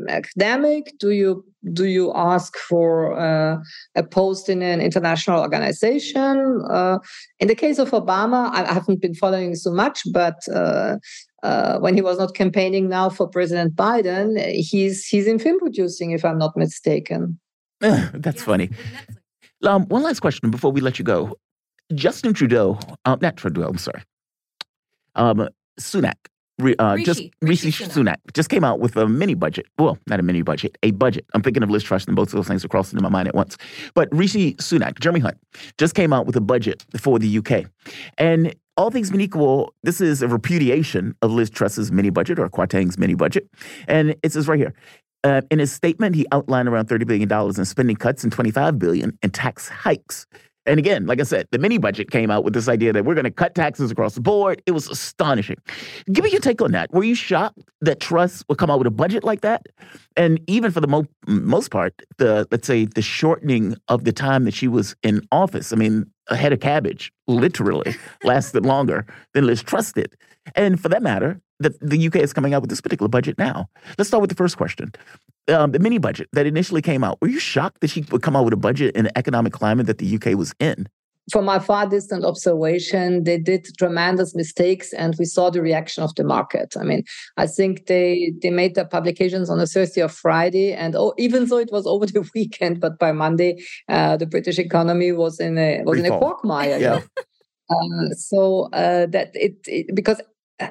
Speaker 5: academic do you do you ask for uh, a post in an international organization uh, in the case of obama i haven't been following so much but uh, uh, when he was not campaigning now for President Biden, he's he's in film producing, if I'm not mistaken.
Speaker 2: That's funny. Um, one last question before we let you go. Justin Trudeau, um, not Trudeau, I'm sorry. Um, Sunak, uh, just Rishi, Rishi Sunak. Sunak just came out with a mini budget. Well, not a mini budget, a budget. I'm thinking of Liz Truss, and both of those things are crossing in my mind at once. But Rishi Sunak, Jeremy Hunt, just came out with a budget for the UK, and all things being equal, this is a repudiation of Liz Truss's mini budget or Kwarteng's mini budget. And it says right here, uh, in his statement, he outlined around $30 billion in spending cuts and 25 billion in tax hikes. And again, like I said, the mini budget came out with this idea that we're going to cut taxes across the board. It was astonishing. Give me your take on that. Were you shocked that Truss would come out with a budget like that? And even for the mo- most part, the let's say the shortening of the time that she was in office. I mean, a head of cabbage literally lasted longer than Liz Truss did. And for that matter, the, the UK is coming out with this particular budget now. Let's start with the first question. Um, the mini budget that initially came out, were you shocked that she would come out with a budget in the economic climate that the UK was in?
Speaker 5: From my far distant observation, they did tremendous mistakes, and we saw the reaction of the market. I mean, I think they they made their publications on a Thursday or Friday, and oh, even though it was over the weekend, but by Monday, uh, the British economy was in a was in a quagmire. Yeah. Uh, so uh, that it, it because uh,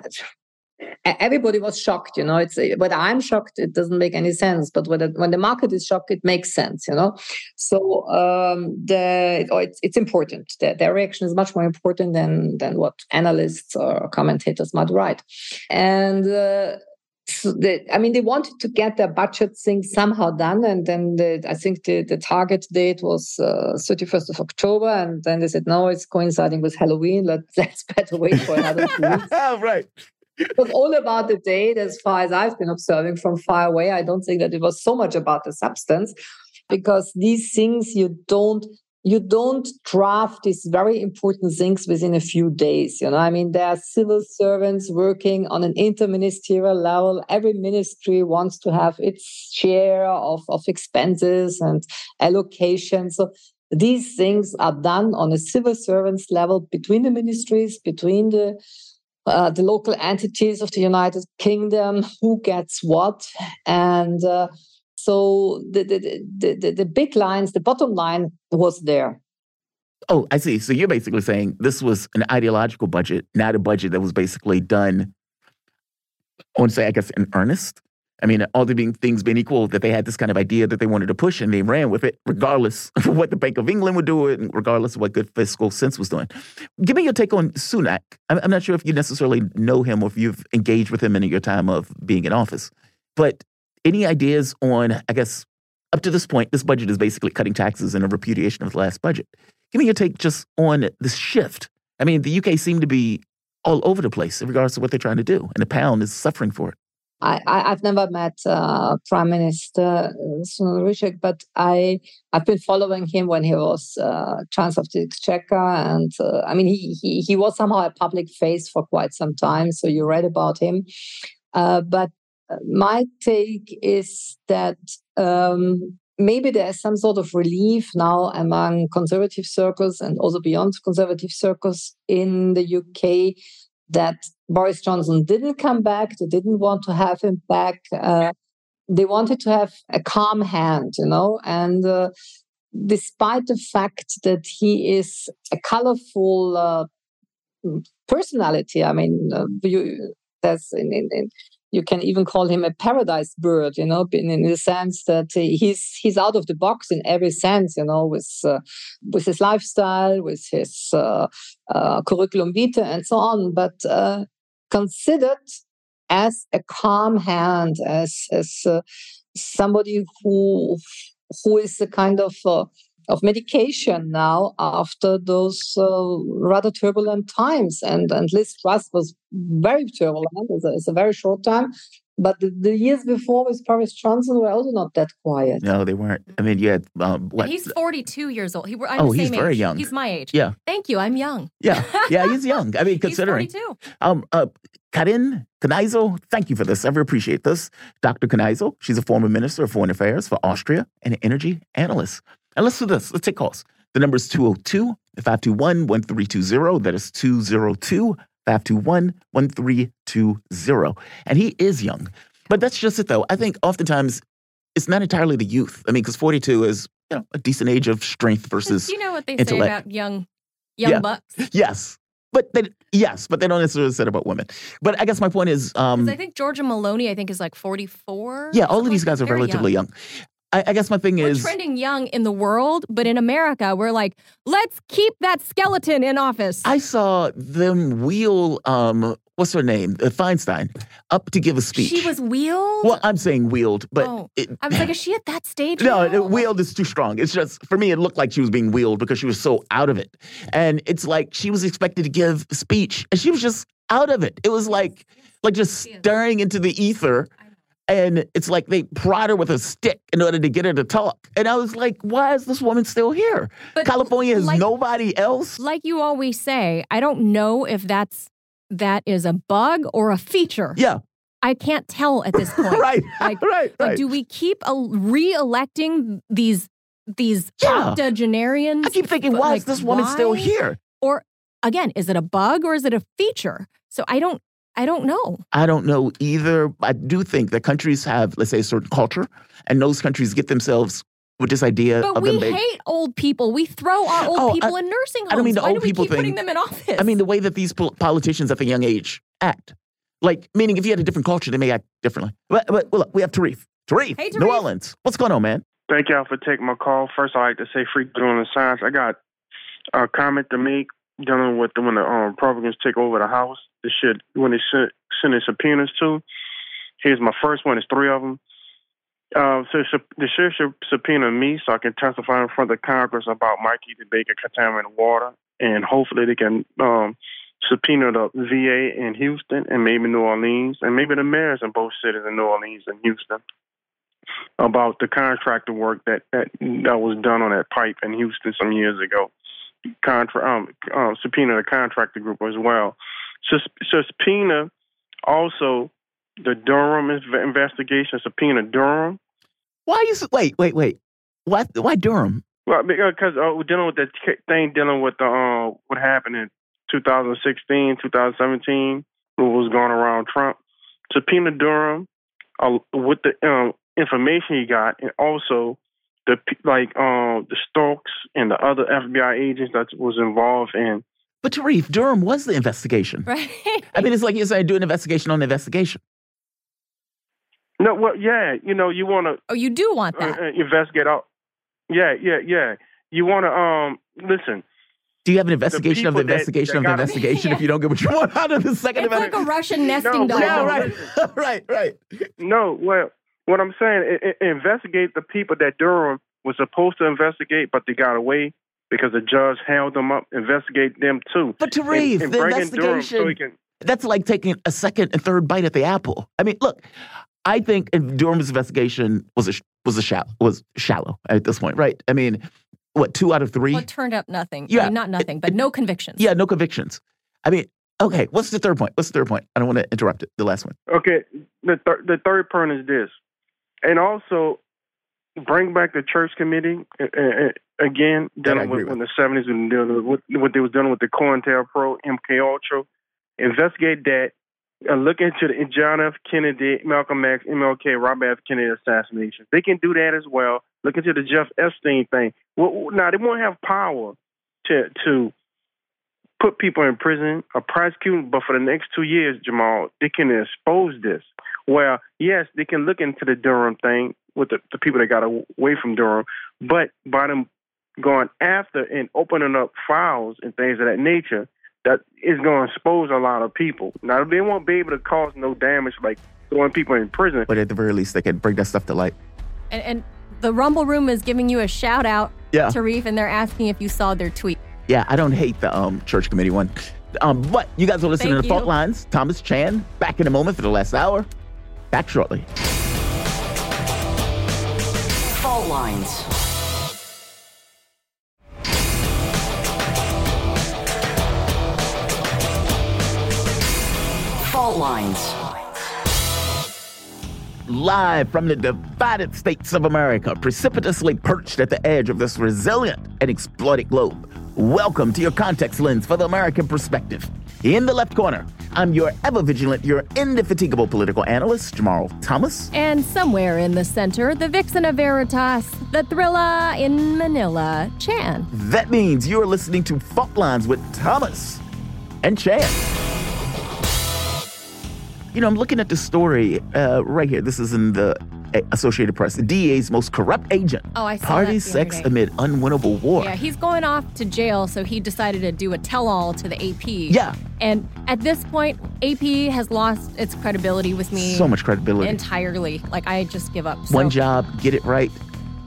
Speaker 5: everybody was shocked you know it's whether i'm shocked it doesn't make any sense but whether when the market is shocked it makes sense you know? So um the oh, it's, it's important. The, their reaction is much more important than than what analysts or commentators might write. And uh, so the, I mean, they wanted to get their budget thing somehow done, and then the, I think the, the target date was uh, 31st of October, and then they said, no, it's coinciding with Halloween. Let, let's better wait for another
Speaker 2: right
Speaker 5: it was all about the date as far as I've been observing from far away. I don't think that it was so much about the substance because these things you don't you don't draft these very important things within a few days. You know, I mean, there are civil servants working on an interministerial level. Every ministry wants to have its share of, of expenses and allocation. So these things are done on a civil servants level between the ministries, between the uh, the local entities of the United Kingdom, who gets what, and uh, so the, the the the big lines, the bottom line was there.
Speaker 2: Oh, I see. So you're basically saying this was an ideological budget, not a budget that was basically done. I want to say, I guess, in earnest. I mean, all the being, things being equal, that they had this kind of idea that they wanted to push and they ran with it, regardless of what the Bank of England would do, and regardless of what good fiscal sense was doing. Give me your take on Sunak. I'm, I'm not sure if you necessarily know him or if you've engaged with him in your time of being in office, but any ideas on, I guess, up to this point, this budget is basically cutting taxes and a repudiation of the last budget. Give me your take just on this shift. I mean, the UK seemed to be all over the place in regards to what they're trying to do, and the pound is suffering for it.
Speaker 5: I, have never met uh, Prime Minister Sunil but I I've been following him when he was uh, Chancellor of the Exchequer, and uh, I mean he, he he was somehow a public face for quite some time. So you read about him, uh, but uh, my take is that. Um, maybe there's some sort of relief now among conservative circles and also beyond conservative circles in the UK that Boris Johnson didn't come back. They didn't want to have him back. Uh, they wanted to have a calm hand, you know, and uh, despite the fact that he is a colorful uh, personality, I mean, uh, you, there's in, in, in you can even call him a paradise bird, you know, in, in the sense that he's he's out of the box in every sense, you know, with uh, with his lifestyle, with his uh, uh, curriculum vitae, and so on. But uh, considered as a calm hand, as as uh, somebody who who is a kind of uh, of medication now after those uh, rather turbulent times. And and Liz Truss was very turbulent. It's a, it's a very short time. But the, the, years before with Boris Johnson were also not that quiet.
Speaker 2: No, they weren't. I mean, you had um, what?
Speaker 3: He's 42 years old. He, I'm
Speaker 2: oh,
Speaker 3: the
Speaker 2: he's
Speaker 3: same
Speaker 2: very
Speaker 3: age.
Speaker 2: young.
Speaker 3: He's my age.
Speaker 2: Yeah.
Speaker 3: Thank you. I'm young.
Speaker 2: Yeah, yeah, he's young. I mean, considering.
Speaker 3: he's 42.
Speaker 2: Um, uh, Karin Kneissl, thank you for this. I really appreciate this. Dr. Kneissl, she's a former minister of foreign affairs for Austria and an energy analyst. And let's do this. Let's take calls. The number is 202 521 1320. That is 202 521 1320. And he is young. But that's just it, though. I think oftentimes it's not entirely the youth. I mean, because 42 is you know a decent age of strength versus.
Speaker 3: You know what they
Speaker 2: intellect.
Speaker 3: say about young, young
Speaker 2: Yeah.
Speaker 3: bucks.
Speaker 2: Yes, but they, yes, but they don't necessarily say it about women. But I guess my point is, um,
Speaker 3: I think Giorgia Meloni, I think, is like 44.
Speaker 2: yeah, all of these guys are relatively young. I, I guess my thing
Speaker 3: We're
Speaker 2: is,
Speaker 3: trending young in the world, but in America, we're like, let's keep that skeleton in office.
Speaker 2: I saw them wheel, um, what's her name, uh, Feinstein, up to give a speech.
Speaker 3: She was wheeled.
Speaker 2: well, I'm saying wheeled, but
Speaker 3: Oh,
Speaker 2: it,
Speaker 3: I was like, is she at that stage?
Speaker 2: No,
Speaker 3: now?
Speaker 2: wheeled is too strong. It's just for me, it looked like she was being wheeled because she was so out of it, and it's like she was expected to give a speech, and she was just out of it. It was like, like just staring into the ether, and it's like they prod her with a stick in order to get her to talk. And I was like, why is this woman still here?
Speaker 3: But
Speaker 2: California has
Speaker 3: like-
Speaker 2: nobody else.
Speaker 3: like you always say, I don't know if that's that is a bug or a feature.
Speaker 2: Yeah,
Speaker 3: I can't tell at this point.
Speaker 2: right,
Speaker 3: Like-
Speaker 2: right, right.
Speaker 3: do we keep a, re-electing these these
Speaker 2: Yeah.
Speaker 3: octogenarians?
Speaker 2: I keep thinking, why
Speaker 3: like,
Speaker 2: is this woman still here?
Speaker 3: Or again, is it a bug or is it a feature? So I don't I don't know.
Speaker 2: I don't know either. I do think that countries have, let's say, a certain culture, and those countries get themselves with this idea
Speaker 3: But
Speaker 2: of
Speaker 3: we
Speaker 2: them being.
Speaker 3: hate old people. We throw our old
Speaker 2: Oh, I-
Speaker 3: people in nursing homes.
Speaker 2: I don't mean the
Speaker 3: Why
Speaker 2: old
Speaker 3: do we
Speaker 2: people
Speaker 3: keep putting them in office?
Speaker 2: I mean, the way that these pol- politicians at the young age act. Like, meaning if you had a different culture, they may act differently. But, but well, look, we have Tarif. Tarif,
Speaker 3: Hey,
Speaker 2: New Orleans. What's going on, man?
Speaker 6: Thank y'all for taking my call. First, I'd like to say freak doing the science. I got a comment to make dealing with when the um, Republicans take over the House. This shit, when they send, send subpoenas to. Here's my first one. It's three of them. Uh, so the sheriff should subpoena me so I can testify in front of Congress about Mikey the Baker contaminated water, and hopefully they can um, subpoena the VA in Houston and maybe New Orleans, and maybe the mayors in both cities in New Orleans and Houston about the contractor work that that, that was done on that pipe in Houston some years ago. Contra, um, um, subpoena the contractor group as well. Sus- subpoena also the Durham investigation. Subpoena Durham.
Speaker 2: Why is wait, wait, wait? Why, why Durham?
Speaker 6: Well, because uh, we're dealing with that thing dealing with the uh, what happened in 2016, 2017, what was going around Trump. Subpoena Durham uh, with the um, information he got, and also the like uh, the Stokes and the other FBI agents that was involved in.
Speaker 2: But Tarif, Durham was the investigation.
Speaker 3: right?
Speaker 2: I mean, it's like you're saying do an investigation on the investigation.
Speaker 6: No, well, yeah, you know, you want to
Speaker 3: oh, you do want
Speaker 6: uh,
Speaker 3: that.
Speaker 6: uh, investigate out. Yeah, yeah, yeah. You want to um listen.
Speaker 2: Do you have an investigation of the
Speaker 6: people that-
Speaker 2: investigation
Speaker 6: that
Speaker 2: of the
Speaker 6: got-
Speaker 2: investigation if you don't get what you want out of the second
Speaker 3: it's like a Russian nesting
Speaker 6: No,
Speaker 3: doll.
Speaker 6: no,
Speaker 2: right, right, right.
Speaker 6: No, well, what I'm saying, i i investigate the people that Durham was supposed to investigate, but they got away because the judge held them up. Investigate them too.
Speaker 2: But Tarif,
Speaker 6: and, and
Speaker 2: the
Speaker 6: bring Durham
Speaker 2: investigation,
Speaker 6: so can,
Speaker 2: that's like taking a second and third bite at the apple. I mean, look, I think Durham's investigation was a was a shallow was shallow at this point, right? I mean, what two out of three?
Speaker 3: Well, it turned up nothing.
Speaker 2: Yeah.
Speaker 3: I mean, not nothing, but no convictions.
Speaker 2: yeah, no convictions. I mean, okay, what's the third point? What's the third point? I don't want to interrupt it. The last one.
Speaker 6: Okay, the thir- the third point is this, and also bring back the church committee again, dealing with, in the seventies and dealing with what they was dealing with the COINTELPRO, MK Ultra. Investigate that. Uh, look into the John F. Kennedy, Malcolm X, MLK, Robert F. Kennedy assassinations. They can do that as well. Look into the Jeff Epstein thing. Well, now they won't have power to to put people in prison or prosecute, but for the next two years, Jamarl, they can expose this. Well, yes, they can look into the Durham thing with the, the people that got away from Durham, but by them going after and opening up files and things of that nature, that is going to expose a lot of people. Now, they won't be able to cause no damage like throwing people in prison.
Speaker 2: But at the very least, they can bring that stuff to light.
Speaker 3: And, and the Rumble Room is giving you a shout out,
Speaker 2: Yeah.
Speaker 3: Tarif, and they're asking if you saw their tweet.
Speaker 2: Yeah, I don't hate the um, church committee one. Um, but you guys are listening
Speaker 3: Thank
Speaker 2: to the
Speaker 3: Fault.
Speaker 2: Lines. Thomas Chan back in a moment for the last hour. Back shortly.
Speaker 1: Fault lines. Fault lines.
Speaker 2: Live from the divided states of America, precipitously perched at the edge of this resilient and exploited globe. Welcome to your context lens for the American perspective. In the left corner, I'm your ever vigilant, your indefatigable political analyst, Jamarl Thomas.
Speaker 3: And somewhere in the center, the vixen of Veritas, the thriller in Manila, Chan.
Speaker 2: That means you're listening to Fault Lines with Thomas and Chan. You know, I'm looking at the story uh, right here. This is in the Associated Press. The DEA's most corrupt agent.
Speaker 3: Oh, I saw
Speaker 2: Party sex
Speaker 3: day.
Speaker 2: amid unwinnable war.
Speaker 3: Yeah, he's going off to jail, so he decided to do a tell all to the AP.
Speaker 2: Yeah.
Speaker 3: And at this point, AP has lost its credibility with me
Speaker 2: So much credibility.
Speaker 3: entirely. Like, I just give up. So,
Speaker 2: One job, get it right.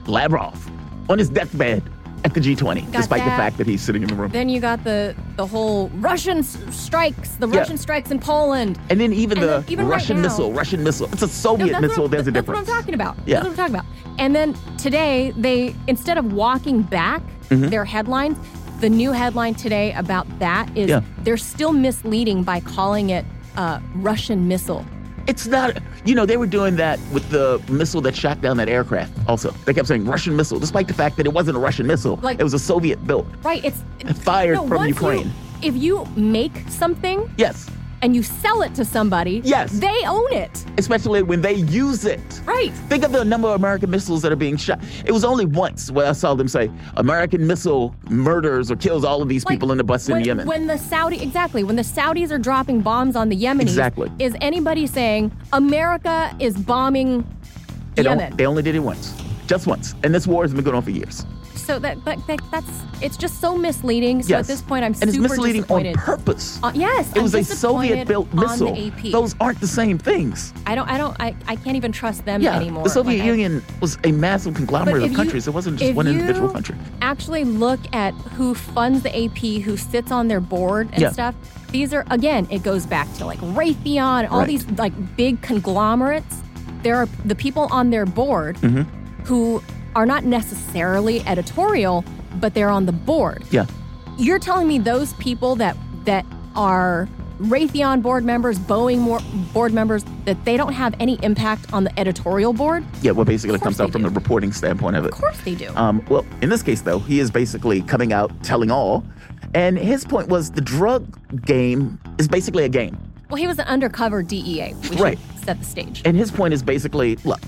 Speaker 2: Lavrov on his deathbed at the G20,
Speaker 3: Got
Speaker 2: despite the fact that he's sitting in the room.
Speaker 3: Then you got the the whole Russian s- strikes, the
Speaker 2: Yeah.
Speaker 3: Russian strikes in Poland.
Speaker 2: And then even
Speaker 3: And
Speaker 2: the
Speaker 3: then even right
Speaker 2: Russian
Speaker 3: now-
Speaker 2: missile, Russian missile. It's a Soviet
Speaker 3: No,
Speaker 2: missile. There's a
Speaker 3: that's
Speaker 2: difference.
Speaker 3: what I'm talking about.
Speaker 2: Yeah.
Speaker 3: That's what I'm talking about. And then today, they instead of walking back
Speaker 2: Mm-hmm.
Speaker 3: their headlines, the new headline today about that is
Speaker 2: Yeah.
Speaker 3: they're still misleading by calling it uh, Russian missile.
Speaker 2: It's not, you know, they were doing that with the missile that shot down that aircraft also. They kept saying Russian missile, despite the fact that it wasn't a Russian missile.
Speaker 3: Like-
Speaker 2: it was a Soviet built.
Speaker 3: Right? It's
Speaker 2: Fired
Speaker 3: no,
Speaker 2: from Ukraine.
Speaker 3: You, if you make something
Speaker 2: Yes,
Speaker 3: and you sell it to somebody,
Speaker 2: Yes.
Speaker 3: they own it.
Speaker 2: especially when they use it.
Speaker 3: Right.
Speaker 2: Think of the number of American missiles that are being shot. It was only once where I saw them say American missile murders or kills all of these
Speaker 3: Like,
Speaker 2: people in the bus
Speaker 3: when,
Speaker 2: in Yemen.
Speaker 3: When the Saudi exactly when the Saudis are dropping bombs on the Yemenis,
Speaker 2: Exactly.
Speaker 3: is anybody saying America is bombing Yemen?
Speaker 2: they only did it once, just once, and this war has been going on for years.
Speaker 3: So that, that, that that's it's just so misleading. So
Speaker 2: yes,
Speaker 3: at this point, I'm
Speaker 2: and it's
Speaker 3: super
Speaker 2: misleading
Speaker 3: disappointed.
Speaker 2: on purpose.
Speaker 3: Uh, yes,
Speaker 2: it was a Soviet-built missile. Those aren't the same things.
Speaker 3: I don't. I don't. I, I can't even trust them
Speaker 2: Yeah,
Speaker 3: anymore.
Speaker 2: the Soviet
Speaker 3: Like, I-
Speaker 2: Union was a massive conglomerate of
Speaker 3: you-
Speaker 2: countries. it wasn't just one individual country.
Speaker 3: Actually, look at who funds the AP, who sits on their board and
Speaker 2: Yeah.
Speaker 3: stuff. These are again, it goes back to like Raytheon, all
Speaker 2: Right.
Speaker 3: these like big conglomerates. There are the people on their board
Speaker 2: Mm-hmm.
Speaker 3: who are not necessarily editorial, but they're on the board.
Speaker 2: Yeah,
Speaker 3: You're telling me those people that that are Raytheon board members, Boeing more board members, that they don't have any impact on the editorial board?
Speaker 2: yeah. Well, basically, it comes out from
Speaker 3: do.
Speaker 2: the reporting standpoint of it.
Speaker 3: Of course they do.
Speaker 2: Um, well, in this case, though, he is basically coming out telling all. And his point was the drug game is basically a game.
Speaker 3: Well, he was an undercover DEA. We
Speaker 2: Right.
Speaker 3: set the stage.
Speaker 2: And his point is basically look,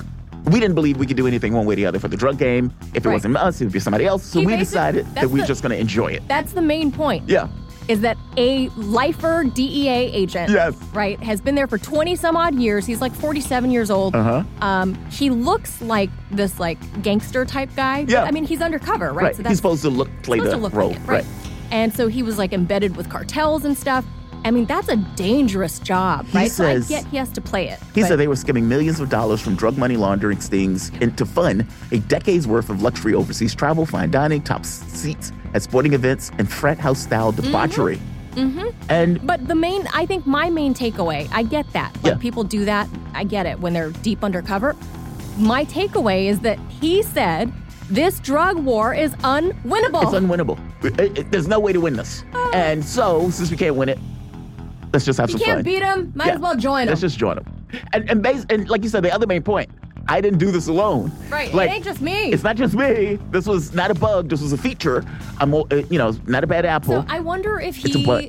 Speaker 2: we didn't believe we could do anything one way or the other for the drug game. If it
Speaker 3: Right.
Speaker 2: wasn't us, it would be somebody else. So
Speaker 3: He
Speaker 2: we decided that we we're
Speaker 3: the-
Speaker 2: just going to enjoy it.
Speaker 3: That's the main point.
Speaker 2: Yeah.
Speaker 3: Is that a lifer DEA agent?
Speaker 2: Yes.
Speaker 3: Right. Has been there for 20 some odd years. He's like 47 years old.
Speaker 2: Uh huh.
Speaker 3: Um, he looks like this like gangster type guy. but,
Speaker 2: Yeah.
Speaker 3: I mean, he's undercover, right?
Speaker 2: Right.
Speaker 3: So
Speaker 2: He's supposed to look play the
Speaker 3: look
Speaker 2: role.
Speaker 3: like it, right? And so he was like embedded with cartels and stuff. I mean, that's a dangerous job,
Speaker 2: He
Speaker 3: right?
Speaker 2: says-
Speaker 3: so I get he has to play it.
Speaker 2: He
Speaker 3: but-
Speaker 2: said they were skimming millions of dollars from drug money laundering stings and to fund a decade's worth of luxury overseas travel, fine dining, top seats at sporting events, and frat house style debauchery. Mm-hmm. And
Speaker 3: But the main, I think my main takeaway, I get that. Like
Speaker 2: Yeah.
Speaker 3: people do that, I get it when they're deep undercover. My takeaway is that he said this drug war is unwinnable.
Speaker 2: it's unwinnable. It- it- there's no way to win this. And so, since we can't win it, let's just have
Speaker 3: you
Speaker 2: some fun.
Speaker 3: You can't beat him, might
Speaker 2: Yeah.
Speaker 3: as well join him.
Speaker 2: Let's just join him. And and, base, and like you said, the other main point, I didn't do this alone.
Speaker 3: right,
Speaker 2: Like,
Speaker 3: it ain't just me.
Speaker 2: It's not just me. This was not a bug. This was a feature. I'm, uh, you know, not a bad apple.
Speaker 3: so I wonder if he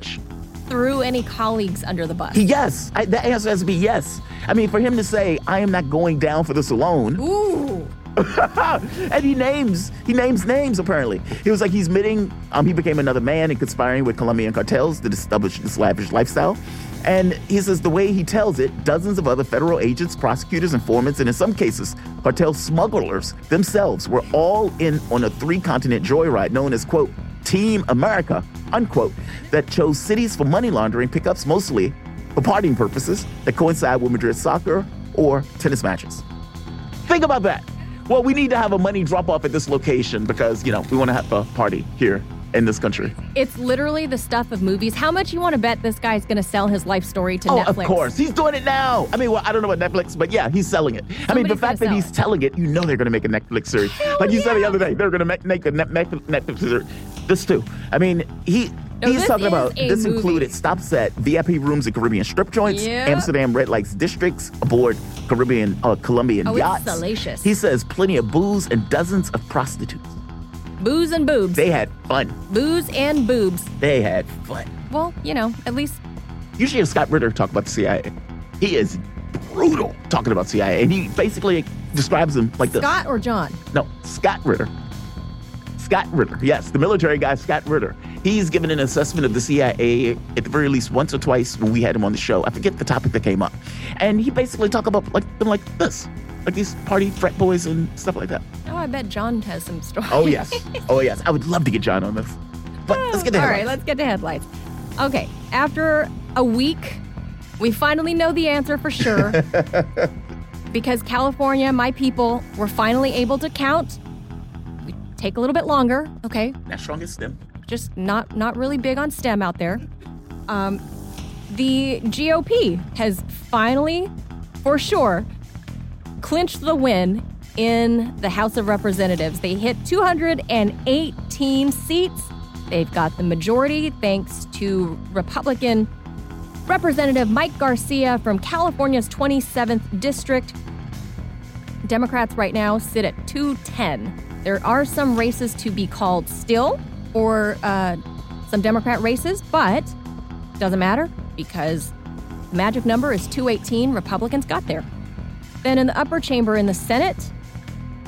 Speaker 3: threw any colleagues under the bus.
Speaker 2: Yes, I, the answer has to be yes. I mean, for him to say, "I am not going down for this alone,"
Speaker 3: Ooh.
Speaker 2: and he names he names names. Apparently, he was like he's admitting um, he became another man and conspiring with Colombian cartels to establish this lavish lifestyle. And he says the way he tells it, dozens of other federal agents, prosecutors, informants, and in some cases, cartel smugglers themselves were all in on a three-continent joyride known as quote Team America unquote that chose cities for money laundering pickups mostly for partying purposes that coincide with Madrid soccer or tennis matches. Think about that. Well, we need to have a money drop off at this location because, you know, we want to have a party here in this country.
Speaker 3: It's literally the stuff of movies. How much you want to bet this guy's going to sell his life story to
Speaker 2: oh,
Speaker 3: Netflix?
Speaker 2: of course. He's doing it now. I mean, well, I don't know about Netflix, but yeah, he's selling it. I mean, the fact that he's
Speaker 3: it.
Speaker 2: telling it, you know they're going to make a Netflix series. like you said the other day, they're going to make, make a Net- Net- Netflix series. This too. I mean, he.
Speaker 3: No,
Speaker 2: He's talking about this
Speaker 3: movie.
Speaker 2: included stops at VIP rooms in Caribbean strip joints,
Speaker 3: Yep.
Speaker 2: Amsterdam red lights districts, aboard Caribbean, uh, Colombian
Speaker 3: Oh, it's
Speaker 2: yachts.
Speaker 3: salacious.
Speaker 2: He says plenty of booze and dozens of prostitutes.
Speaker 3: Booze and boobs.
Speaker 2: They had fun.
Speaker 3: Booze and boobs.
Speaker 2: They had fun.
Speaker 3: Well, you know, at least
Speaker 2: You should hear Scott Ritter talk about the CIA. He is brutal talking about CIA, and he basically describes them like this.
Speaker 3: Scott or John?
Speaker 2: No, Scott Ritter. Scott Ritter, yes, the military guy, Scott Ritter. He's given an assessment of the CIA at the very least once or twice when we had him on the show. I forget the topic that came up, and he basically talked about like them like this, like these party frat boys and stuff like that.
Speaker 3: Oh, I bet John has some stories.
Speaker 2: Oh yes, oh yes, I would love to get John on this. But oh, let's get to
Speaker 3: All right, let's get to headlines. Okay, after a week, we finally know the answer for sure. because California, my people, were finally able to count. Take a little bit longer, okay?
Speaker 2: Not strongest stem.
Speaker 3: Just not not really big on STEM out there. Um, the GOP has finally, for sure, clinched the win in the House of Representatives. They hit 218 seats. They've got the majority thanks to Republican Representative Mike Garcia from California's 27th district. Democrats right now sit at 210. There are some races to be called still, or uh, some Democrat races, but doesn't matter because the magic number is 218. Republicans got there. Then in the upper chamber in the Senate,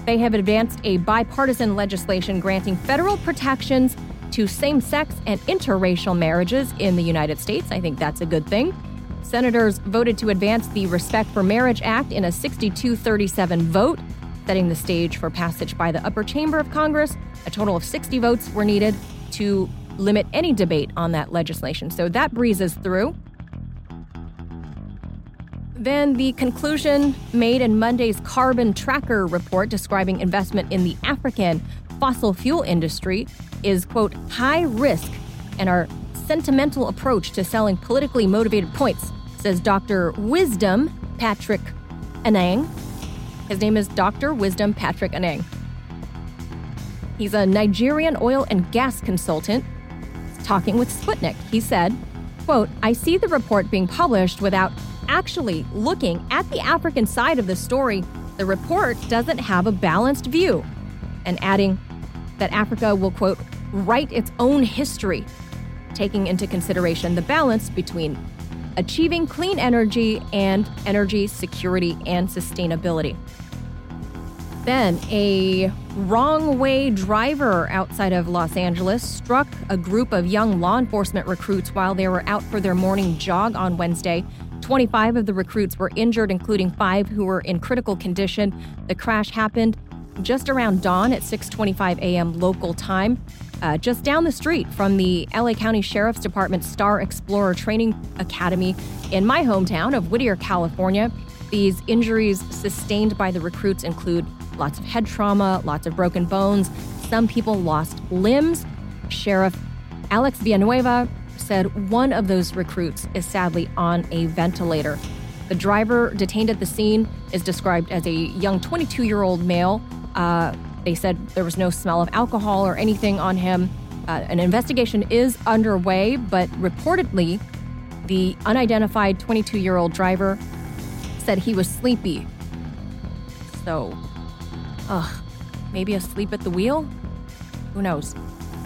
Speaker 3: they have advanced a bipartisan legislation granting federal protections to same sex and interracial marriages in the United States. I think that's a good thing. Senators voted to advance the Respect for Marriage Act in a 62 37 vote, setting the stage for passage by the upper chamber of Congress. A total of 60 votes were needed to limit any debate on that legislation. So that breezes through. Then the conclusion made in Monday's carbon tracker report describing investment in the African fossil fuel industry is, quote, high risk and our sentimental approach to selling politically motivated points, says Dr. Wisdom Patrick Anang. His name is Dr. Wisdom Patrick Anang. He's a Nigerian oil and gas consultant talking with Sputnik. He said, quote, I see the report being published without actually looking at the African side of the story. The report doesn't have a balanced view. And adding that Africa will, quote, write its own history, taking into consideration the balance between achieving clean energy and energy security and sustainability. Then, a wrong way driver outside of Los Angeles struck a group of young law enforcement recruits while they were out for their morning jog on Wednesday. 25 of the recruits were injured, including five who were in critical condition. The crash happened just around dawn at 6:25 a.m. local time, uh, just down the street from the LA County Sheriff's Department Star Explorer Training Academy in my hometown of Whittier, California. These injuries sustained by the recruits include lots of head trauma, lots of broken bones. Some people lost limbs. Sheriff Alex Villanueva said one of those recruits is sadly on a ventilator. The driver detained at the scene is described as a young 22 year old male. Uh, they said there was no smell of alcohol or anything on him. Uh, an investigation is underway, but reportedly, the unidentified 22 year old driver said he was sleepy. So, ugh, maybe asleep at the wheel? Who knows?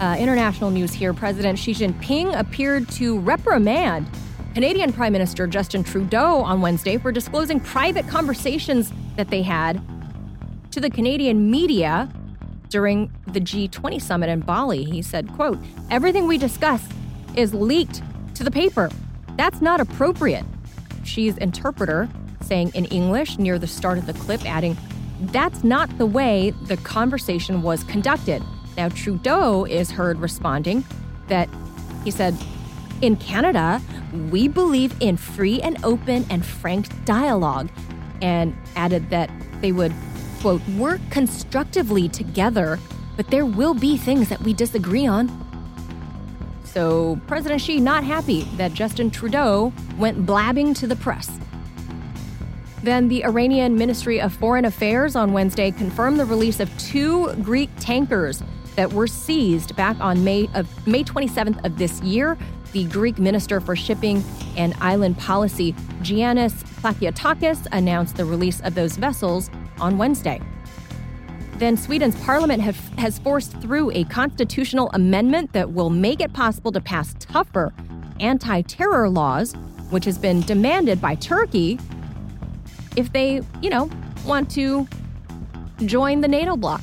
Speaker 3: Uh, international news here President Xi Jinping appeared to reprimand Canadian Prime Minister Justin Trudeau on Wednesday for disclosing private conversations that they had to the Canadian media during the G20 summit in Bali. He said, quote, everything we discuss is leaked to the paper. That's not appropriate. Xi's interpreter saying in English near the start of the clip, adding, that's not the way the conversation was conducted. Now, Trudeau is heard responding that he said, in Canada, we believe in free and open and frank dialogue, and added that they would quote, work constructively together, but there will be things that we disagree on. So, President Xi not happy that Justin Trudeau went blabbing to the press. Then the Iranian Ministry of Foreign Affairs on Wednesday confirmed the release of two Greek tankers that were seized back on May of May 27th of this year. The Greek Minister for Shipping and Island Policy, Giannis Plakiotakis, announced the release of those vessels on Wednesday. Then Sweden's parliament have, has forced through a constitutional amendment that will make it possible to pass tougher anti terror laws, which has been demanded by Turkey if they, you know, want to join the NATO bloc.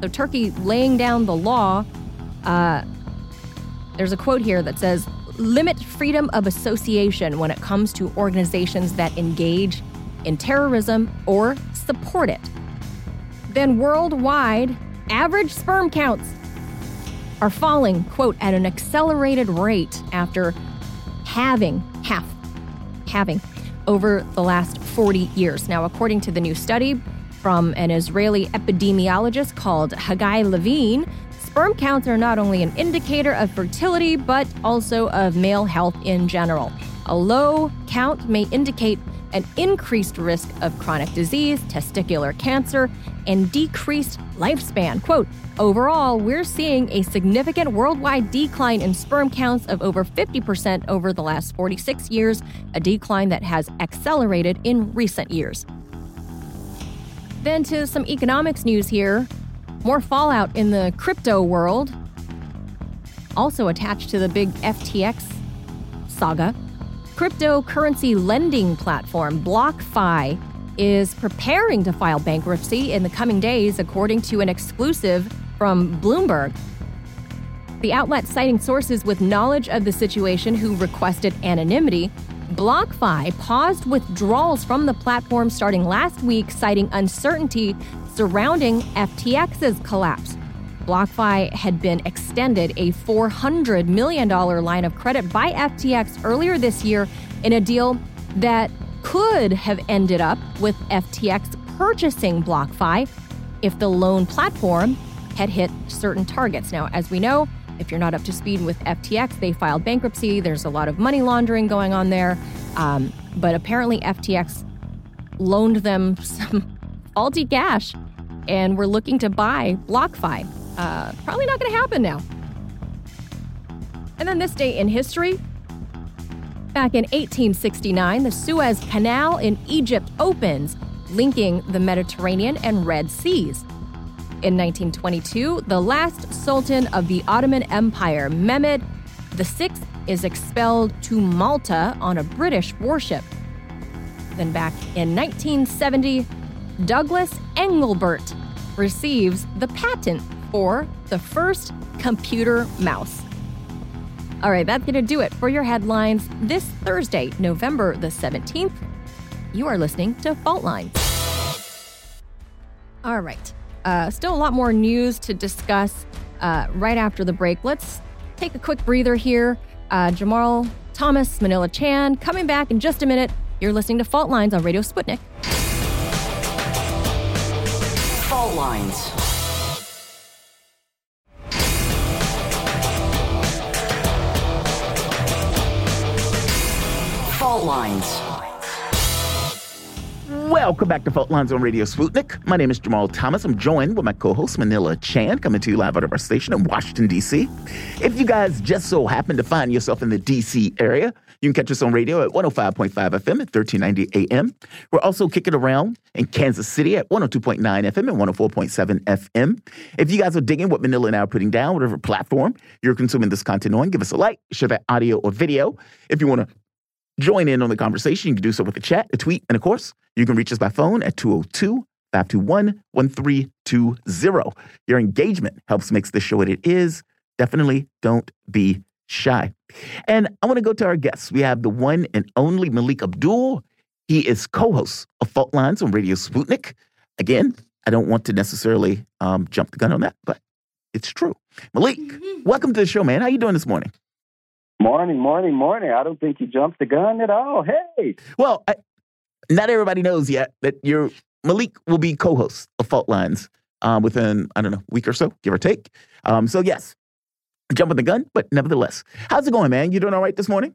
Speaker 3: So Turkey laying down the law. Uh, there's a quote here that says, limit freedom of association when it comes to organizations that engage in terrorism or support it. Then worldwide, average sperm counts are falling, quote, at an accelerated rate after halving, half, halving over the last 40 years. Now, according to the new study from an Israeli epidemiologist called Hagai Levine, sperm counts are not only an indicator of fertility, but also of male health in general. A low count may indicate an increased risk of chronic disease, testicular cancer, and decreased lifespan. Quote, overall, we're seeing a significant worldwide decline in sperm counts of over 50% over the last 46 years, a decline that has accelerated in recent years. Then to some economics news here. More fallout in the crypto world. Also attached to the big FTX saga. Cryptocurrency lending platform BlockFi is preparing to file bankruptcy in the coming days, according to an exclusive from Bloomberg. The outlet citing sources with knowledge of the situation who requested anonymity. BlockFi paused withdrawals from the platform starting last week, citing uncertainty surrounding FTX's collapse. BlockFi had been extended a $400 million line of credit by FTX earlier this year in a deal that could have ended up with FTX purchasing BlockFi if the loan platform had hit certain targets. Now, as we know, if you're not up to speed with FTX, they filed bankruptcy. There's a lot of money laundering going on there. Um, but apparently, FTX loaned them some faulty cash and we're looking to buy BlockFi. Uh, probably not going to happen now. And then this day in history, back in 1869, the Suez Canal in Egypt opens, linking the Mediterranean and Red Seas. In 1922, the last sultan of the Ottoman Empire, Mehmed VI, is expelled to Malta on a British warship. Then back in 1970, Douglas Engelbart receives the patent for the first computer mouse. All right, that's going to do it for your headlines this Thursday, November the 17th. You are listening to Fault Lines. All right, uh, still a lot more news to discuss uh, right after the break. Let's take a quick breather here. Uh, Jamarl Thomas, Manila Chan, coming back in just a minute. You're listening to Fault Lines on Radio Sputnik.
Speaker 1: Fault Lines. Lines.
Speaker 2: Welcome back to Fault Lines on Radio Sputnik. My name is Jamarl Thomas. I'm joined with my co-host Manila Chan, coming to you live out of our station in Washington, D.C. If you guys just so happen to find yourself in the D.C. area, you can catch us on radio at 105.5 FM at 1390 AM. We're also kicking around in Kansas City at 102.9 FM and 104.7 FM. If you guys are digging what Manila and I are putting down, whatever platform you're consuming this content on, give us a like, share that audio or video. If you want to join in on the conversation, you can do so with a chat, a tweet, and of course, you can reach us by phone at 202 521 1320. Your engagement helps makes this show what it is. Definitely don't be shy. And I want to go to our guests. We have the one and only Melik Abdul. He is co-host of Fault Lines on Radio Sputnik. Again, I don't want to necessarily um, jump the gun on that, but it's true. Melik, welcome to the show, man. How are you doing this morning?
Speaker 7: Morning, morning, morning. I don't think you jumped the gun at all. Hey.
Speaker 2: Well, I, not everybody knows yet that you're Melik will be co-host of Fault Lines um, within I don't know week or so, give or take. Um, so yes, jumping the gun, but nevertheless, how's it going, man? You doing all right this morning?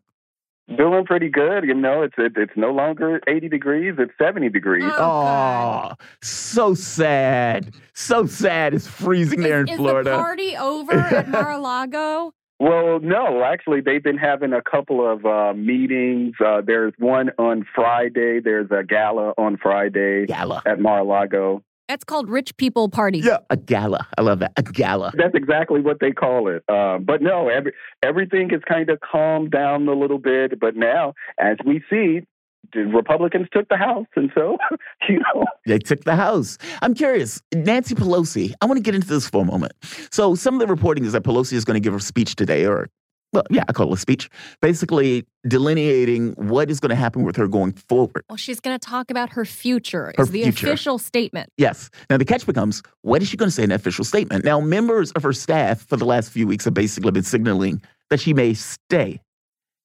Speaker 7: Doing pretty good. You know, it's it, it's no longer 80 degrees, it's 70 degrees.
Speaker 3: Oh, God.
Speaker 2: Oh, so sad. So sad. It's freezing there in
Speaker 3: is
Speaker 2: Florida.
Speaker 3: the party over at Mar-a-Lago?
Speaker 7: Well, no, actually, they've been having a couple of uh, meetings. Uh, there's one on Friday. There's a gala on Friday
Speaker 2: Gala.
Speaker 7: at Mar-a-Lago.
Speaker 3: That's called rich people party.
Speaker 2: Yeah, a gala. I love that. A gala.
Speaker 7: That's exactly what they call it. Uh, but no, every, everything has kind of calmed down a little bit. But now, as we see, the Republicans took the House, and so you know,
Speaker 2: They took the House. I'm curious. Nancy Pelosi, I want to get into this for a moment. So, some of the reporting is that Pelosi is going to give a speech today, or, well, yeah, I call it a speech, basically delineating what is going to happen with her going forward.
Speaker 3: Well, she's going to talk about her future.
Speaker 2: Her
Speaker 3: is the
Speaker 2: future.
Speaker 3: official statement.
Speaker 2: Yes. Now, the catch becomes what is she going to say in that official statement? Now, members of her staff for the last few weeks have basically been signaling that she may stay.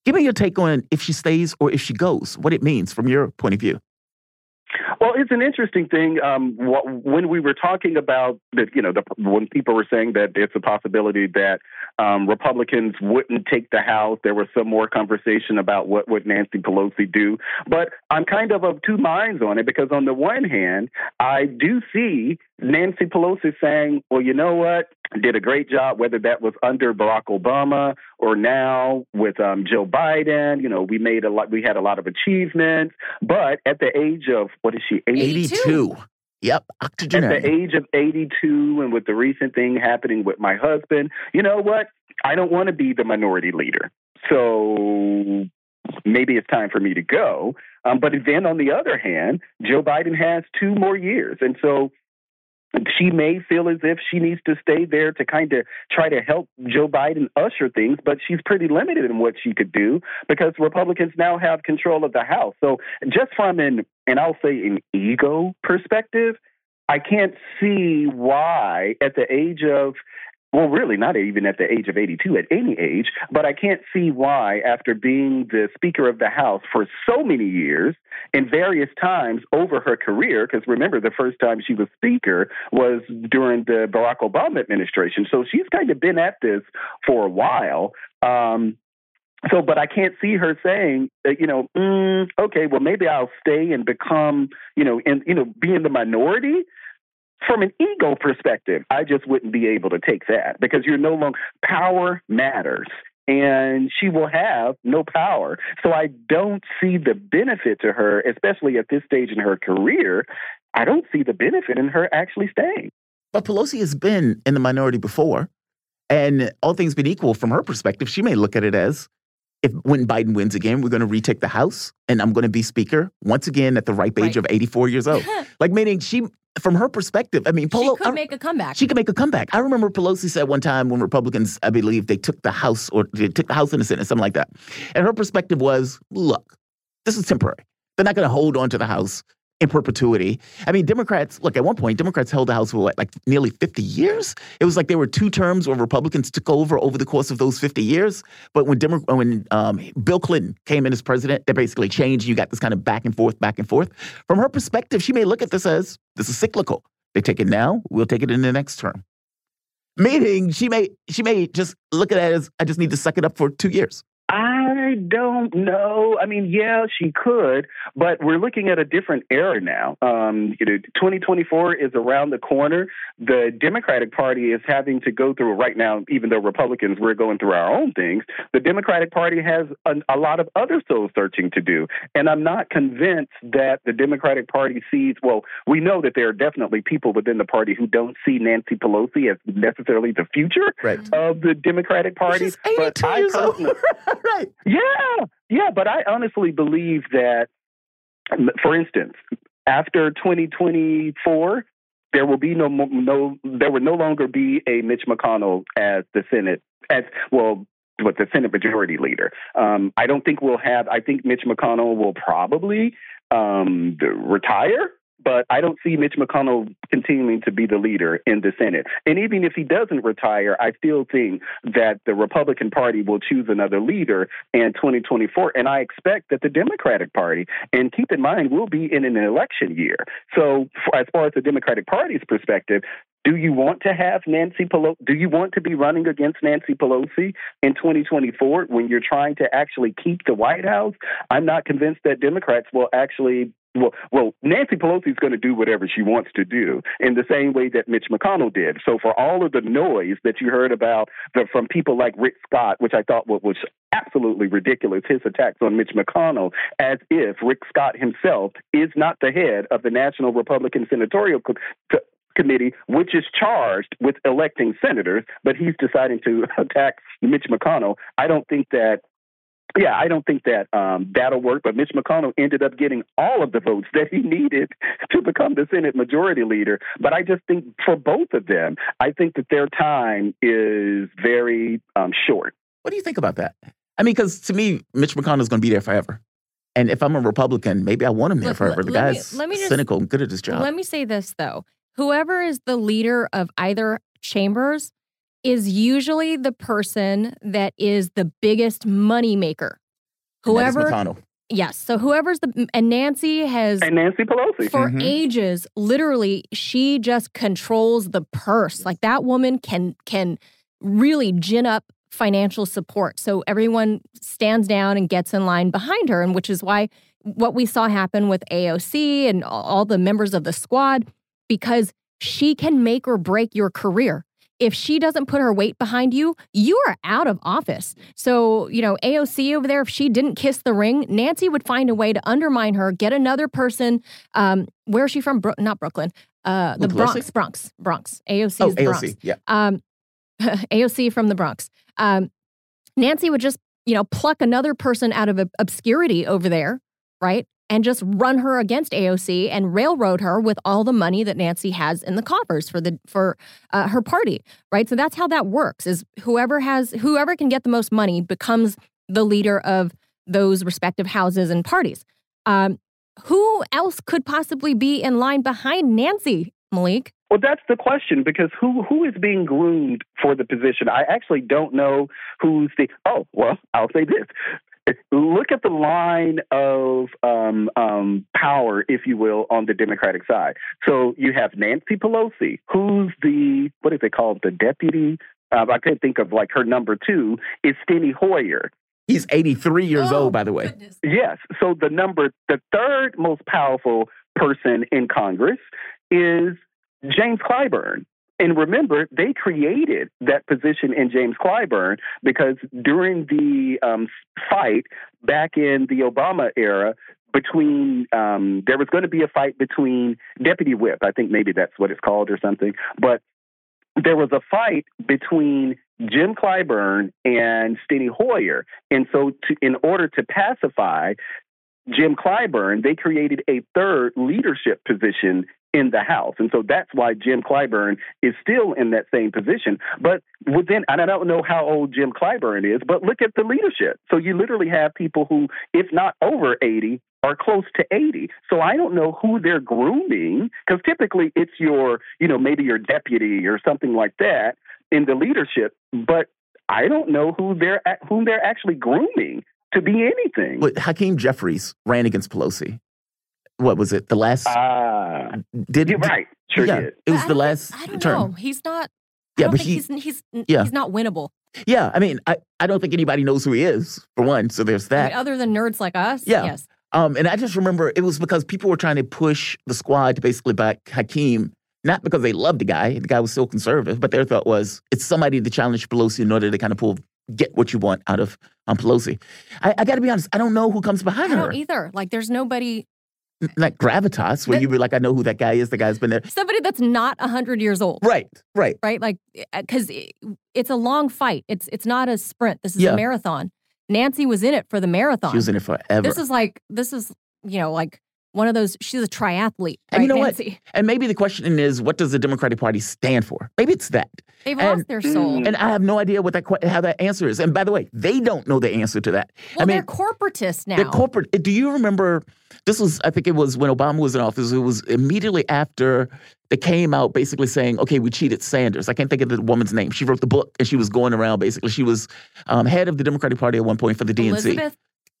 Speaker 2: Give me your take on if she stays or if she goes, what it means from your point of view.
Speaker 7: Well, it's an interesting thing. Um, wh- when we were talking about that, you know, the, when people were saying that it's a possibility that um, Republicans wouldn't take the House, there was some more conversation about what would Nancy Pelosi do. But I'm kind of of two minds on it because on the one hand, I do see Nancy Pelosi saying, "Well, you know what? Did a great job, whether that was under Barack Obama or now with um, Joe Biden. You know, we made a lot. We had a lot of achievements, but at the age of what is she? 80,
Speaker 2: 82. Yep. octogenarian.
Speaker 7: at the age of 82 and with the recent thing happening with my husband, you know what? I don't want to be the minority leader. So maybe it's time for me to go. Um, but then on the other hand, Joe Biden has two more years. And so she may feel as if she needs to stay there to kind of try to help Joe Biden usher things, but she's pretty limited in what she could do because Republicans now have control of the House. So just from an, and I'll say an ego perspective, I can't see why at the age of well, really, not even at the age of 82, at any age, but I can't see why, after being the Speaker of the House for so many years in various times over her career, because remember, the first time she was Speaker was during the Barack Obama administration. So she's kind of been at this for a while. Um, so, but I can't see her saying, that, you know, mm, okay, well, maybe I'll stay and become, you know, and you know, be in the minority from an ego perspective, I just wouldn't be able to take that because you're no longer power matters. And she will have no power. So I don't see the benefit to her, especially at this stage in her career. I don't see the benefit in her actually staying.
Speaker 2: But Pelosi has been in the minority before. And all things being equal, from her perspective, she may look at it as if when Biden wins again, we're going to retake the House and I'm going to be Speaker once again at the ripe age
Speaker 3: Right.
Speaker 2: of 84 years old. like, meaning she, from her perspective, I mean,
Speaker 3: she could
Speaker 2: I-
Speaker 3: make a comeback.
Speaker 2: she could make a comeback. I remember Pelosi said one time when Republicans, I believe, they took the House or they took the House and the Senate, something like that. And her perspective was, look, this is temporary. They're not going to hold on to the House in perpetuity. I mean, Democrats, look, at one point, Democrats held the House for what, like nearly 50 years? It was like there were two terms where Republicans took over over the course of those 50 years. But when, Demo- when um, Bill Clinton came in as president, they basically changed. You got this kind of back and forth, back and forth. From her perspective, she may look at this as this is cyclical. They take it now, we'll take it in the next term. Meaning she may she may just look at it as I just need to suck it up for two years.
Speaker 7: I don't know. I mean, yeah, she could, but we're looking at a different era now. Um, you know, 2024 is around the corner. The Democratic Party is having to go through right now, even though Republicans we're going through our own things. The Democratic Party has a, a lot of other soul searching to do, and I'm not convinced that the Democratic Party sees. Well, we know that there are definitely people within the party who don't see Nancy Pelosi as necessarily the future
Speaker 2: Right.
Speaker 7: of the Democratic Party.
Speaker 2: She's 82
Speaker 7: but I
Speaker 2: years old. right.
Speaker 7: yeah, yeah, yeah, but I honestly believe that, for instance, after 2024, there will be no no there will no longer be a Mitch McConnell as the Senate as well with the Senate Majority Leader. Um, I don't think we'll have. I think Mitch McConnell will probably um, retire. But I don't see Mitch McConnell continuing to be the leader in the Senate. And even if he doesn't retire, I still think that the Republican Party will choose another leader in 2024. And I expect that the Democratic Party, and keep in mind, we'll be in an election year. So, for, as far as the Democratic Party's perspective, do you want to have Nancy Pelosi? Do you want to be running against Nancy Pelosi in 2024 when you're trying to actually keep the White House? I'm not convinced that Democrats will actually well, well, Nancy Pelosi is going to do whatever she wants to do in the same way that Mitch McConnell did. So, for all of the noise that you heard about the, from people like Rick Scott, which I thought was absolutely ridiculous, his attacks on Mitch McConnell, as if Rick Scott himself is not the head of the National Republican Senatorial Co- Committee, which is charged with electing senators, but he's deciding to attack Mitch McConnell. I don't think that yeah, I don't think that um, that'll work. But Mitch McConnell ended up getting all of the votes that he needed to become the Senate Majority Leader. But I just think for both of them, I think that their time is very um, short.
Speaker 2: What do you think about that? I mean, because to me, Mitch McConnell is going to be there forever. And if I'm a Republican, maybe I want him there
Speaker 3: Look,
Speaker 2: forever. The
Speaker 3: let me-
Speaker 2: guy's
Speaker 3: let me just-
Speaker 2: cynical and good at his job.
Speaker 3: Let me say this though. Whoever is the leader of either chambers is usually the person that is the biggest money maker.
Speaker 2: And that is
Speaker 3: Whoever
Speaker 2: McConnell.
Speaker 3: Yes. So whoever's the and Nancy has
Speaker 7: And Nancy Pelosi.
Speaker 3: for
Speaker 2: Mhm.
Speaker 3: ages literally she just controls the purse. Like that woman can can really gin up financial support. So everyone stands down and gets in line behind her and which is why what we saw happen with AOC and all- all the members of the squad because she can make or break your career. If she doesn't put her weight behind you, you are out of office. So, you know, AOC over there, if she didn't kiss the ring, Nancy would find a way to undermine her, get another person. Um, where is she from? Bro- not Brooklyn. Uh, the? Bronx, Bronx, Bronx. AOC
Speaker 2: Oh,
Speaker 3: is the Bronx
Speaker 2: AOC. Yeah.
Speaker 3: um, AOC from the Bronx. Um, Nancy would just, you know, pluck another person out of ob- obscurity over there, right? And just run her against AOC and railroad her with all the money that Nancy has in the coffers for the for uh, her party, right? So that's how that works. Is whoever has whoever can get the most money becomes the leader of those respective houses and parties. Um, who else could possibly be in line behind Nancy, Melik?
Speaker 7: Well, that's the question because who who is being groomed for the position? I actually don't know who's the. Oh, well, I'll say this. Look at the line of um, um, power, if you will, on the Democratic side. So you have Nancy Pelosi, who's the what is it called, the deputy. Uh, I couldn't think of like her number two is Steny Hoyer.
Speaker 2: He's 83 years
Speaker 3: Oh,
Speaker 2: old, by the way.
Speaker 3: goodness.
Speaker 7: Yes. So the number, the third most powerful person in Congress is James Clyburn. And remember, they created that position in James Clyburn because during the um, fight back in the Obama era, between um, there was going to be a fight between deputy whip, I think maybe that's what it's called or something, but there was a fight between Jim Clyburn and Steny Hoyer, and so to, in order to pacify Jim Clyburn, they created a third leadership position in the House. And so that's why Jim Clyburn is still in that same position. But within, and I don't know how old Jim Clyburn is, but look at the leadership. So you literally have people who, if not over 80, are close to 80. So I don't know who they're grooming because typically it's your, you know, maybe your deputy or something like that in the leadership. But I don't know who they're whom they're actually grooming to be anything.
Speaker 2: But Hakeem Jeffries ran against Pelosi. What was it? The last
Speaker 7: Ah,
Speaker 2: did
Speaker 7: you're right. Sure
Speaker 2: yeah,
Speaker 7: did.
Speaker 2: it was
Speaker 3: I
Speaker 2: the
Speaker 3: don't
Speaker 2: last
Speaker 3: I don't
Speaker 2: term.
Speaker 3: know. He's not. I
Speaker 2: Yeah,
Speaker 3: don't
Speaker 2: but
Speaker 3: think
Speaker 2: he-
Speaker 3: he's he's
Speaker 2: yeah.
Speaker 3: he's not winnable.
Speaker 2: Yeah, I mean, I, I don't think anybody knows who he is for one. So there's
Speaker 3: I
Speaker 2: that.
Speaker 3: mean, other than nerds like us.
Speaker 2: Yeah.
Speaker 3: Yes.
Speaker 2: Um, and I just remember it was because people were trying to push the squad to basically back Hakeem, not because they loved the guy. The guy was still conservative, but their thought was it's somebody to challenge Pelosi in order to kind of pull get what you want out of um, Pelosi. I, I got to be honest, I don't know who comes
Speaker 3: I
Speaker 2: behind her.
Speaker 3: don't either. Like, there's nobody,
Speaker 2: N- Like gravitas, where you be like, I know who that guy is. The guy's been there.
Speaker 3: somebody that's not hundred years old,
Speaker 2: Right, right.
Speaker 3: right? Like, eh, because it's a long fight. It's it's not a sprint. This is
Speaker 2: Yeah.
Speaker 3: a marathon. Nancy was in it for the marathon.
Speaker 2: She was in it forever.
Speaker 3: This is like this is you know like one of those. She's a triathlete.
Speaker 2: And you
Speaker 3: right,
Speaker 2: know what?
Speaker 3: Nancy?
Speaker 2: And maybe the question is, what does the Democratic Party stand for? Maybe it's that.
Speaker 3: They've
Speaker 2: And-
Speaker 3: lost their soul.
Speaker 2: And I have no idea what that que- how that answer is. And by the way, they don't know the answer to that.
Speaker 3: well,
Speaker 2: I mean,
Speaker 3: they're corporatists now.
Speaker 2: The corporate. Do you remember? This was, I think it was when Obama was in office. It was immediately after they came out, basically saying, "Okay, we cheated Sanders." I can't think of the woman's name. She wrote the book, and she was going around. Basically, she was um, head of the Democratic Party at one point for the DNC.
Speaker 3: Elizabeth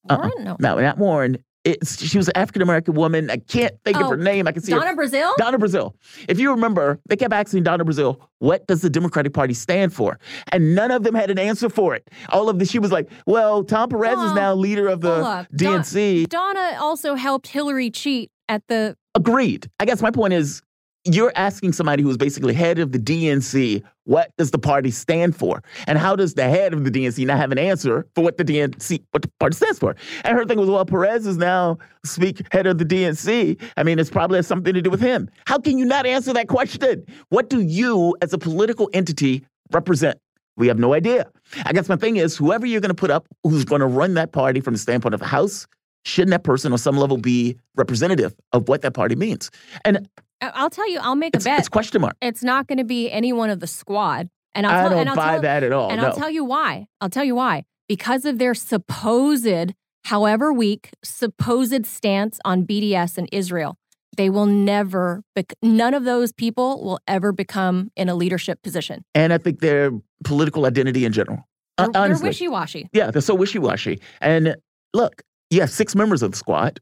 Speaker 2: Uh-uh.
Speaker 3: Warren? No.
Speaker 2: No, not Warren. It's, she was an African American woman. I can't think of
Speaker 3: Oh,
Speaker 2: her name. I can see her
Speaker 3: Donna Brazile?
Speaker 2: Donna Brazile. If you remember, they kept asking Donna Brazile, what does the Democratic Party stand for? And none of them had an answer for it. All of the, she was like, well, Tom Perez is now leader of the
Speaker 3: up. Don-
Speaker 2: DNC.
Speaker 3: Donna also helped Hillary cheat at the.
Speaker 2: Agreed. I guess my point is, you're asking somebody who is basically head of the DNC, what does the party stand for? And how does the head of the DNC not have an answer for what the DNC, what the party stands for? And her thing was, well, Perez is now speak head of the DNC. I mean, it's probably has something to do with him. How can you not answer that question? What do you, as a political entity, represent? We have no idea. I guess my thing is, whoever you're going to put up, who's going to run that party from the standpoint of the House, shouldn't that person on some level be representative of what that party means? And
Speaker 3: I'll tell you, I'll make a
Speaker 2: it's,
Speaker 3: bet.
Speaker 2: it's question mark.
Speaker 3: It's not going to be any one of the squad. And I'll
Speaker 2: I
Speaker 3: tell,
Speaker 2: don't buy
Speaker 3: tell,
Speaker 2: that at all.
Speaker 3: And
Speaker 2: no.
Speaker 3: I'll tell you why. I'll tell you why. Because of their supposed, however weak, supposed stance on BDS and Israel. They will never, bec- none of those people will ever become in a leadership position.
Speaker 2: and I think their political identity in general.
Speaker 3: They're,
Speaker 2: Uh,
Speaker 3: they're wishy washy.
Speaker 2: Yeah, they're so wishy washy. And look, you have six members of the squad.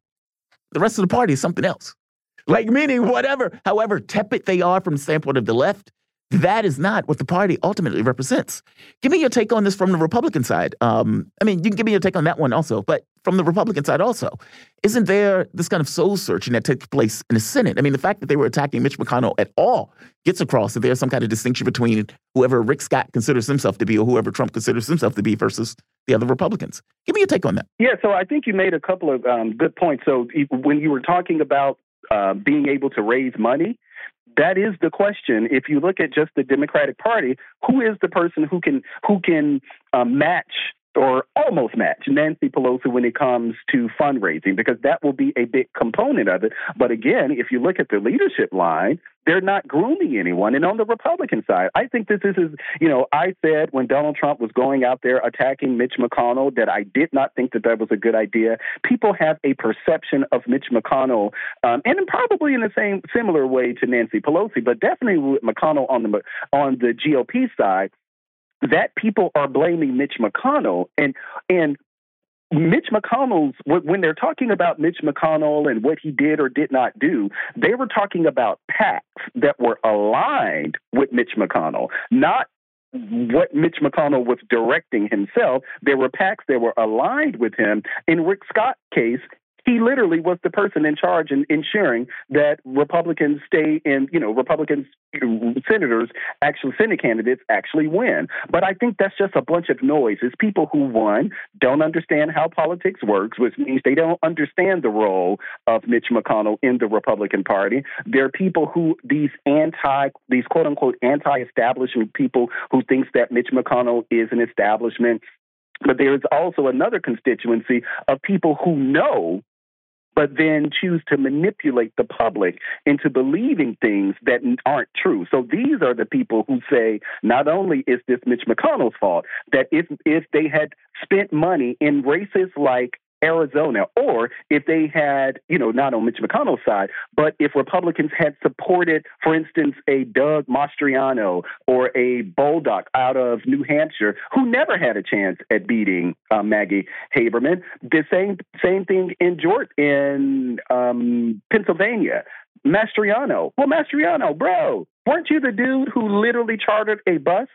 Speaker 2: The rest of the party is something else. Like, meaning whatever, however tepid they are from the standpoint of the left, that is not what the party ultimately represents. Give me your take on this from the Republican side. Um, I mean, you can give me your take on that one also, but from the Republican side also, isn't there this kind of soul searching that takes place in the Senate? I mean, the fact that they were attacking Mitch McConnell at all gets across that there's some kind of distinction between whoever Rick Scott considers himself to be or whoever Trump considers himself to be versus the other Republicans. Give me your take on that.
Speaker 7: Yeah, so I think you made a couple of um, good points. So when you were talking about uh, being able to raise money, that is the question. If you look at just the Democratic Party, who is the person who can who can uh, match or almost match Nancy Pelosi when it comes to fundraising? Because that will be a big component of it. But again, if you look at the leadership line, they're not grooming anyone. And on the Republican side, I think this is, you know, I said when Donald Trump was going out there attacking Mitch McConnell that I did not think that that was a good idea. People have a perception of Mitch McConnell, um, and probably in the same similar way to Nancy Pelosi, but definitely with McConnell on the on the GOP side. That people are blaming Mitch McConnell, and and Mitch McConnell's when they're talking about Mitch McConnell and what he did or did not do, they were talking about PACs that were aligned with Mitch McConnell, not what Mitch McConnell was directing himself. There were PACs that were aligned with him. In Rick Scott's case, he literally was the person in charge in ensuring that Republicans stay in, you know, Republicans, senators, actually Senate candidates actually win. But I think that's just a bunch of noise. It's people who, won don't understand how politics works, which means they don't understand the role of Mitch McConnell in the Republican Party. There are people who, these anti, these quote unquote anti establishment people who thinks that Mitch McConnell is an establishment. But there is also another constituency of people who know but then choose to manipulate the public into believing things that aren't true. So these are the people who say not only is this Mitch McConnell's fault, that if if they had spent money in races like Arizona, or if they had, you know, not on Mitch McConnell's side, but if Republicans had supported, for instance, a Doug Mastriano or a Bolduc out of New Hampshire, who never had a chance at beating uh, Maggie Haberman, the same same thing in Georgia, in um, Pennsylvania. Mastriano, well, Mastriano, bro, weren't you the dude who literally chartered a bus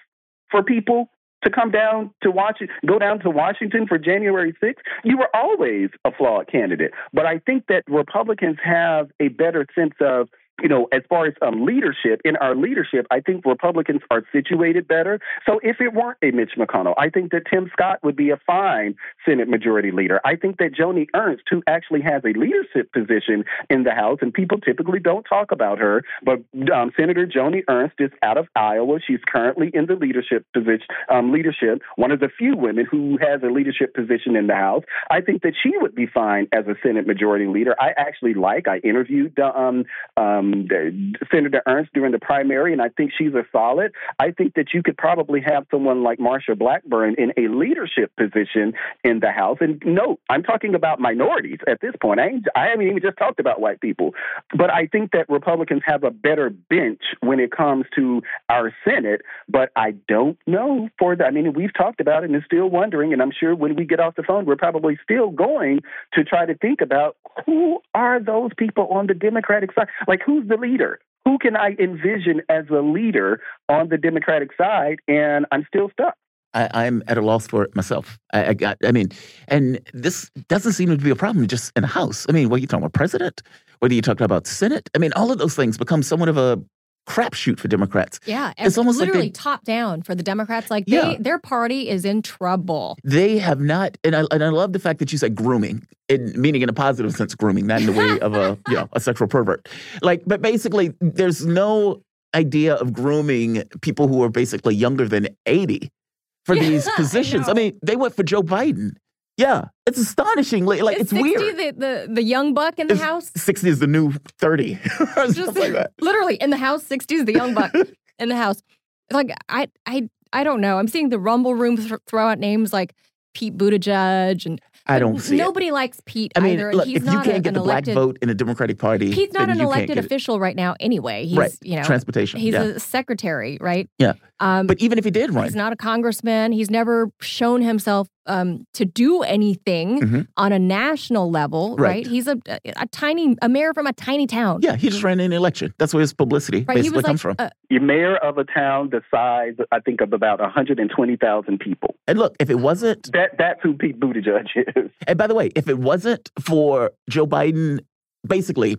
Speaker 7: for people to come down to Washington, go down to Washington for January 6th, you were always a flawed candidate. But I think that Republicans have a better sense of you know, as far as um, leadership, in our leadership, I think Republicans are situated better. So if it weren't a Mitch McConnell, I think that Tim Scott would be a fine Senate Majority Leader. I think that Joni Ernst, who actually has a leadership position in the House, and people typically don't talk about her, but um, Senator Joni Ernst is out of Iowa. She's currently in the leadership position, um, leadership, one of the few women who has a leadership position in the House. I think that she would be fine as a Senate Majority Leader. I actually like. I interviewed um, um, um, Senator Ernst during the primary, and I think she's a solid. I think that you could probably have someone like Marsha Blackburn in a leadership position in the House. And no, I'm talking about minorities at this point. I, I haven't even just talked about white people. But I think that Republicans have a better bench when it comes to our Senate. But I don't know for the, I mean, we've talked about it and still wondering. And I'm sure when we get off the phone, we're probably still going to try to think about who are those people on the Democratic side? Like, who who's the leader? Who can I envision as a leader on the Democratic side? And I'm still stuck.
Speaker 2: I, am at a loss for it myself. I, I, got, I mean, and this doesn't seem to be a problem just in the House. I mean, what are you talking about, President? What are you talking about, Senate? I mean, all of those things become somewhat of a crapshoot for Democrats.
Speaker 3: Yeah, it's almost literally like they, top down for the Democrats. Like yeah. they, their party is in trouble.
Speaker 2: They have not, and I, and I love the fact that you said grooming, in, meaning in a positive sense, grooming, not in the way of a you know a sexual pervert. Like, but basically, there's no idea of grooming people who are basically younger than 80 for yeah, these positions. I, I mean, they went for Joe Biden. Yeah, it's astonishing. Like, like it's
Speaker 3: 60
Speaker 2: weird.
Speaker 3: The, the the young buck in the
Speaker 2: it's,
Speaker 3: house.
Speaker 2: Sixty is the new thirty.
Speaker 3: Just, like literally in the house. Sixty is the young buck in the house. Like I I I don't know. I'm seeing the Rumble Room th- throw out names like Pete Buttigieg and
Speaker 2: I don't see
Speaker 3: Nobody
Speaker 2: it.
Speaker 3: likes Pete
Speaker 2: I mean,
Speaker 3: either.
Speaker 2: Look, if you can't
Speaker 3: a,
Speaker 2: get the
Speaker 3: elected,
Speaker 2: black vote in a Democratic Party,
Speaker 3: Pete's not an elected official right now anyway. He's,
Speaker 2: right.
Speaker 3: you know,
Speaker 2: transportation.
Speaker 3: He's
Speaker 2: yeah.
Speaker 3: a secretary, right?
Speaker 2: Yeah. Um, but even if he did run,
Speaker 3: he's not a congressman. He's never shown himself um, to do anything mm-hmm. on a national level, right? right? He's a, a, a, tiny, a mayor from a tiny town.
Speaker 2: Yeah, he just ran in an election. That's where his publicity right. basically comes like, from. Uh,
Speaker 7: You're mayor of a town the size, I think, of about 120,000 people.
Speaker 2: And look, if it wasn't
Speaker 7: that, that's who Pete Buttigieg is.
Speaker 2: And by the way, if it wasn't for Joe Biden, basically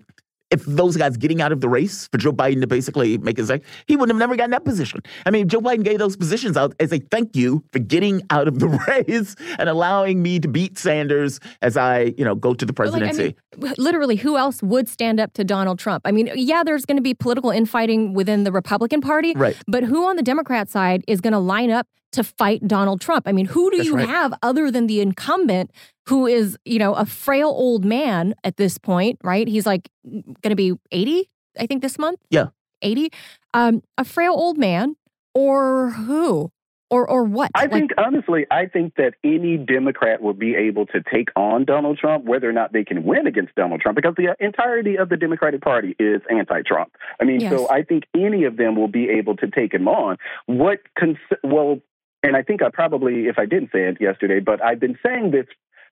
Speaker 2: if those guys getting out of the race for Joe Biden to basically make his like, he wouldn't have never gotten that position. I mean, Joe Biden gave those positions out as a thank you for getting out of the race and allowing me to beat Sanders as I, you know, go to the presidency.
Speaker 3: Like, I mean, literally, who else would stand up to Donald Trump? I mean, yeah, there's going to be political infighting within the Republican Party,
Speaker 2: right?
Speaker 3: But who on the Democrat side is going to line up to fight Donald Trump? I mean, who do That's you right. have other than the incumbent who is, you know, a frail old man at this point, right? He's like going to be 80, I think, this month.
Speaker 2: Yeah.
Speaker 3: 80. Um, a frail old man or who? Or, or what?
Speaker 7: I like, think honestly, I think that any Democrat will be able to take on Donald Trump, whether or not they can win against Donald Trump, because the entirety of the Democratic Party is anti-Trump. I mean, yes. so I think any of them will be able to take him on. What? Cons- well, and I think I probably, if I didn't say it yesterday, but I've been saying this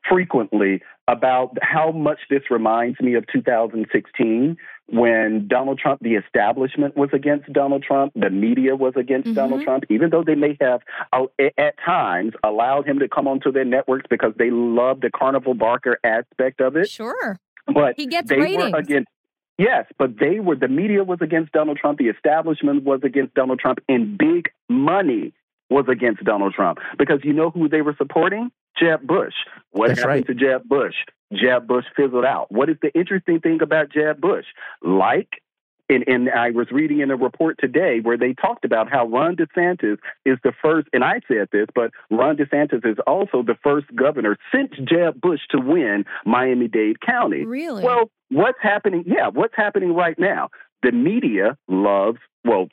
Speaker 7: frequently about how much this reminds me of 2016 when Donald Trump, the establishment was against Donald Trump, the media was against mm-hmm. Donald Trump, even though they may have at times allowed him to come onto their networks because they love the carnival barker aspect of it.
Speaker 3: Sure.
Speaker 7: But
Speaker 3: he gets
Speaker 7: they
Speaker 3: ratings.
Speaker 7: were against Yes, but they were the media was against Donald Trump, the establishment was against Donald Trump, and big money was against Donald Trump because you know who they were supporting? Jeb Bush. What
Speaker 2: That's
Speaker 7: happened
Speaker 2: right.
Speaker 7: to Jeb Bush? Jeb Bush fizzled out. What is the interesting thing about Jeb Bush? Like, and, and I was reading in a report today where they talked about how Ron DeSantis is the first, and I said this, but Ron DeSantis is also the first governor since Jeb Bush to win Miami Dade County.
Speaker 3: Really?
Speaker 7: Well, what's happening? Yeah, what's happening right now? The media loves, well,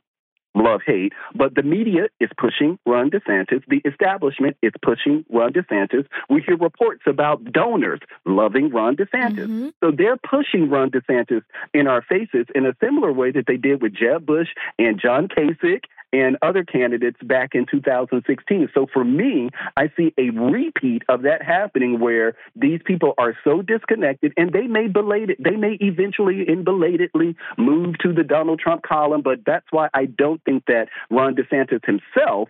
Speaker 7: love hate, but the media is pushing Ron DeSantis. The establishment is pushing Ron DeSantis. We hear reports about donors loving Ron DeSantis. Mm-hmm. So they're pushing Ron DeSantis in our faces in a similar way that they did with Jeb Bush and John Kasich and other candidates back in 2016. So for me, I see a repeat of that happening where these people are so disconnected and they may belated, they may eventually and belatedly move to the Donald Trump column, but that's why I don't think that Ron DeSantis himself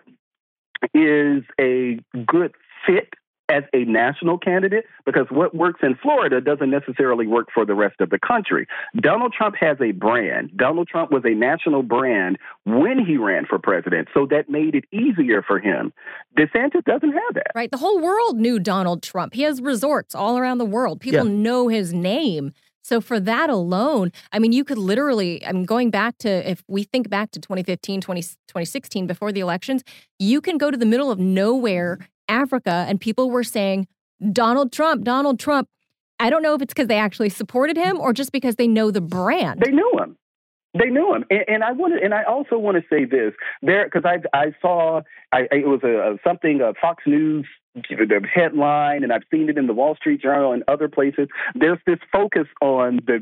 Speaker 7: is a good fit as a national candidate because what works in Florida doesn't necessarily work for the rest of the country. Donald Trump has a brand. Donald Trump was a national brand when he ran for president, so that made it easier for him. DeSantis doesn't have that.
Speaker 3: Right. The whole world knew Donald Trump. He has resorts all around the world. People yeah. know his name. So for that alone, I mean, you could literally, I'm going back to, if we think back to 2015, 20, 2016, before the elections, you can go to the middle of nowhere, Africa, and people were saying, Donald Trump, Donald Trump. I don't know if it's because they actually supported him or just because they know the brand.
Speaker 7: They knew him. They knew him, and, and I wanted, and I also want to say this there because I I saw I, it was a, a something a Fox News headline, and I've seen it in the Wall Street Journal and other places. There's this focus on the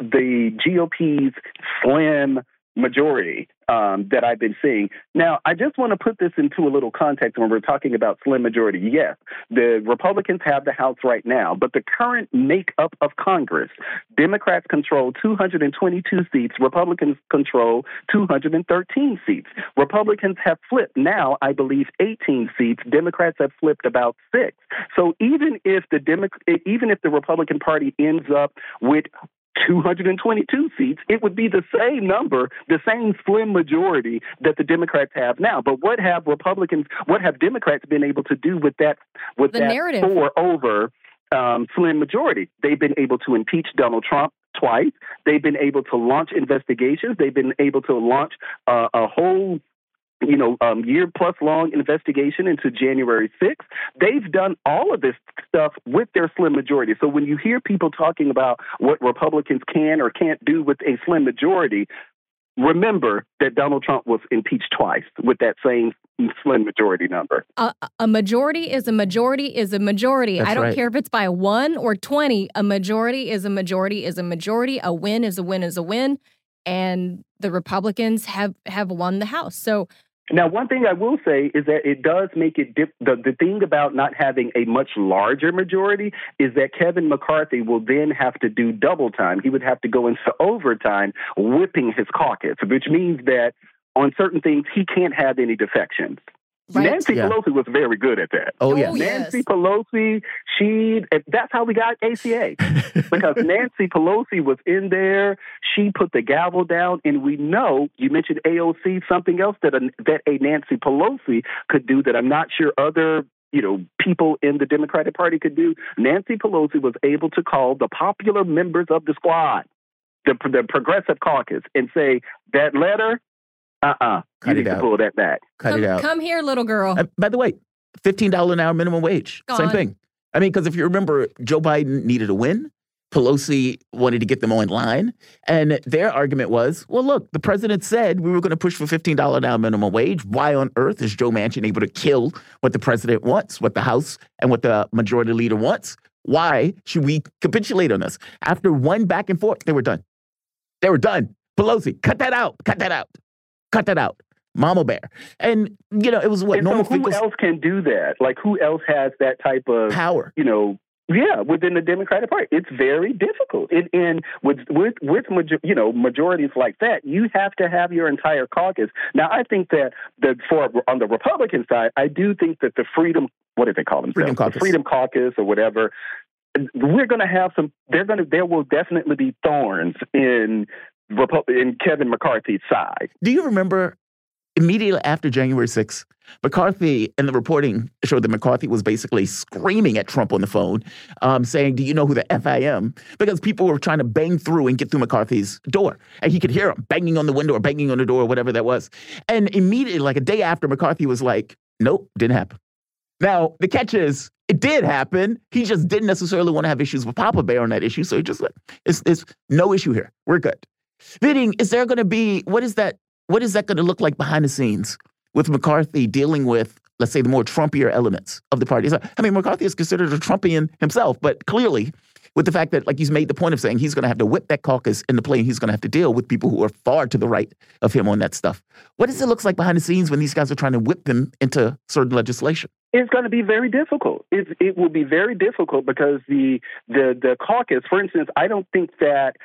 Speaker 7: the GOP's slim majority um, that I've been seeing. Now, I just want to put this into a little context when we're talking about slim majority. Yes, the Republicans have the House right now, but the current makeup of Congress, Democrats control 222 seats, Republicans control 213 seats. Republicans have flipped now, I believe, 18 seats. Democrats have flipped about six. So even if the Demo- even if the Republican Party ends up with 222 seats, it would be the same number, the same slim majority that the Democrats have now. But what have Republicans, what have Democrats been able to do with that, with
Speaker 3: the
Speaker 7: that
Speaker 3: narrative.
Speaker 7: four over um, slim majority? They've been able to impeach Donald Trump twice. They've been able to launch investigations. They've been able to launch uh, a whole you know, um, year plus long investigation into January 6th. They've done all of this stuff with their slim majority. So when you hear people talking about what Republicans can or can't do with a slim majority, remember that Donald Trump was impeached twice with that same slim majority number.
Speaker 3: a majority is a majority is a majority.
Speaker 2: That's
Speaker 3: I don't
Speaker 2: right.
Speaker 3: care if it's by one or 20. A majority is a majority is a majority. A win is a win is a win. And the Republicans have have won the House. So
Speaker 7: now, one thing I will say is that it does make it dip. The, the thing about not having a much larger majority is that Kevin McCarthy will then have to do double time. He would have to go into overtime whipping his caucus, which means that on certain things, he can't have any defections.
Speaker 3: Right.
Speaker 7: Nancy
Speaker 2: Yeah.
Speaker 7: Pelosi was very good at that.
Speaker 2: Oh, yeah.
Speaker 3: Oh, yes.
Speaker 7: Nancy Pelosi, she that's how we got ACA. because Nancy Pelosi was in there, she put the gavel down, and we know you mentioned AOC, something else that a, that a Nancy Pelosi could do that I'm not sure other you know people in the Democratic Party could do. Nancy Pelosi was able to call the popular members of the squad, the the Progressive Caucus, and say that letter. Uh-uh.
Speaker 2: Cut
Speaker 7: you
Speaker 2: it
Speaker 7: need to
Speaker 2: out.
Speaker 7: pull that back.
Speaker 2: Cut
Speaker 3: come,
Speaker 2: it out.
Speaker 3: come here, little girl.
Speaker 2: Uh, by the way, $15 an hour minimum wage. Same thing. I mean, because if you remember, Joe Biden needed a win. Pelosi wanted to get them on line. And their argument was well, look, the president said we were going to push for $15 an hour minimum wage. Why on earth is Joe Manchin able to kill what the president wants, what the House and what the majority leader wants? Why should we capitulate on this? After one back and forth, they were done. They were done. Pelosi, cut that out. Cut that out. Cut that out. Mama Bear. And, you know, it was what?
Speaker 7: And so who else can do that? Like who else has that type of
Speaker 2: power.
Speaker 7: you know? Yeah, within the Democratic Party, it's very difficult. And, and with with with major, you know majorities like that, you have to have your entire caucus. Now, I think that the for on the Republican side, I do think that the Freedom what do they call themselves?
Speaker 2: Freedom Caucus.
Speaker 7: The Freedom Caucus or whatever. We're going to have some. They're going to. There will definitely be thorns in Repu- in Kevin McCarthy's side.
Speaker 2: Do you remember immediately after January 6th, McCarthy and the reporting showed that McCarthy was basically screaming at Trump on the phone, um, saying, Do you know who the F I am? Because people were trying to bang through and get through McCarthy's door. And he could hear him banging on the window or banging on the door or whatever that was. And immediately, like a day after, McCarthy was like, Nope, didn't happen. Now, the catch is, it did happen. He just didn't necessarily want to have issues with Papa Bear on that issue. So he just, it's, it's no issue here. We're good. Fitting, is there going to be, what is that? What is that going to look like behind the scenes with McCarthy dealing with, let's say, the more Trumpier elements of the party? I mean, McCarthy is considered a Trumpian himself, but clearly, with the fact that, like, he's made the point of saying he's going to have to whip that caucus into play and he's going to have to deal with people who are far to the right of him on that stuff. What does it look like behind the scenes when these guys are trying to whip them into certain legislation?
Speaker 7: It's going to be very difficult. It, it will be very difficult because the the the caucus, for instance, I don't think that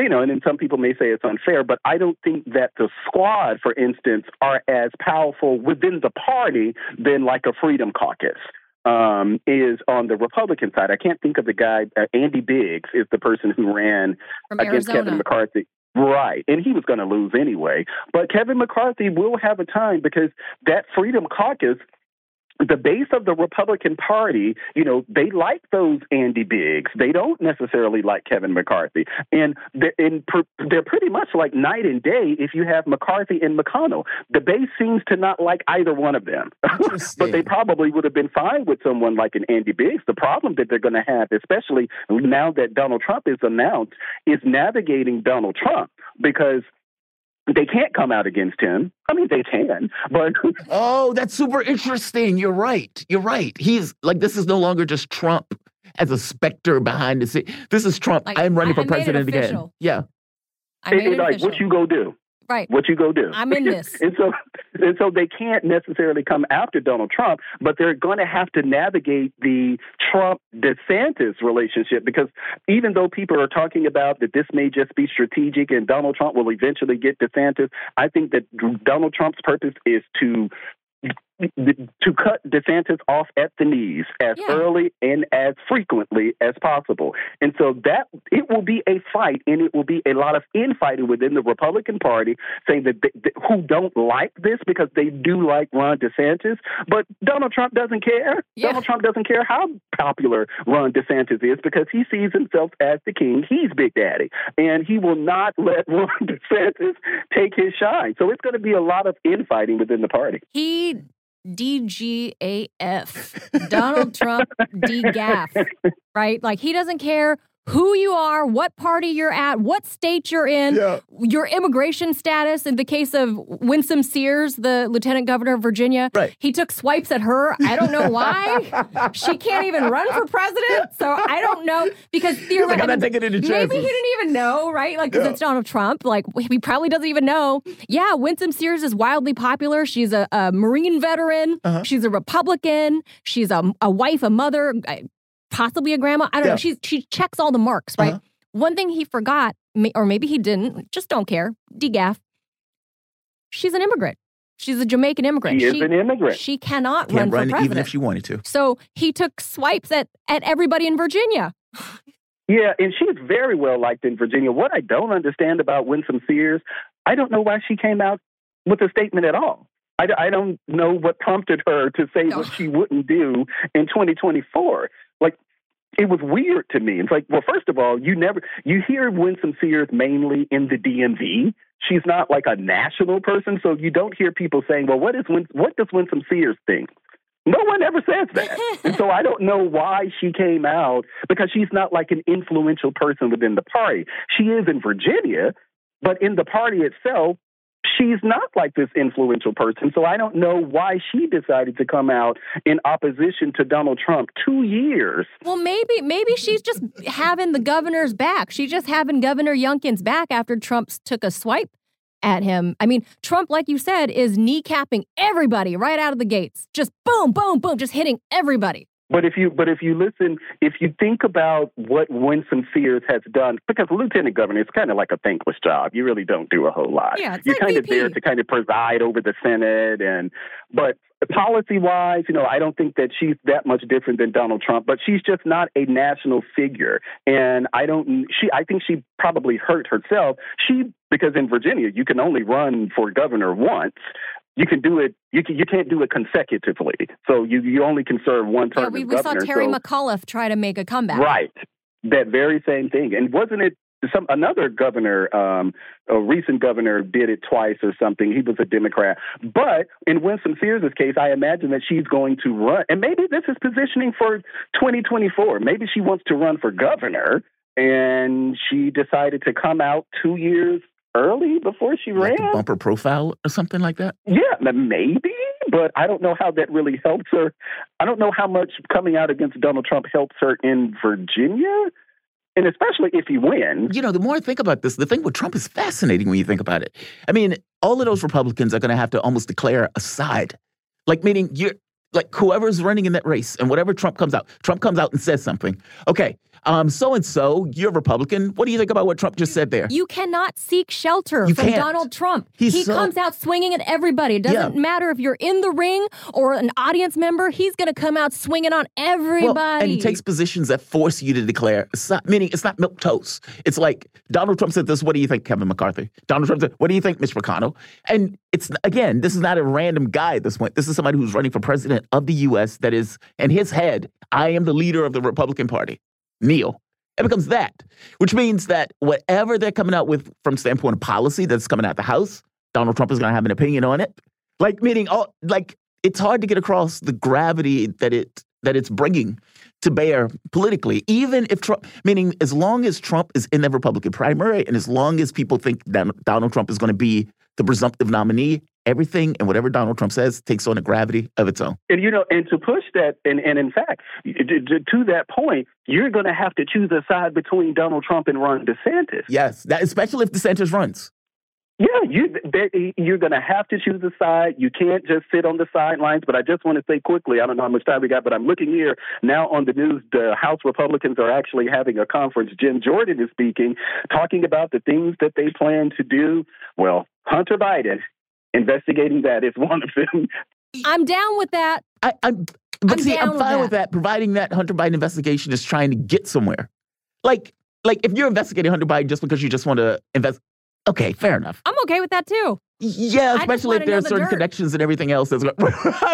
Speaker 7: you know, and then some people may say it's unfair, but I don't think that the squad, for instance, are as powerful within the party than like a freedom caucus. um, is on the Republican side. I can't think of the guy. Uh, Andy Biggs is the person who ran
Speaker 3: From
Speaker 7: against
Speaker 3: Arizona.
Speaker 7: Kevin McCarthy. Right. And he was going to lose anyway. But Kevin McCarthy will have a time because that Freedom Caucus the base of the Republican Party, you know, they like those Andy Biggs. They don't necessarily like Kevin McCarthy, and they're, they're pretty much like night and day. If you have McCarthy and McConnell, the base seems to not like either one of them. but they probably would have been fine with someone like an Andy Biggs. The problem that they're going to have, especially now that Donald Trump is announced, is navigating Donald Trump because. They can't come out against him. I mean, they can, but
Speaker 2: Oh, that's super interesting. You're right. You're right. He's like, this is no longer just Trump as a specter behind the scene. This is Trump.
Speaker 3: Like,
Speaker 2: I'm running
Speaker 3: I-
Speaker 2: for
Speaker 3: I
Speaker 2: president again. Yeah.
Speaker 3: I made
Speaker 7: It's
Speaker 3: it
Speaker 7: like,
Speaker 3: official.
Speaker 7: what you go do?
Speaker 3: Right.
Speaker 7: What you go do?
Speaker 3: I'm in this.
Speaker 7: and so, and so they can't necessarily come after Donald Trump, but they're going to have to navigate the Trump DeSantis relationship because even though people are talking about that this may just be strategic and Donald Trump will eventually get DeSantis, I think that Donald Trump's purpose is to to cut DeSantis off at the knees as
Speaker 3: Yeah.
Speaker 7: early and as frequently as possible. And so that it will be a fight and it will be a lot of infighting within the Republican Party saying that, they, that who don't like this because they do like Ron DeSantis, but Donald Trump doesn't care.
Speaker 3: Yeah.
Speaker 7: Donald Trump doesn't care how popular Ron DeSantis is because he sees himself as the king. He's Big Daddy, and he will not let Ron DeSantis take his shine. So it's going to be a lot of infighting within the party.
Speaker 3: He DGAF. Donald Trump DGAF. Right? Like he doesn't care who you are, what party you're at, what state you're in,
Speaker 2: Yeah.
Speaker 3: your immigration status. In the case of Winsome Sears, the lieutenant governor of Virginia,
Speaker 2: Right.
Speaker 3: he took swipes at her. I don't know why. she can't even run for president. So I don't know because
Speaker 2: like,
Speaker 3: theoretically,
Speaker 2: I'm not taking any
Speaker 3: Maybe
Speaker 2: chances.
Speaker 3: he didn't even know, right? Like, because
Speaker 2: Yeah.
Speaker 3: it's Donald Trump. Like, he probably doesn't even know. Yeah, Winsome Sears is wildly popular. She's a, a Marine veteran.
Speaker 2: Uh-huh.
Speaker 3: She's a Republican. She's a, a wife, a mother, possibly a grandma. I don't
Speaker 2: Yeah.
Speaker 3: know. She's, she checks all the marks, right?
Speaker 2: Uh-huh.
Speaker 3: One thing he forgot, or maybe he didn't, just don't care. DGAF. She's an immigrant. She's a Jamaican immigrant.
Speaker 7: He is an immigrant.
Speaker 3: She cannot
Speaker 2: Can't
Speaker 3: run for president.
Speaker 2: even if she wanted to.
Speaker 3: so he took swipes at, at everybody in Virginia.
Speaker 7: Yeah, and she's very well liked in Virginia. What I don't understand about Winsome Sears, I don't know why she came out with a statement at all. I, I don't know what prompted her to say
Speaker 3: No.
Speaker 7: what she wouldn't do in 2024. Like, it was weird to me. It's like, well, first of all, you never you hear Winsome Sears mainly in the DMV. She's not like a national person, so you don't hear people saying, "Well, what is Win- what does Winsome Sears think?" No one ever says that. and so I don't know why she came out because she's not like an influential person within the party. She is in Virginia, but in the party itself, she's not like this influential person. So I don't know why she decided to come out in opposition to Donald Trump two years.
Speaker 3: Well, maybe maybe she's just having the governor's back. She's just having Governor Youngkin's back after Trump took a swipe at him. I mean, Trump, like you said, is kneecapping everybody right out of the gates. Just boom, boom, boom, just hitting everybody.
Speaker 7: But if you but if you listen, if you think about what Winsome Sears has done, because lieutenant governor is kind of like a thankless job. You really don't do a whole lot.
Speaker 3: Yeah, it's
Speaker 7: You're
Speaker 3: like
Speaker 7: kind of there to kind of preside over the Senate and but policy wise, you know, I don't think that she's that much different than Donald Trump, but she's just not a national figure. And I don't she I think she probably hurt herself. She because in Virginia you can only run for governor once. You can do it. You can, you can't do it consecutively. So you you only can serve one term
Speaker 3: Yeah, we, we saw. Terry
Speaker 7: so-
Speaker 3: McAuliffe try to make a comeback.
Speaker 7: Right. That very same thing. And wasn't it some another governor, um, a recent governor did it twice or something. He was a Democrat. But in Winsome Sears' case, I imagine that she's going to run and maybe this is positioning for 2024. Maybe she wants to run for governor and she decided to come out two years early before she
Speaker 2: Like
Speaker 7: ran.
Speaker 2: bumper profile or something like that.
Speaker 7: Yeah, maybe, but I don't know how that really helps her. I don't know how much coming out against Donald Trump helps her in Virginia, and especially if he wins.
Speaker 2: You know, the more I think about this, the thing with Trump is fascinating when you think about it. I mean, all of those Republicans are going to have to almost declare a side. Like, meaning you're like whoever's running in that race and whatever Trump comes out, Trump comes out and says something. Okay, so and so, you're a Republican. What do you think about what Trump just said there?
Speaker 3: You cannot seek shelter
Speaker 2: You
Speaker 3: from
Speaker 2: can't.
Speaker 3: Donald Trump.
Speaker 2: He's
Speaker 3: he
Speaker 2: so-
Speaker 3: comes out swinging at everybody. It doesn't
Speaker 2: Yeah.
Speaker 3: matter if you're in the ring or an audience member. He's going to come out swinging on everybody.
Speaker 2: Well, and he takes positions that force you to declare. It's not meaning it's not milk toast. It's like Donald Trump said this. What do you think, Kevin McCarthy? Donald Trump said, "What do you think, Mitch McConnell?" And it's again, this is not a random guy at this point. This is somebody who's running for president of the U.S. That is, in his head, I am the leader of the Republican Party. Neil. It becomes that, which means that whatever they're coming out with from standpoint of policy that's coming out the House, Donald Trump is going to have an opinion on it. Like meaning, all like it's hard to get across the gravity that it that it's bringing to bear politically. Even if Trump, meaning as long as Trump is in the Republican primary, and as long as people think that Donald Trump is going to be the presumptive nominee, everything and whatever Donald Trump says takes on a gravity of its own.
Speaker 7: And you know, and to push that, and, and in fact, to, that point, you're going to have to choose a side between Donald Trump and Ron DeSantis.
Speaker 2: Yes, that especially if DeSantis runs.
Speaker 7: Yeah, you you're going to have to choose a side. You can't just sit on the sidelines. But I just want to say quickly, I don't know how much time we got, but I'm looking here now on the news. The House Republicans are actually having a conference. Jim Jordan is speaking, talking about the things that they plan to do. Well, Hunter Biden investigating that is one of them.
Speaker 3: I'm down with that.
Speaker 2: I, I'm, but
Speaker 3: I'm
Speaker 2: see,
Speaker 3: down
Speaker 2: I'm fine with
Speaker 3: that.
Speaker 2: that, providing that Hunter Biden investigation is trying to get somewhere. Like, like if you're investigating Hunter Biden just because you just want to invest, okay, fair enough.
Speaker 3: I'm okay with that too.
Speaker 2: Yeah, especially if there are certain connections and everything else. I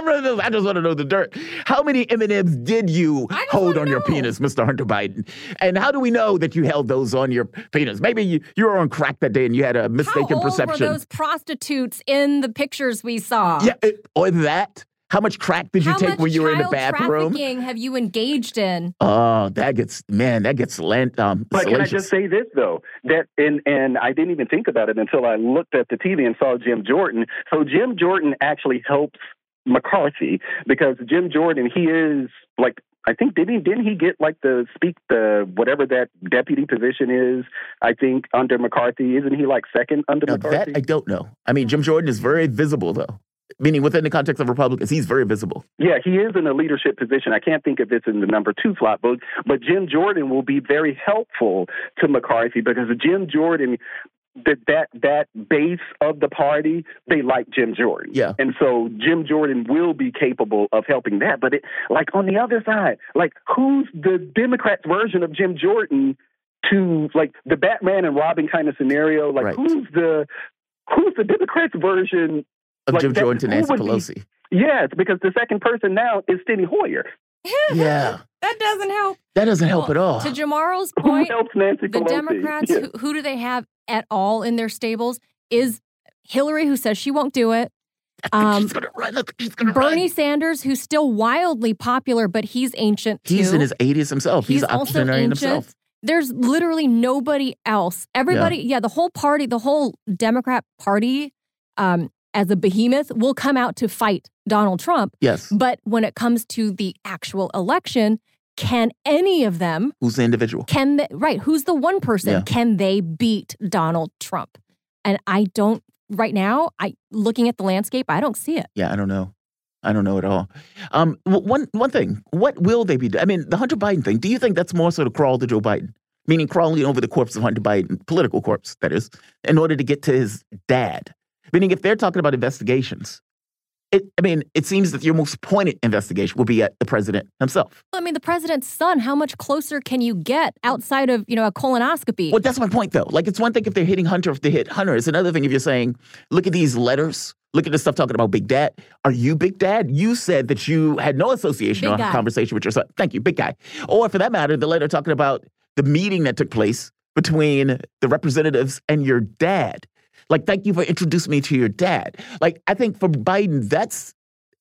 Speaker 2: really- I just want to know the dirt. How many M&Ms did you hold on your penis, Mr. Hunter Biden? And how do we know that you held those on your penis? Maybe you, you were on crack that day and you had a mistaken How
Speaker 3: old
Speaker 2: perception.
Speaker 3: were those prostitutes in the pictures we saw?
Speaker 2: yeah, it- or that. How much crack did you
Speaker 3: How
Speaker 2: take when you were in the
Speaker 3: child
Speaker 2: bathroom?
Speaker 3: trafficking have you engaged in?
Speaker 2: Oh, that gets man, that gets lent. Um,
Speaker 7: But can I just say this though? That and and I didn't even think about it until I looked at the TV and saw Jim Jordan. So Jim Jordan actually helps McCarthy because Jim Jordan he is like I think didn't he didn't he get like the speak the whatever that deputy position is? I think under McCarthy isn't he like second under
Speaker 2: Now, that I don't know. I mean, Jim Jordan is very visible though. Meaning within the context of Republicans, he's very visible.
Speaker 7: Yeah, he is in a leadership position. I can't think of this in the number two slot, but but Jim Jordan will be very helpful to McCarthy because Jim Jordan, that that that base of the party, they like Jim Jordan.
Speaker 2: Yeah.
Speaker 7: and so Jim Jordan will be capable of helping that. But it, like on the other side, like who's the Democrats' version of Jim Jordan to like the Batman and Robin kind of scenario? Like
Speaker 2: Right.
Speaker 7: who's the who's the Democrats' version?
Speaker 2: Of
Speaker 7: Like
Speaker 2: Jim
Speaker 7: that-
Speaker 2: Jordan to
Speaker 7: who
Speaker 2: Nancy
Speaker 7: would be-
Speaker 2: Pelosi.
Speaker 7: Yes, because the second person now is Steny Hoyer.
Speaker 2: Yeah,
Speaker 3: That doesn't help.
Speaker 2: that doesn't help
Speaker 3: Well,
Speaker 2: at all.
Speaker 3: To Jamarl's
Speaker 7: Who
Speaker 3: point,
Speaker 7: helps Nancy
Speaker 3: the
Speaker 7: Pelosi?
Speaker 3: Democrats,
Speaker 7: Yeah.
Speaker 3: who, who do they have at all in their stables? Is Hillary, who says she won't do it. Um,
Speaker 2: she's gonna run. I think she's gonna
Speaker 3: Bernie
Speaker 2: run.
Speaker 3: Sanders, who's still wildly popular, but he's ancient too.
Speaker 2: He's in his 80s himself. He's,
Speaker 3: He's also ancient.
Speaker 2: himself.
Speaker 3: There's literally nobody else. Everybody, yeah. the whole party, the whole Democrat Party, um, as a behemoth, will come out to fight Donald Trump.
Speaker 2: Yes.
Speaker 3: But when it comes to the actual election, can any of them
Speaker 2: Who's the individual?
Speaker 3: can they, right who's the one person
Speaker 2: Yeah.
Speaker 3: can they beat donald trump and i don't right now i looking at the landscape i don't see it
Speaker 2: Yeah, I don't know. I don't know at all. Um, one one thing. What will they be? I mean, the Hunter Biden thing. Do you think that's more sort of crawl to Joe Biden, meaning crawling over the corpse of Hunter Biden, political corpse, that is, in order to get to his dad? Meaning, if they're talking about investigations, it, I mean, it seems that your most pointed investigation will be at the president himself.
Speaker 3: i mean the president's son how much closer can you get outside of you know a colonoscopy
Speaker 2: Well, that's my point, though. Like, it's one thing if they're hitting Hunter, if they hit Hunter. It's another thing if you're saying, look at these letters. Look at this stuff talking about Big Dad. Are you Big Dad? You said that you had no association
Speaker 3: Big
Speaker 2: or
Speaker 3: guy.
Speaker 2: conversation with your son. Thank you, Big Guy. Or for that matter, the letter talking about the meeting that took place between the representatives and your dad. Like, thank you for introducing me to your dad. Like, I think for Biden, that's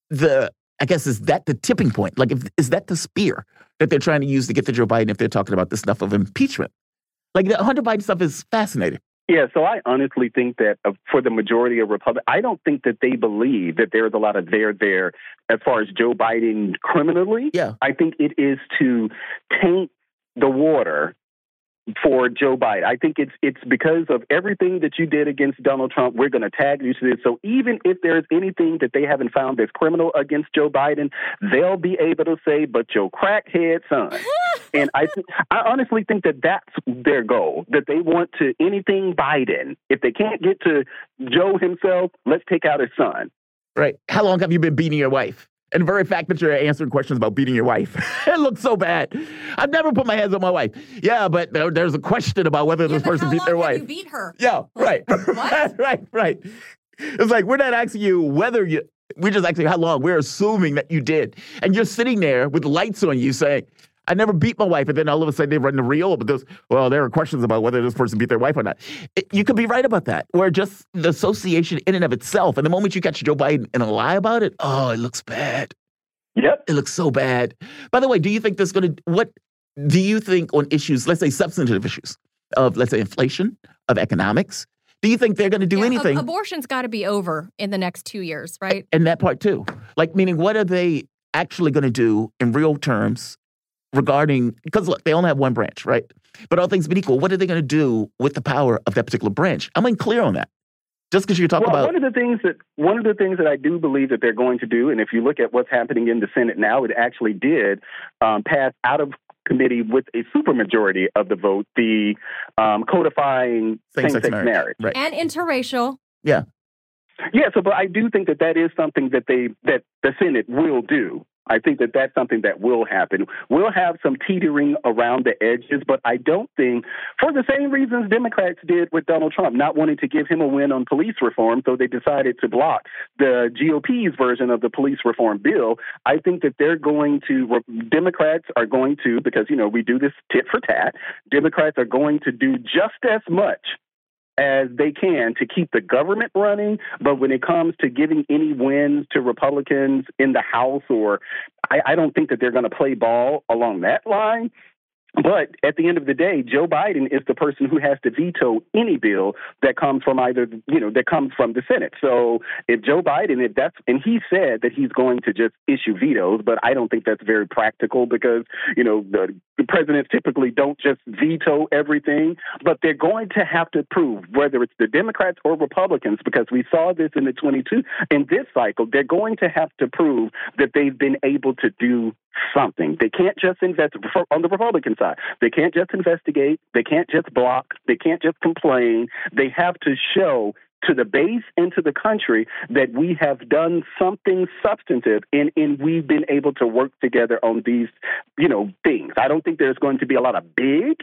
Speaker 2: the, I guess, is that the tipping point? Like, if, is that the spear that they're trying to use to get to Joe Biden if they're talking about this stuff of impeachment? Like, the Hunter Biden stuff is fascinating.
Speaker 7: Yeah, so I honestly think that uh, for the majority of Republicans, I don't think that they believe that there's a lot of there there as far as Joe Biden criminally.
Speaker 2: Yeah.
Speaker 7: I think it is to taint the water for Joe Biden. I think it's it's because of everything that you did against Donald Trump. We're going to tag you to this. So even if there's anything that they haven't found that's criminal against Joe Biden, they'll be able to say, "But your crackhead son." and I, th- I honestly think that that's their goal. That they want to anything Biden. If they can't get to Joe himself, let's take out his son.
Speaker 2: Right. How long have you been beating your wife? And the very fact that you're answering questions about beating your wife, it looks so bad. I've never put my hands on my wife. Yeah, but there, there's a question about whether
Speaker 3: Yeah,
Speaker 2: this person beat their wife.
Speaker 3: You beat her.
Speaker 2: Yeah, right.
Speaker 3: What?
Speaker 2: right, right. It's like we're not asking you whether you. We're just asking how long. We're assuming that you did, and you're sitting there with lights on you, saying, "I never beat my wife," and then all of a sudden they run the reel. But there's, well, there are questions about whether this person beat their wife or not. It- you could be right about that, or just the association in and of itself. And the moment you catch Joe Biden in a lie about it, oh, it looks bad.
Speaker 7: Yep.
Speaker 2: It looks so bad. By the way, do you think there's going to what? Do you think on issues, let's say substantive issues of, let's say, inflation, of economics? Do you think they're going to do
Speaker 3: Yeah, ab-
Speaker 2: anything?
Speaker 3: abortion's got to be over in the next two years, right?
Speaker 2: and that part too. Like, meaning, what are they actually going to do in real terms regarding? Because look, they only have one branch, right? But all things being equal, what are they going to do with the power of that particular branch? I'm unclear on that. Just because you talk
Speaker 7: well,
Speaker 2: about
Speaker 7: one of the things that one of the things that I do believe that they're going to do, and if you look at what's happening in the Senate now, it actually did um, pass out of committee with a supermajority of the vote the um, codifying
Speaker 2: same-sex
Speaker 7: same-sex
Speaker 2: marriage,
Speaker 7: marriage.
Speaker 2: right?
Speaker 3: And interracial.
Speaker 7: Yeah, yeah, so but I do think that that is something that they that the Senate will do. I think that that's something that will happen. We'll have some teetering around the edges, but I don't think, for the same reasons Democrats did with Donald Trump, not wanting to give him a win on police reform, so they decided to block the GOP's version of the police reform bill. I think that they're going to, Democrats are going to, because, you know, we do this tit for tat, Democrats are going to do just as much as they can to keep the government running. But when it comes to giving any wins to Republicans in the House, or I, I don't think that they're going to play ball along that line. But at the end of the day, Joe Biden is the person who has to veto any bill that comes from either, you know, that comes from the Senate. So if Joe Biden, if that's, and he said that he's going to just issue vetoes, but I don't think that's very practical because, you know, the, the presidents typically don't just veto everything, but they're going to have to prove whether it's the Democrats or Republicans, because we saw this in the 22, in this cycle, they're going to have to prove that they've been able to do something. They can't just invest on the Republican side. They can't just investigate. They can't just block. They can't just complain. They have to show to the base and to the country that we have done something substantive and, and we've been able to work together on these, you know, things. I don't think there's going to be a lot of big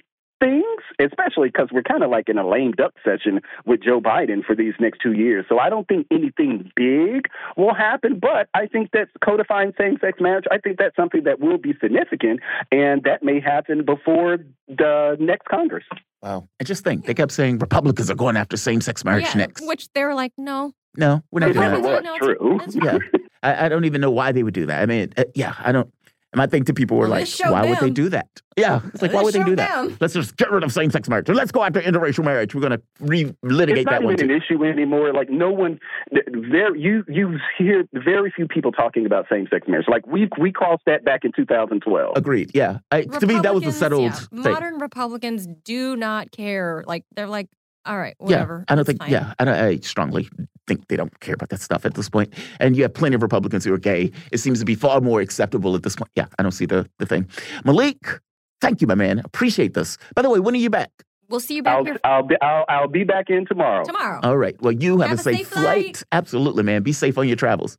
Speaker 7: things, especially because we're kind of like in a lame duck session with Joe Biden for these next two years. So I don't think anything big will happen, but I think that codifying same sex marriage, I think that's something that will be significant, and that may happen before the next Congress.
Speaker 2: Wow. I just think they kept saying Republicans are going after same sex marriage
Speaker 3: yeah,
Speaker 2: next.
Speaker 3: which they were like, no.
Speaker 2: No, we're not
Speaker 7: If
Speaker 2: doing that.
Speaker 7: was
Speaker 3: No,
Speaker 7: true.
Speaker 2: Yeah. I, I don't even know why they would do that. I mean, uh, yeah, I don't. And I think the people were
Speaker 3: Well,
Speaker 2: like,
Speaker 3: this showed
Speaker 2: why would they do that? Yeah, it's like, why would they do
Speaker 3: showed
Speaker 2: that?
Speaker 3: them.
Speaker 2: Let's just get rid of same sex marriage. Let's go after interracial marriage. We're going to re-litigate
Speaker 7: It's not
Speaker 2: that one
Speaker 7: even
Speaker 2: too.
Speaker 7: an issue anymore. Like no one, there you you hear very few people talking about same sex marriage. Like we we crossed that back in 2012.
Speaker 2: Agreed. Yeah. I, to me, that was
Speaker 3: a
Speaker 2: settled
Speaker 3: yeah,
Speaker 2: thing.
Speaker 3: Modern Republicans do not care. Like they're like, all right,
Speaker 2: yeah. I don't think.
Speaker 3: fine.
Speaker 2: Yeah, I, don't, I strongly think they don't care about that stuff at this point. And you have plenty of Republicans who are gay. It seems to be far more acceptable at this point. Yeah, I don't see the the thing. Melik, thank you, my man. Appreciate this. By the way, when are you back?
Speaker 3: We'll see you back
Speaker 7: I'll
Speaker 3: here
Speaker 7: I'll be I'll, I'll be back in tomorrow.
Speaker 3: tomorrow.
Speaker 2: All right. Well, you have,
Speaker 3: Have
Speaker 2: a
Speaker 3: a
Speaker 2: safe,
Speaker 3: safe
Speaker 2: flight.
Speaker 3: flight.
Speaker 2: Absolutely, man. Be safe on your travels.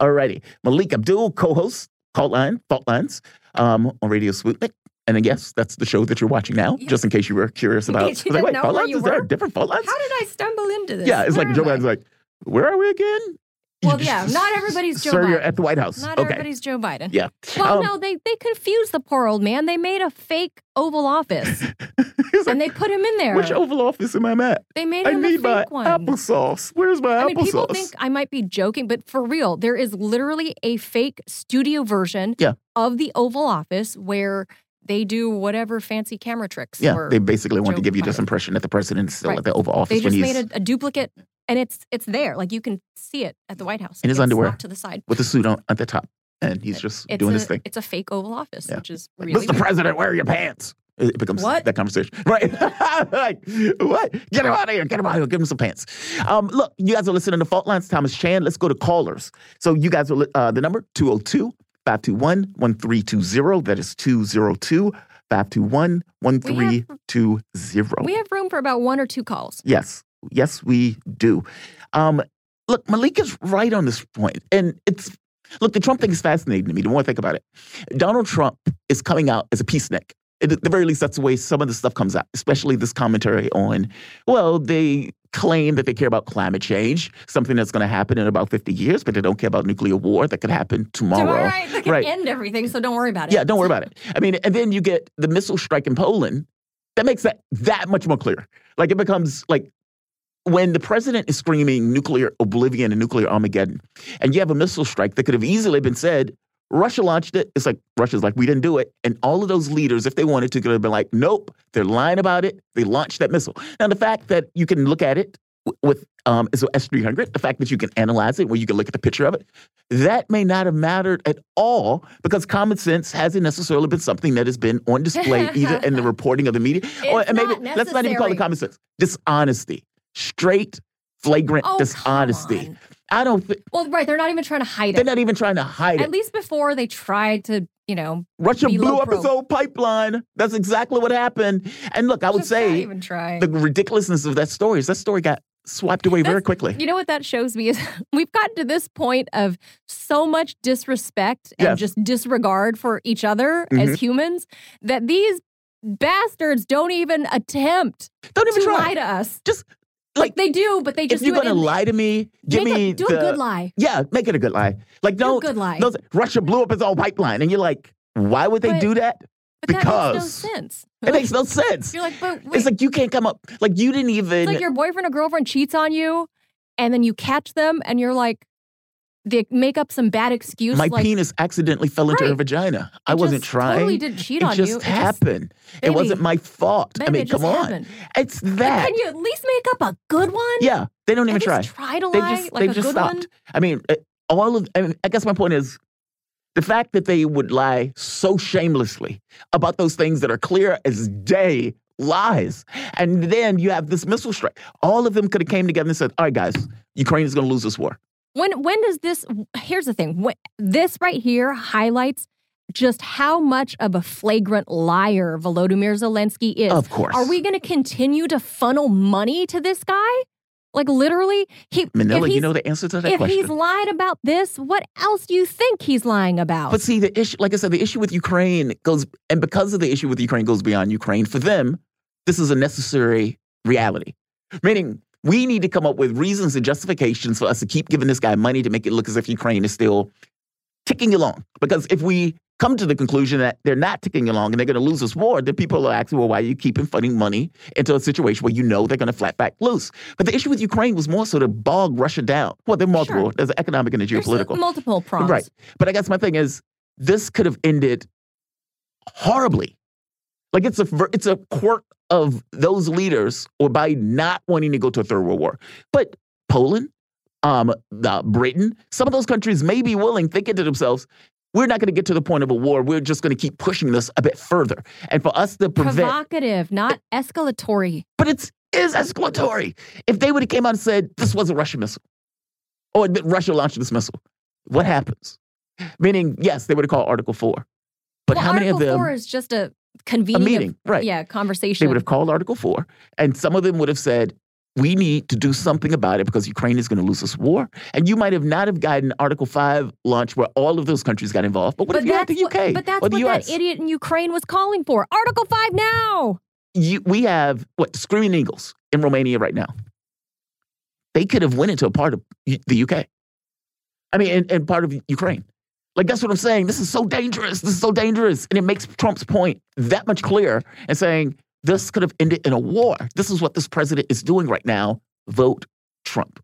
Speaker 2: All righty. Melik Abdul, co-host, Call Line, Fault Lines, um, on Radio Sputnik. And then, yes, that's the show that you're watching now,
Speaker 3: Yeah.
Speaker 2: just in case you were curious
Speaker 3: In
Speaker 2: about.
Speaker 3: case you
Speaker 2: I was like, wait,
Speaker 3: know
Speaker 2: Fault
Speaker 3: where you
Speaker 2: Is there a different Fault Lines?
Speaker 3: How did I stumble into this?
Speaker 2: yeah, it's like Joe? Biden's like, where are we again?
Speaker 3: Well, yeah, not everybody's Joe
Speaker 2: Sir, you're
Speaker 3: Biden.
Speaker 2: at the White House.
Speaker 3: Not
Speaker 2: okay.
Speaker 3: everybody's Joe Biden.
Speaker 2: Yeah.
Speaker 3: Well,
Speaker 2: Um,
Speaker 3: no, they they confused the poor old man. They made a fake Oval Office
Speaker 2: He's like,
Speaker 3: and they put him in there.
Speaker 2: which Oval Office am I at?
Speaker 3: they made
Speaker 2: I
Speaker 3: him
Speaker 2: need
Speaker 3: a
Speaker 2: my
Speaker 3: one.
Speaker 2: applesauce. Where's my
Speaker 3: I mean, people think I might be joking, but for real, there is literally a fake studio version
Speaker 2: Yeah.
Speaker 3: of the Oval Office where they do whatever fancy camera tricks.
Speaker 2: yeah, they basically want to give you this impression that the president's still
Speaker 3: Right.
Speaker 2: at the Oval Office
Speaker 3: they
Speaker 2: when
Speaker 3: just
Speaker 2: he's
Speaker 3: made a, a duplicate, and it's it's there. Like you can see it at the White House.
Speaker 2: In his
Speaker 3: It's
Speaker 2: underwear.
Speaker 3: to the side.
Speaker 2: with the suit on at the top, and he's just
Speaker 3: It's
Speaker 2: doing
Speaker 3: a,
Speaker 2: his thing.
Speaker 3: It's a fake Oval Office,
Speaker 2: Yeah.
Speaker 3: which is
Speaker 2: Like,
Speaker 3: really
Speaker 2: Mr.
Speaker 3: weird.
Speaker 2: President, wear your pants. It becomes
Speaker 3: What?
Speaker 2: that conversation, right? like, what? Get him out of here! Get him out of here! Give him some pants. Um, look, you guys are listening to Fault Lines. Thomas Chan. Let's go to callers. So you guys are uh, the number 202 521 1320. That is 202 521 1320.
Speaker 3: We have room for about one or two calls.
Speaker 2: Yes, yes, we do. Um, look, Melik is right on this point, and it's look. The Trump thing is fascinating to me. The more I think about it, Donald Trump is coming out as a peacenik. At the very least, that's the way some of the stuff comes out, especially this commentary on, well, they claim that they care about climate change, something that's going to happen in about 50 years, but they don't care about nuclear war that could happen tomorrow.
Speaker 3: Tomorrow, right? They can
Speaker 2: Right.
Speaker 3: end everything, so don't worry about it.
Speaker 2: Yeah, don't worry about it. I mean, and then you get the missile strike in Poland. That makes that that much more clear. Like it becomes like when the president is screaming nuclear oblivion and nuclear Armageddon, and you have a missile strike that could have easily been said, Russia launched it. It's like Russia's like, we didn't do it. And all of those leaders, if they wanted to, could have been like, nope, they're lying about it. They launched that missile. Now, the fact that you can look at it with um, is S three hundred. The fact that you can analyze it, where you can look at the picture of it, that may not have mattered at all because common sense hasn't necessarily been something that has been on display either in the reporting of the media or
Speaker 3: It's
Speaker 2: and maybe let's not even call it common sense. Dishonesty, straight, flagrant
Speaker 3: Oh,
Speaker 2: dishonesty. I don't. think
Speaker 3: Well, right. They're not even trying to hide it.
Speaker 2: they're not even trying to hide it.
Speaker 3: At least before they tried to, you know,
Speaker 2: Russia blew up its own pipeline. That's exactly what happened. And look, I would
Speaker 3: just
Speaker 2: say
Speaker 3: even try.
Speaker 2: the ridiculousness of that story is that story got swiped away very quickly.
Speaker 3: You know what that shows me is we've gotten to this point of so much disrespect and
Speaker 2: Yes.
Speaker 3: just disregard for each other
Speaker 2: Mhm.
Speaker 3: as humans that these bastards don't even attempt
Speaker 2: Don't even
Speaker 3: to
Speaker 2: try.
Speaker 3: lie to us.
Speaker 2: Just
Speaker 3: Like they do, but they just.
Speaker 2: if you're
Speaker 3: do
Speaker 2: gonna
Speaker 3: in-
Speaker 2: lie to me, give me
Speaker 3: a, do
Speaker 2: the
Speaker 3: a good lie.
Speaker 2: yeah, make it a good lie. Like
Speaker 3: Do a
Speaker 2: don't
Speaker 3: good lie.
Speaker 2: don't Russia blew up its own pipeline, and you're like, why would they
Speaker 3: But-
Speaker 2: do that?
Speaker 3: But that makes no sense.
Speaker 2: It makes no sense.
Speaker 3: You're like, but wait,
Speaker 2: It's like you can't come up like you didn't even.
Speaker 3: it's like your boyfriend or girlfriend cheats on you, and then you catch them, and you're like, they make up some bad excuse.
Speaker 2: my
Speaker 3: like,
Speaker 2: penis accidentally fell into her vagina. I
Speaker 3: it
Speaker 2: wasn't
Speaker 3: just
Speaker 2: trying.
Speaker 3: Totally didn't cheat
Speaker 2: it
Speaker 3: on
Speaker 2: just
Speaker 3: you. It
Speaker 2: happened. it wasn't my fault. I mean, come on.
Speaker 3: happened.
Speaker 2: It's
Speaker 3: But
Speaker 2: that.
Speaker 3: Can you at least make up a good one?
Speaker 2: Yeah, they don't even try.
Speaker 3: try to
Speaker 2: They
Speaker 3: lie
Speaker 2: just
Speaker 3: like
Speaker 2: they
Speaker 3: a
Speaker 2: just
Speaker 3: good
Speaker 2: stopped.
Speaker 3: one.
Speaker 2: I mean, uh, all of. I, mean, I guess my point is the fact that they would lie so shamelessly about those things that are clear as day lies, and then you have this missile strike. All of them could have came together and said, "All right, guys, Ukraine is going to lose this war."
Speaker 3: When when does this? Here's the thing. When, this right here highlights just how much of a flagrant liar Volodymyr Zelensky is.
Speaker 2: Of course.
Speaker 3: Are we going to continue to funnel money to this guy? Like literally, he.
Speaker 2: Manila, you know the answer to that
Speaker 3: if
Speaker 2: question.
Speaker 3: he's lied about this, what else do you think he's lying about?
Speaker 2: But see, the issue, like I said, the issue with Ukraine goes, and because of the issue with Ukraine goes beyond Ukraine, for them, this is a necessary reality. Meaning, we need to come up with reasons and justifications for us to keep giving this guy money to make it look as if Ukraine is still ticking along. Because if we come to the conclusion that they're not ticking along and they're going to lose this war, then people are asking, well, why are you keeping funding money into a situation where you know they're going to flat back lose? But the issue with Ukraine was more so to bog Russia down. Well, there are multiple.
Speaker 3: Sure.
Speaker 2: There's an economic and a
Speaker 3: There's
Speaker 2: geopolitical.
Speaker 3: multiple prongs.
Speaker 2: Right. But I guess my thing is, this could have ended horribly. Like it's a it's a quirk of those leaders, or by not wanting to go to a third world war. But Poland, um, uh, Britain, some of those countries may be willing, thinking to themselves, "We're not going to get to the point of a war. We're just going to keep pushing this a bit further." And for us to prevent,
Speaker 3: Provocative, not escalatory.
Speaker 2: but it's is escalatory. If they would have came out and said this was a Russian missile, or that Russia launched this missile, what happens? Meaning, yes, they would have called Article Four, but
Speaker 3: well,
Speaker 2: how many
Speaker 3: Article
Speaker 2: of them?
Speaker 3: Four is just a
Speaker 2: a meeting,
Speaker 3: of,
Speaker 2: right?
Speaker 3: Yeah, conversation.
Speaker 2: They would have called Article Four, and some of them would have said, "We need to do something about it because Ukraine is going to lose this war." And you might have not have gotten Article Five launch where all of those countries got involved. But what if you had the UK
Speaker 3: What, but that's what
Speaker 2: US?
Speaker 3: that idiot in Ukraine was calling for. Article Five now.
Speaker 2: you, we have what Screaming Eagles in Romania right now. They could have went into a part of the UK. I mean, and, and part of Ukraine. Like that's what I'm saying. This is so dangerous. This is so dangerous, and it makes Trump's point that much clearer. And saying this could have ended in a war. This is what this president is doing right now. Vote Trump.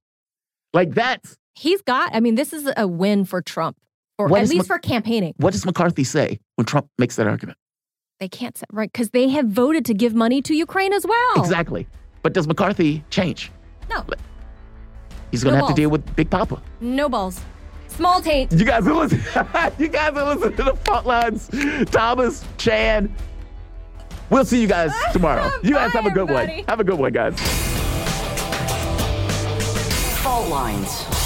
Speaker 2: Like that's
Speaker 3: He's got. I mean, this is a win for Trump, or at least
Speaker 2: Mc-
Speaker 3: for campaigning.
Speaker 2: what does McCarthy say when Trump makes that argument?
Speaker 3: They can't say right because they have voted to give money to Ukraine as well.
Speaker 2: Exactly. But does McCarthy change?
Speaker 3: No,
Speaker 2: He's going to
Speaker 3: No
Speaker 2: have to deal with Big Papa.
Speaker 3: no balls. Small taint.
Speaker 2: You guys are listening. you guys are listening to the front lines. Thomas, Chan. We'll see you guys tomorrow. You guys
Speaker 3: Bye,
Speaker 2: have a good
Speaker 3: everybody.
Speaker 2: one. Have a good one, guys.
Speaker 1: Fault lines.